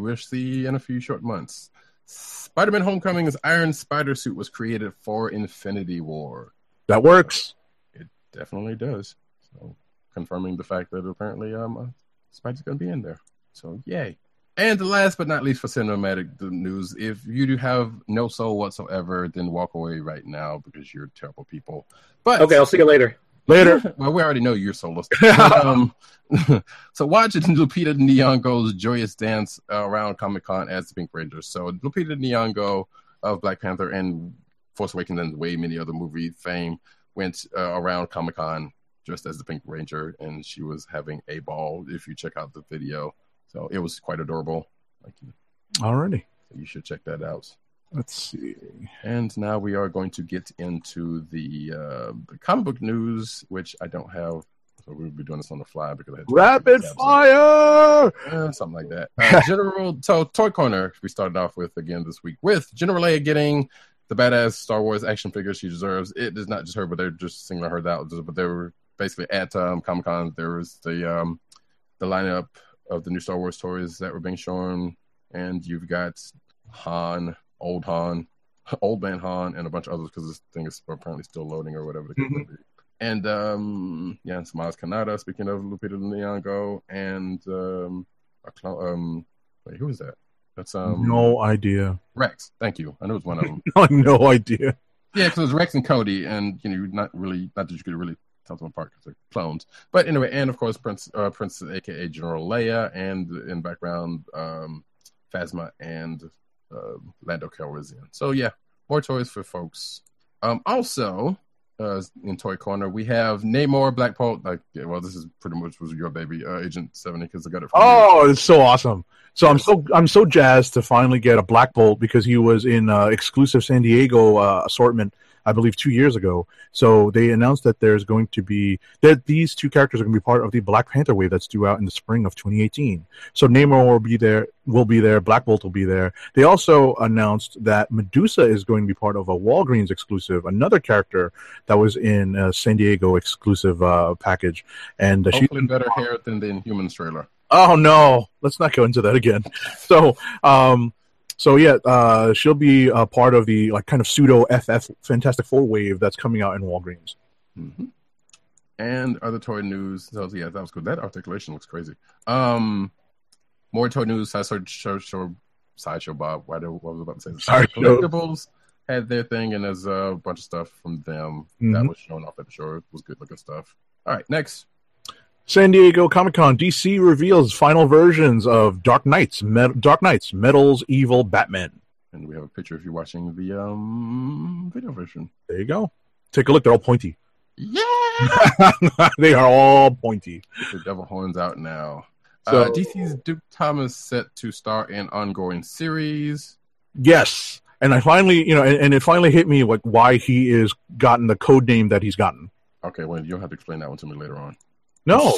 we will see in a few short months. Spider-Man: Homecoming's Iron Spider suit was created for Infinity War. That works. It definitely does. So confirming the fact that apparently um uh, Spider's going to be in there. So yay. And the last but not least for cinematic news, if you do have no soul whatsoever, then walk away right now because you're terrible people. But Okay, I'll see you later. Later. well, we already know you're soulless. um, so watch Lupita Nyong'o's joyous dance around Comic Con as the Pink Ranger. So Lupita Nyong'o of Black Panther and Force Awakens and way many other movie fame went uh, around Comic Con dressed as the Pink Ranger, and she was having a ball. If you check out the video, so it was quite adorable. Like Alrighty. you should check that out. Let's see. And now we are going to get into the, uh, the comic book news, which I don't have. So we'll be doing this on the fly because I had Rapid fire! Something like that. Uh, General, so Toy Corner, we started off with again this week with General Leia getting the badass Star Wars action figure she deserves. It is not just her, but they're just singling her out. But they were basically at um, Comic Con. There was the um, the lineup of the new Star Wars toys that were being shown, and you've got Han, old Han, old man Han, and a bunch of others because this thing is apparently still loading or whatever the case be. And um, yeah, and Smiles Kanata. Speaking of Lupita Nyong'o, and um, a clone. Um, wait, who is that? That's um no idea. Rex. Thank you. I know it's one of them. I no idea. yeah, because it was Rex and Cody, and you know, you're not really not that you could really tell them apart because they're clones. But anyway, and of course, Prince, uh, Princess, aka General Leia, and in background, um, Phasma and uh, Lando Calrissian. So yeah, more toys for folks. Um, also, uh, in Toy Corner, we have Namor Black Bolt. Like, yeah, well, this is pretty much was your baby, uh, Agent Seventy, because I got it. From you. Oh, it's so awesome. So I'm so I'm so jazzed to finally get a Black Bolt because he was in uh, exclusive San Diego uh, assortment, I believe, two years ago. So they announced that there's going to be that these two characters are going to be part of the Black Panther wave that's due out in the spring of 2018. So Namor will be there, will be there, Black Bolt will be there. They also announced that Medusa is going to be part of a Walgreens exclusive, another character that was in a San Diego exclusive uh, package, and uh, she's Hopefully, better hair than the Inhumans trailer. Oh no, let's not go into that again. So, um, so yeah, uh, she'll be a part of the like kind of pseudo FF Fantastic Four wave that's coming out in Walgreens. hmm And other toy news. So yeah, that was good. That articulation looks crazy. Um, more toy news. Sideshow show, show, sideshow Bob. Why do what was I about to say? Sideshow. Collectibles had their thing, and there's a bunch of stuff from them that Mhm. was shown off at the show. It was good looking stuff. All right, next. San Diego Comic Con DC reveals final versions of Dark Knights, Met- Dark Knights, Metal's Evil Batman. And we have a picture if you're watching the um video version. There you go. Take a look; they're all pointy. Yeah, they are all pointy. the devil horns out now. So- uh, DC's Duke Thomas set to star in ongoing series. Yes, and I finally, you know, and, and it finally hit me like why he is gotten the code name that he's gotten. Okay, well, you'll have to explain that one to me later on. No,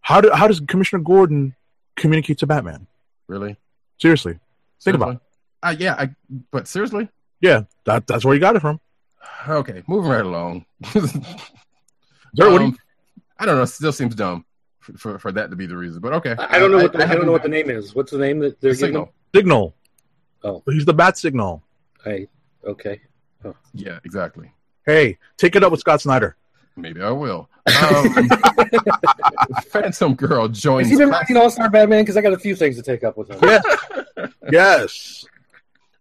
how do how does Commissioner Gordon communicate to Batman? Really? Seriously. Think about it. Uh, yeah, I, but seriously? Yeah, that, that's where you got it from. Okay, moving right along. Sir, what do you, Um, I don't know. It still seems dumb for, for, for that to be the reason, but okay. I I don't know what the, I, don't haven't- know what the name is. What's the name that they're The giving signal. signal? Oh. he's the bat signal. them? I okay. Yeah, exactly. Hey, take it up with Scott Snyder. Maybe I will. Um, Phantom Girl joins. Has he been class- writing All Star Batman? Because I got a few things to take up with him. Yes, yes.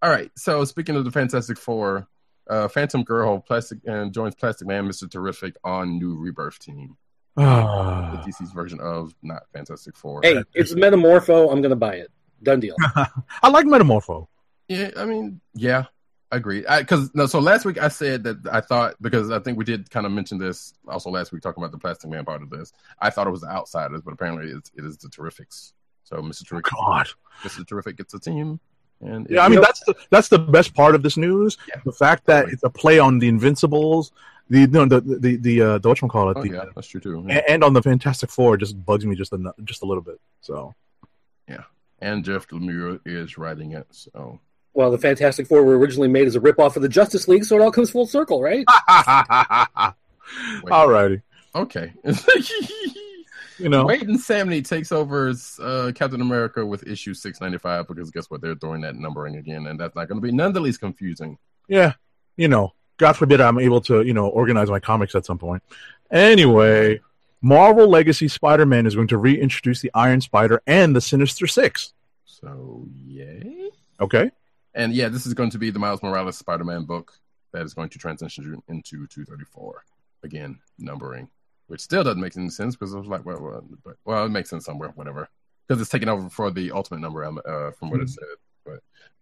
All right. So speaking of the Fantastic Four, uh, Phantom Girl, Plastic and joins Plastic Man, Mister Terrific on new Rebirth team, the Ah. DC's version of not Fantastic Four. Hey, it's Metamorpho. I'm gonna buy it. Done deal. I like Metamorpho. Yeah, I mean, yeah, I agree. Because no, so last week I said that I thought because I think we did kind of mention this also last week talking about the Plastic Man part of this. I thought it was the Outsiders, but apparently it's, it is the Terrifics. So Mister Terrific, God. Mister Terrific gets a team, and Yeah, I mean that's the that's the best part of this news. Yeah. The fact that it's a play on the Invincibles, the no, the the the uh, the whatchamacallit, oh, the, yeah, that's true too. a- and on the Fantastic Four just bugs me just a just a little bit. So yeah, And Jeff Lemire is writing it. So Well, the Fantastic Four were originally made as a ripoff of the Justice League, so it all comes full circle, right? Alrighty, okay. you know, Waid and Samnee takes over as uh, Captain America with issue six ninety five because guess what? They're throwing that numbering again, and that's not going to be none the least confusing. yeah, you know, God forbid I'm able to you know organize my comics at some point. Anyway, Marvel Legacy Spider-Man is going to reintroduce the Iron Spider and the Sinister Six. So yay! Okay, And yeah, this is going to be the Miles Morales Spider Man book that is going to transition into two thirty four again numbering, which still doesn't make any sense because I was like, well, well, but well, it makes sense somewhere, whatever, because it's taken over for the Ultimate number um, uh, from what it said. But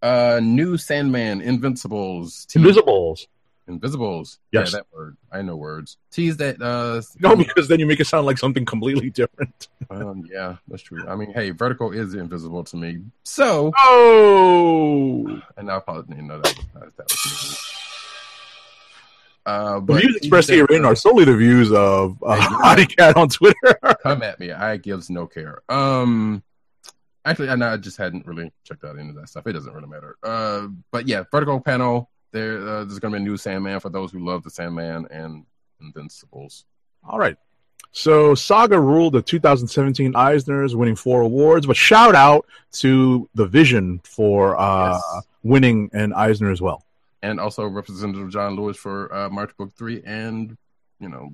uh, new Sandman, Invincibles, tease- Invisibles. Invisibles. Yes. Yeah, that word. I know words. Tease that. Uh, No, because then you make it sound like something completely different. um, yeah, that's true. I mean, hey, Vertigo is invisible to me. So, Oh, and I probably didn't know that. Was, that was. Uh, the but views expressed herein are solely the views of uh, Hey. Cat on Twitter. come at me. I gives no care. Um, actually, I know I just hadn't really checked out any of that stuff. It doesn't really matter. Uh, but yeah, Vertigo panel. There, uh, there's going to be a new Sandman for those who love the Sandman and Invincibles. All right. So Saga ruled the 2017 Eisners, winning four awards. But shout out to the Vision for uh, Yes. winning an Eisner as well. and also Representative John Lewis for uh, March Book Three, and you know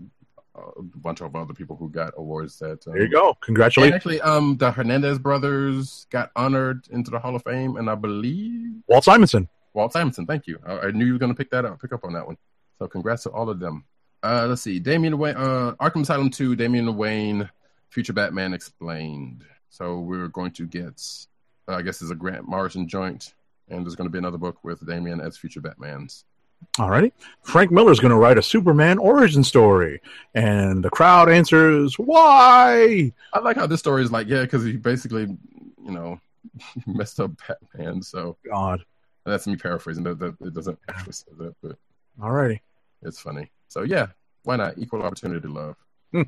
a bunch of other people who got awards. That um, There you go. Congratulations, actually, um, the Hernandez brothers got honored into the Hall of Fame, and I believe Walt Simonson. Walt Simonson. Thank you. I, I knew you were going to pick that up, pick up on that one. So congrats to all of them. Uh, let's see, Damian Wayne, uh, Arkham Asylum Two, Damian Wayne, Future Batman Explained. So we're going to get, uh, I guess, it's a Grant Morrison joint, and there's going to be another book with Damian as Future Batman's. All righty. Frank Miller's going to write a Superman origin story. And the crowd answers, why? I like how this story is like, yeah, because he basically, you know, messed up Batman. So God. That's me paraphrasing. That, that it doesn't actually say that, but alrighty, it's funny. So yeah, why not? Equal opportunity love. Hmm.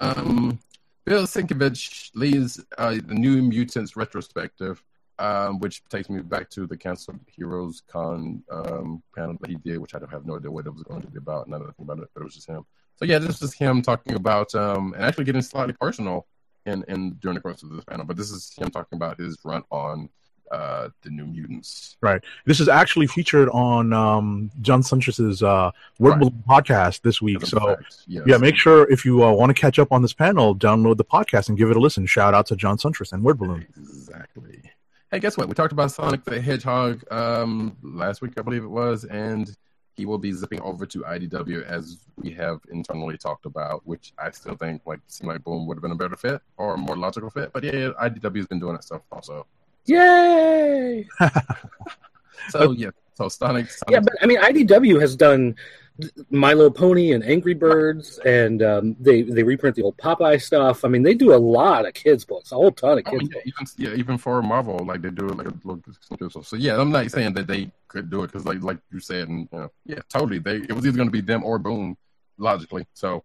Um, Bill Sienkiewicz leads uh, the New Mutants retrospective, um, which takes me back to the Canceled Heroes Con um, panel that he did, which I don't have no idea what it was going to be about. None of the thing about it, but it was just him. So yeah, this is him talking about um, and actually getting slightly personal in, in during the course of this panel. But this is him talking about his run on uh, the New Mutants. Right. This is actually featured on um, John Siuntres's uh, Word Right. Balloon podcast this week. So yes. Yeah, make sure if you uh, want to catch up on this panel, download the podcast and give it a listen. Shout out to John Suntress and Word Balloon. Exactly. Hey, guess what? We talked about Sonic the Hedgehog um, last week, I believe it was, and he will be zipping over to IDW as we have internally talked about, which I still think like seemed like Boom would have been a better fit or a more logical fit. But yeah, IDW has been doing that stuff also. Yay! So yeah, so Sonic. Sonic Yeah, but I mean, IDW has done My Little Pony and Angry Birds, and um, they they reprint the old Popeye stuff. I mean, they do a lot of kids books, a whole ton of Oh, kids yeah, books. even yeah, even for Marvel, like they do like a little exclusive. So yeah, I'm not saying that they could do it because like like you said, and you know, yeah, totally. They it was either going to be them or Boom, logically. So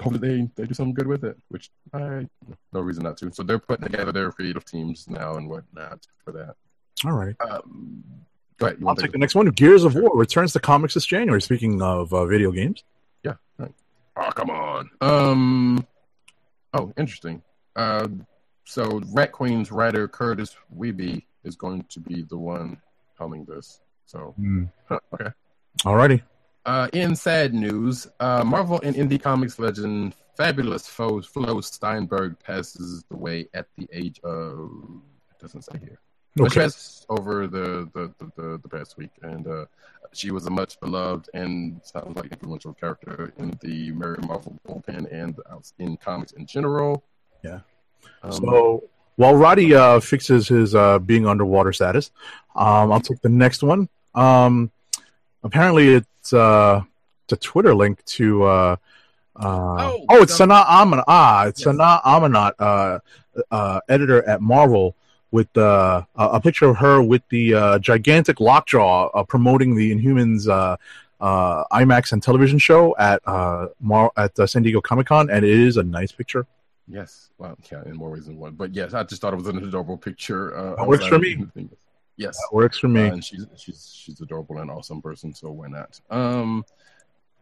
hopefully they they do something good with it, which I no reason not to. So they're putting together their creative teams now and whatnot for that. All right. Um, go ahead. I'll take the next one. Gears of War returns to comics this January. Speaking of uh, video games. Yeah. Right. Oh, come on. Um. Oh, interesting. Uh, so Rat Queen's writer Kurtis Wiebe is going to be the one helming this. So huh, okay. All righty. Uh, in sad news, uh, Marvel and indie comics legend Fabulous Flo, Flo Steinberg passes away at the age of it doesn't say here. Okay. passed over the the, the, the the past week, and uh, she was a much beloved and sounds like influential character in the Merry Marvel bullpen and in comics in general. Yeah. Um, So while Roddy uh, fixes his uh, being underwater status, um, I'll take the next one. Um, apparently, it's, uh, it's a Twitter link to. Uh, uh, Oh, oh, it's Sana Amanat. Ah, it's Yes. Sana Amanat, uh, uh, editor at Marvel, with uh, a picture of her with the uh, gigantic lockjaw uh, promoting the Inhumans uh, uh, IMAX and television show at uh, Mar- at uh, San Diego Comic Con, and it is a nice picture. Yes, well, yeah, in more ways than one. But yes, I just thought it was an adorable picture. Uh, works for me. the- Yes, That works for me. Uh, and she's she's she's adorable and awesome person, so why not? Um,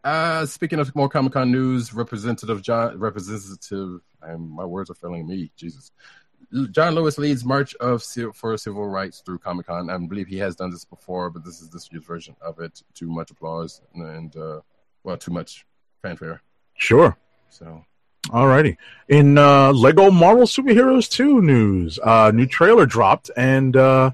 uh, speaking of more Comic Con news, Representative John, Representative, um, my words are failing me. Jesus, John Lewis leads March of for Civil Rights through Comic Con. I believe he has done this before, but this is this year's version of it. Too much applause and uh, well, too much fanfare. Sure. So Alrighty. In uh, Lego Marvel Superheroes 2 news, uh, new trailer dropped, and uh,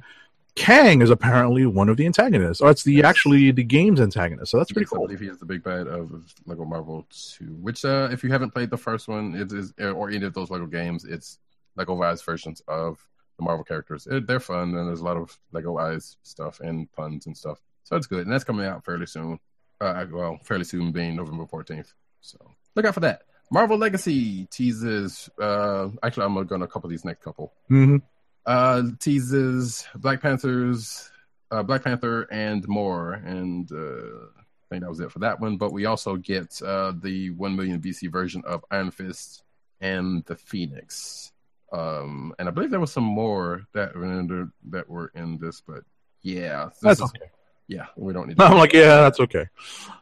Kang is apparently one of the antagonists. Or it's the actually the game's antagonist. So that's pretty Yes, I cool. believe he is the big bad of Lego Marvel 2, which, uh, if you haven't played the first one, it is, or any of those Lego games, it's Lego Eyes versions of the Marvel characters. It, they're fun, and there's a lot of Lego Eyes stuff and puns and stuff. So it's good, and that's coming out fairly soon. Uh, well, fairly soon being November 14th. So look out for that. Marvel Legacy teases. Uh, actually, I'm going to couple these next couple hmm uh teases black panthers uh black panther and more and uh i think that was it for that one but we also get uh the 1 million bc version of iron fist and the phoenix um and i believe there was some more that were in the, that were in this but yeah this That's is- okay. yeah we don't need I'm like, yeah, that's okay.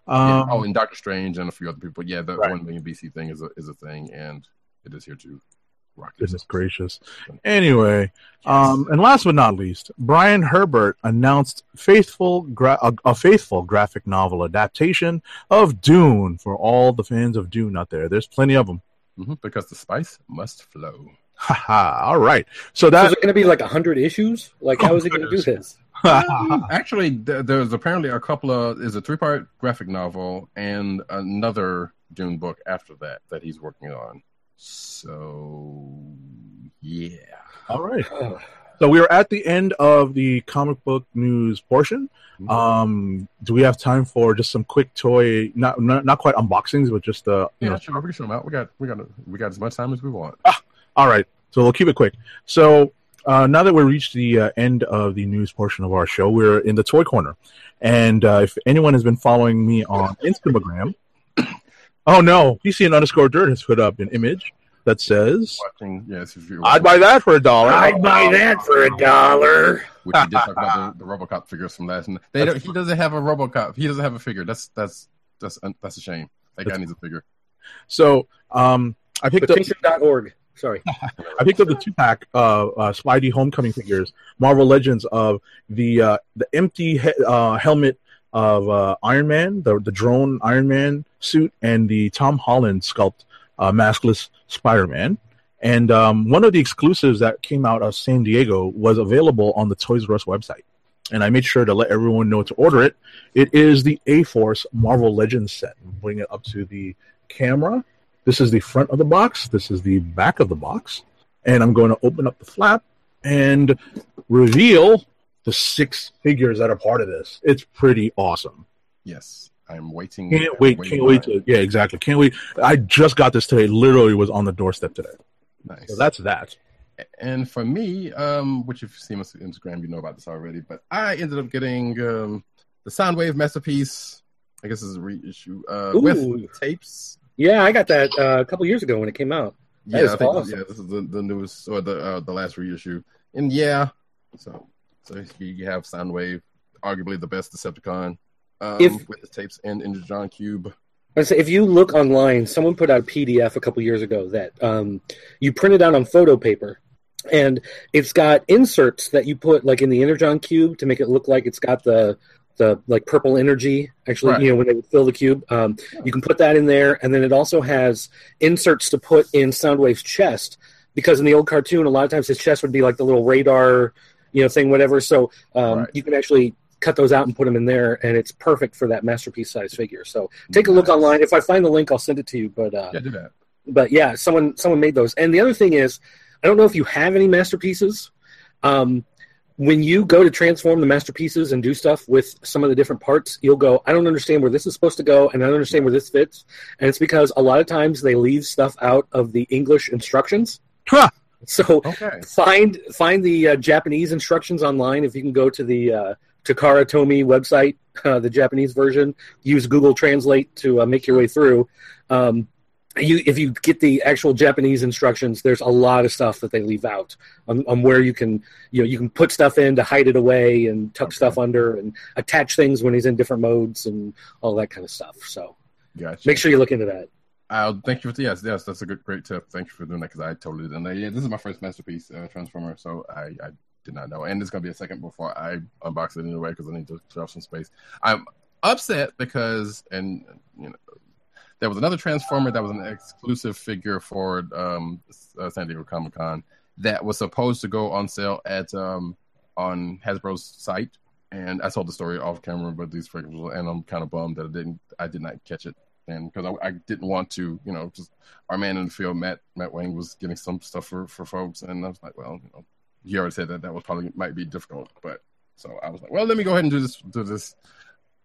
yeah. Um, oh and doctor strange and a few other people yeah the Right. 1 million bc thing is a is a thing and it is here to rock Goodness gracious. Anyway, um, and last but not least, Brian Herbert announced faithful gra- a, a faithful graphic novel adaptation of Dune for all the fans of Dune out there. There's plenty of them. Mhm, because the spice must flow Haha. All right. So So that is it going to be like hundred issues? Like, how is it going to do this? Um, actually, th- there's apparently a couple of is a three part graphic novel and another Dune book after that that he's working on. So yeah, all right. So we are at the end of the comic book news portion. Mhm. Um, do we have time for just some quick toy, not not, not quite unboxings, but just uh, you yeah, know, sure. We can show them out. We got we got we got as much time as we want. All right, so we'll keep it quick. So uh, now that we reached the uh, end of the news portion of our show, we're in the toy corner, and uh, if anyone has been following me on Instagram, oh no, you see an underscore dirt has put up an image that says, Watching, yes, if you're "I'd buy that for a dollar." I'd buy that for a dollar. Which we did talk about the, the RoboCop figures from last night. They don't, he doesn't have a RoboCop. He doesn't have a figure. That's that's that's that's a shame. That guy needs a figure. So um, I picked up Petition.org. Sorry. I picked up the two pack uh, uh, Spidey Homecoming figures, Marvel Legends of the uh, the empty he- uh, helmet of uh, Iron Man, the the drone Iron Man suit, and the Tom Holland sculpt uh, maskless Spider Man. And um, one of the exclusives that came out of San Diego was available on the Toys R Us website. And I made sure to let everyone know to order it. It is the A Force Marvel Legends set. I'm it up to the camera. This is the front of the box. This is the back of the box. And I'm going to open up the flap and reveal the six figures that are part of this. It's pretty awesome. Yes, I'm waiting. Can't wait. Can't wait to. Yeah, exactly. Can't wait. I just got this today. Literally was on the doorstep today. Nice. So that's that. And for me, um, which if you've seen us on Instagram, you know about this already, but I ended up getting um, the Soundwave masterpiece. I guess it's a reissue uh, Ooh. with tapes. Yeah, I got that uh, a couple years ago when it came out. That Yeah, is think awesome. yeah, this is the, the newest or the uh, the last reissue, and yeah, so So you have Soundwave, arguably the best Decepticon, um, If- with the tapes and Energon Cube. I say if you look online, someone put out a PDF a couple years ago that um, you print it out on photo paper, and it's got inserts that you put like in the Energon cube to make it look like it's got the the like purple energy. Actually, Right. you know when they would fill the cube, um, you can put that in there, and then it also has inserts to put in Soundwave's chest because in the old cartoon, a lot of times his chest would be like the little radar, you know, thing, whatever. So um, Right. you can actually cut those out and put them in there, and it's perfect for that masterpiece size figure. So take a look online. If I find the link, I'll send it to you. But uh, Yeah, do that. but yeah, someone someone made those. And the other thing is, I don't know if you have any masterpieces. Um, when you go to transform the masterpieces and do stuff with some of the different parts, you'll go, I don't understand where this is supposed to go, and I don't understand where this fits. And it's because a lot of times they leave stuff out of the English instructions. Ha! So Okay. find find the uh, Japanese instructions online. If you can go to the uh, Takara Tomy website, uh, the Japanese version, use Google Translate to uh, make your way through. Um, you, if you get the actual Japanese instructions, there's a lot of stuff that they leave out on, on where you can, you know, you can put stuff in to hide it away and tuck stuff under and attach things when he's in different modes and all that kind of stuff. So Gotcha. make sure you look into that. I'll thank you for the yes, yes, that's a good, great tip. Thank you for doing that because I totally didn't. Yeah, this is my first masterpiece uh, transformer, so I, I did not know, and it's gonna be a second before I unbox it anyway because I need to clear off some space. I'm upset because, and you know, there was another transformer that was an exclusive figure for um, uh, San Diego Comic Con that was supposed to go on sale at um, on Hasbro's site, and I told the story off camera, but these figures, and I'm kind of bummed that I didn't, I did not catch it. And because I, I didn't want to, you know, just our man in the field, Matt Matt Wayne, was getting some stuff for for folks, and I was like, well, you know, already said that that was probably might be difficult, but so I was like, well, let me go ahead and do this do this.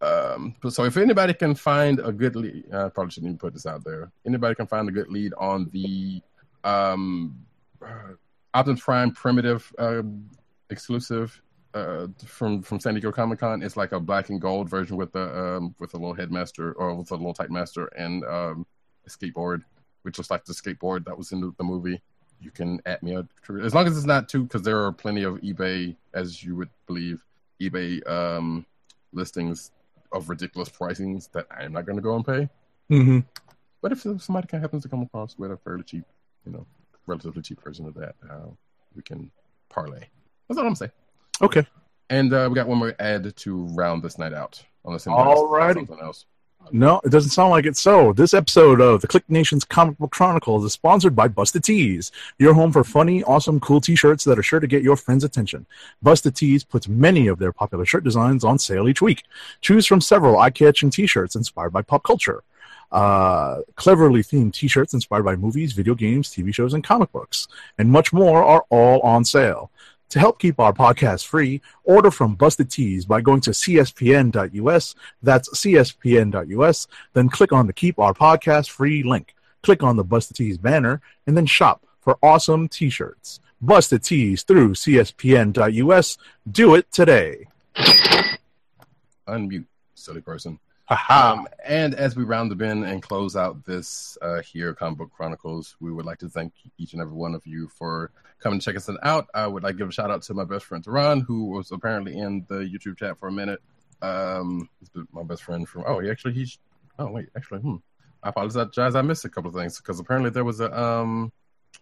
Um, so if anybody can find a good lead, I probably shouldn't even put this out there. Anybody can find a good lead on the um, uh, Optimus Prime primitive uh, exclusive uh, from from San Diego Comic Con. It's like a black and gold version with the um, with a little headmaster or with a little Titan Master and um, a skateboard, which looks like the skateboard that was in the, the movie. You can at me a- as long as it's not too because there are plenty of eBay, as you would believe, eBay um, listings of ridiculous pricings that I am not going to go and pay. hmm But if somebody can happens to come across with a fairly cheap, you know, relatively cheap version of that, uh, we can parlay. That's all I'm saying. Okay. And uh, we got one more ad to round this night out. Unless anybody else has Alrighty. something else. No, it doesn't sound like it. So, this episode of the KLIQ Nation's Comic Book Chronicles is sponsored by Busted Tees, your home for funny, awesome, cool t shirts that are sure to get your friends' attention. Busted Tees puts many of their popular shirt designs on sale each week. Choose from several eye catching t shirts inspired by pop culture. Uh, cleverly themed t shirts inspired by movies, video games, TV shows, and comic books, and much more are all on sale. To help keep our podcast free, order from Busted Tees by going to cspn.us. That's cspn.us. Then click on the Keep Our Podcast Free link. Click on the Busted Tees banner and then shop for awesome t shirts. Busted Tees through cspn.us. Do it today. Unmute, silly person. And as we round the bin and close out this uh, here Comic Book Chronicles, we would like to thank each and every one of you for coming to check us out. I would like to give a shout out to my best friend Teron, who was apparently in the YouTube chat for a minute. Um, my best friend from. Oh, he actually he's. Oh wait, actually, hmm. I apologize. I missed a couple of things because apparently there was a um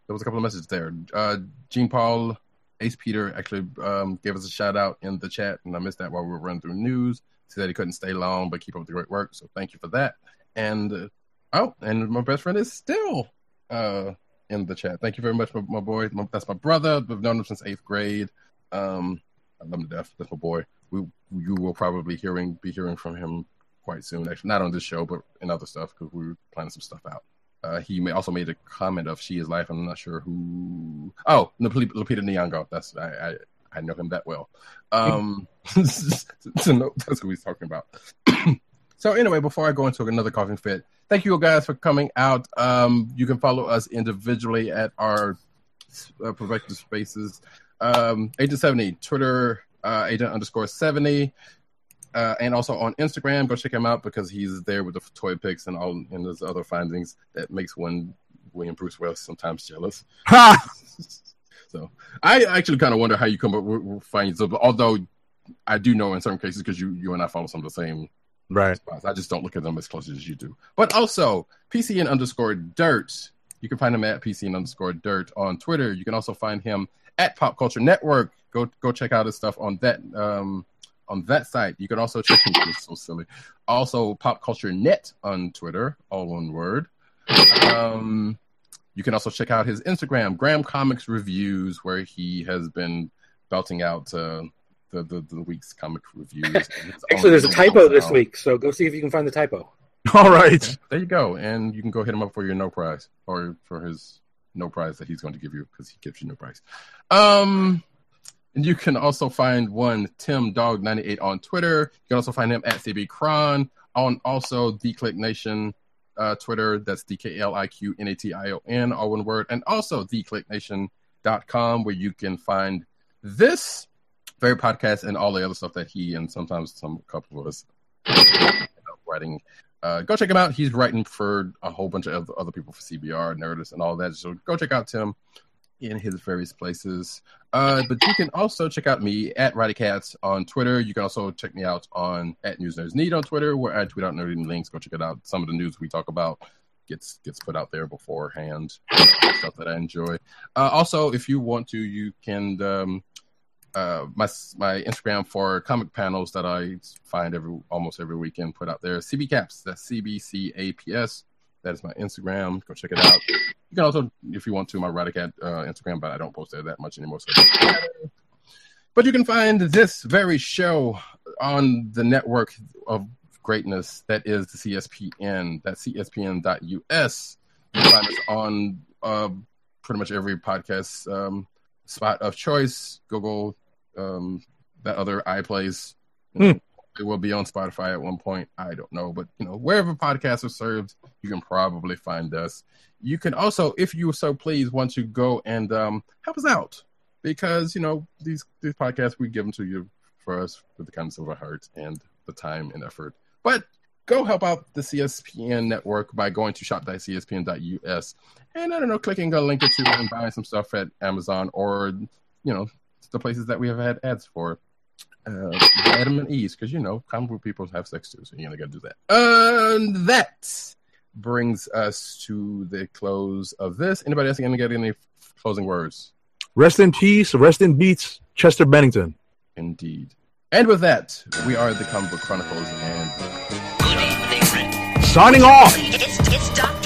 there was a couple of messages there. Uh, Gene Paul, Ace Peter actually um gave us a shout out in the chat, and I missed that while we were running through news. He said he couldn't stay long, but keep up the great work. So thank you for that. And uh, oh, and my best friend is still uh in the chat. Thank you very much, my, my boy. My, that's my brother. We've known him since eighth grade. Um, I love him to death. That's my boy. We you will probably hearing be hearing from him quite soon. Actually, not on this show, but in other stuff because we are planning some stuff out. Uh, he may also made a comment of "She Is Life." I'm not sure who. Oh, Lupita Nyong'o. That's I, I I know him that well. Um, so no, that's who he's talking about. so anyway, before I go into another coughing fit, thank you guys for coming out. Um, you can follow us individually at our uh, spaces. Um, Agent seventy Twitter, uh, Agent underscore seventy. Uh, and also on Instagram, go check him out because he's there with the toy pics and all and there's other findings that makes one William Bruce Wells sometimes jealous. So, I actually kind of wonder how you come up with, with finding stuff. Although I do know in certain cases because you you and I follow some of the same Right. spots. I just don't look at them as closely as you do. But also PCN underscore dirt. You can find him at PCN underscore dirt on Twitter. You can also find him at Pop Culture Network. Go go check out his stuff on that um on that site. You can also check him it's so silly. Also Pop Culture Net on Twitter, all one word. Um you can also check out his Instagram, Graham Comics Reviews, where he has been belting out uh, the, the the week's comic reviews. Actually, there's a typo this sound. week, so go see if you can find the typo. All right. There you go, and you can go hit him up for your no prize or for his no prize that he's going to give you because he gives you no prize. Um, and you can also find one Tim Dog ninety eight on Twitter. You can also find him at CB Cron on also the KLIQ Nation uh, Twitter. That's D K L I Q N A T I O N, all one word, and also theclicknation.com where you can find this very podcast and all the other stuff that he and sometimes some couple of us writing uh, go check him out. He's writing for a whole bunch of other people for CBR, Nerdist, and all that. So go check out Tim in his various places. Uh, but you can also check out me at Roddy Cats on Twitter. You can also check me out on at News Nerds Need on Twitter, where I tweet out nerdy links. Go check it out. Some of the news we talk about gets gets put out there beforehand. Stuff that I enjoy. Uh, also, if you want to, you can. Um, uh, my my Instagram for comic panels that I find every almost every weekend put out there. CB Caps, that's C B C A P S. That is my Instagram. Go check it out. You can also, if you want to, my Radicat uh, Instagram, but I don't post there that much anymore. So. But you can find this very show on the network of greatness that is the CSPN. That's CSPN.us. You can find us on uh, pretty much every podcast um, spot of choice. Google um, that other iPlays. Hmm. It will be on Spotify at one point. I don't know, but you know, wherever podcasts are served, you can probably find us. You can also, if you so please, want to go and um, help us out because you know these these podcasts we give them to you for us with the kindness of our hearts and the time and effort. But go help out the CSPN network by going to shop.cspn.us and I don't know, clicking a link or two and buying some stuff at Amazon or you know the places that we have had ads for. Uh, Adam and Eve, because you know, comic book people have sex too, so you know, got to do that. And that brings us to the close of this. Anybody else going to get any closing words? Rest in peace. Rest in beats. Chester Bennington. Indeed. And with that, we are the Comic Book Chronicles, and Signing off. It's, it's Doc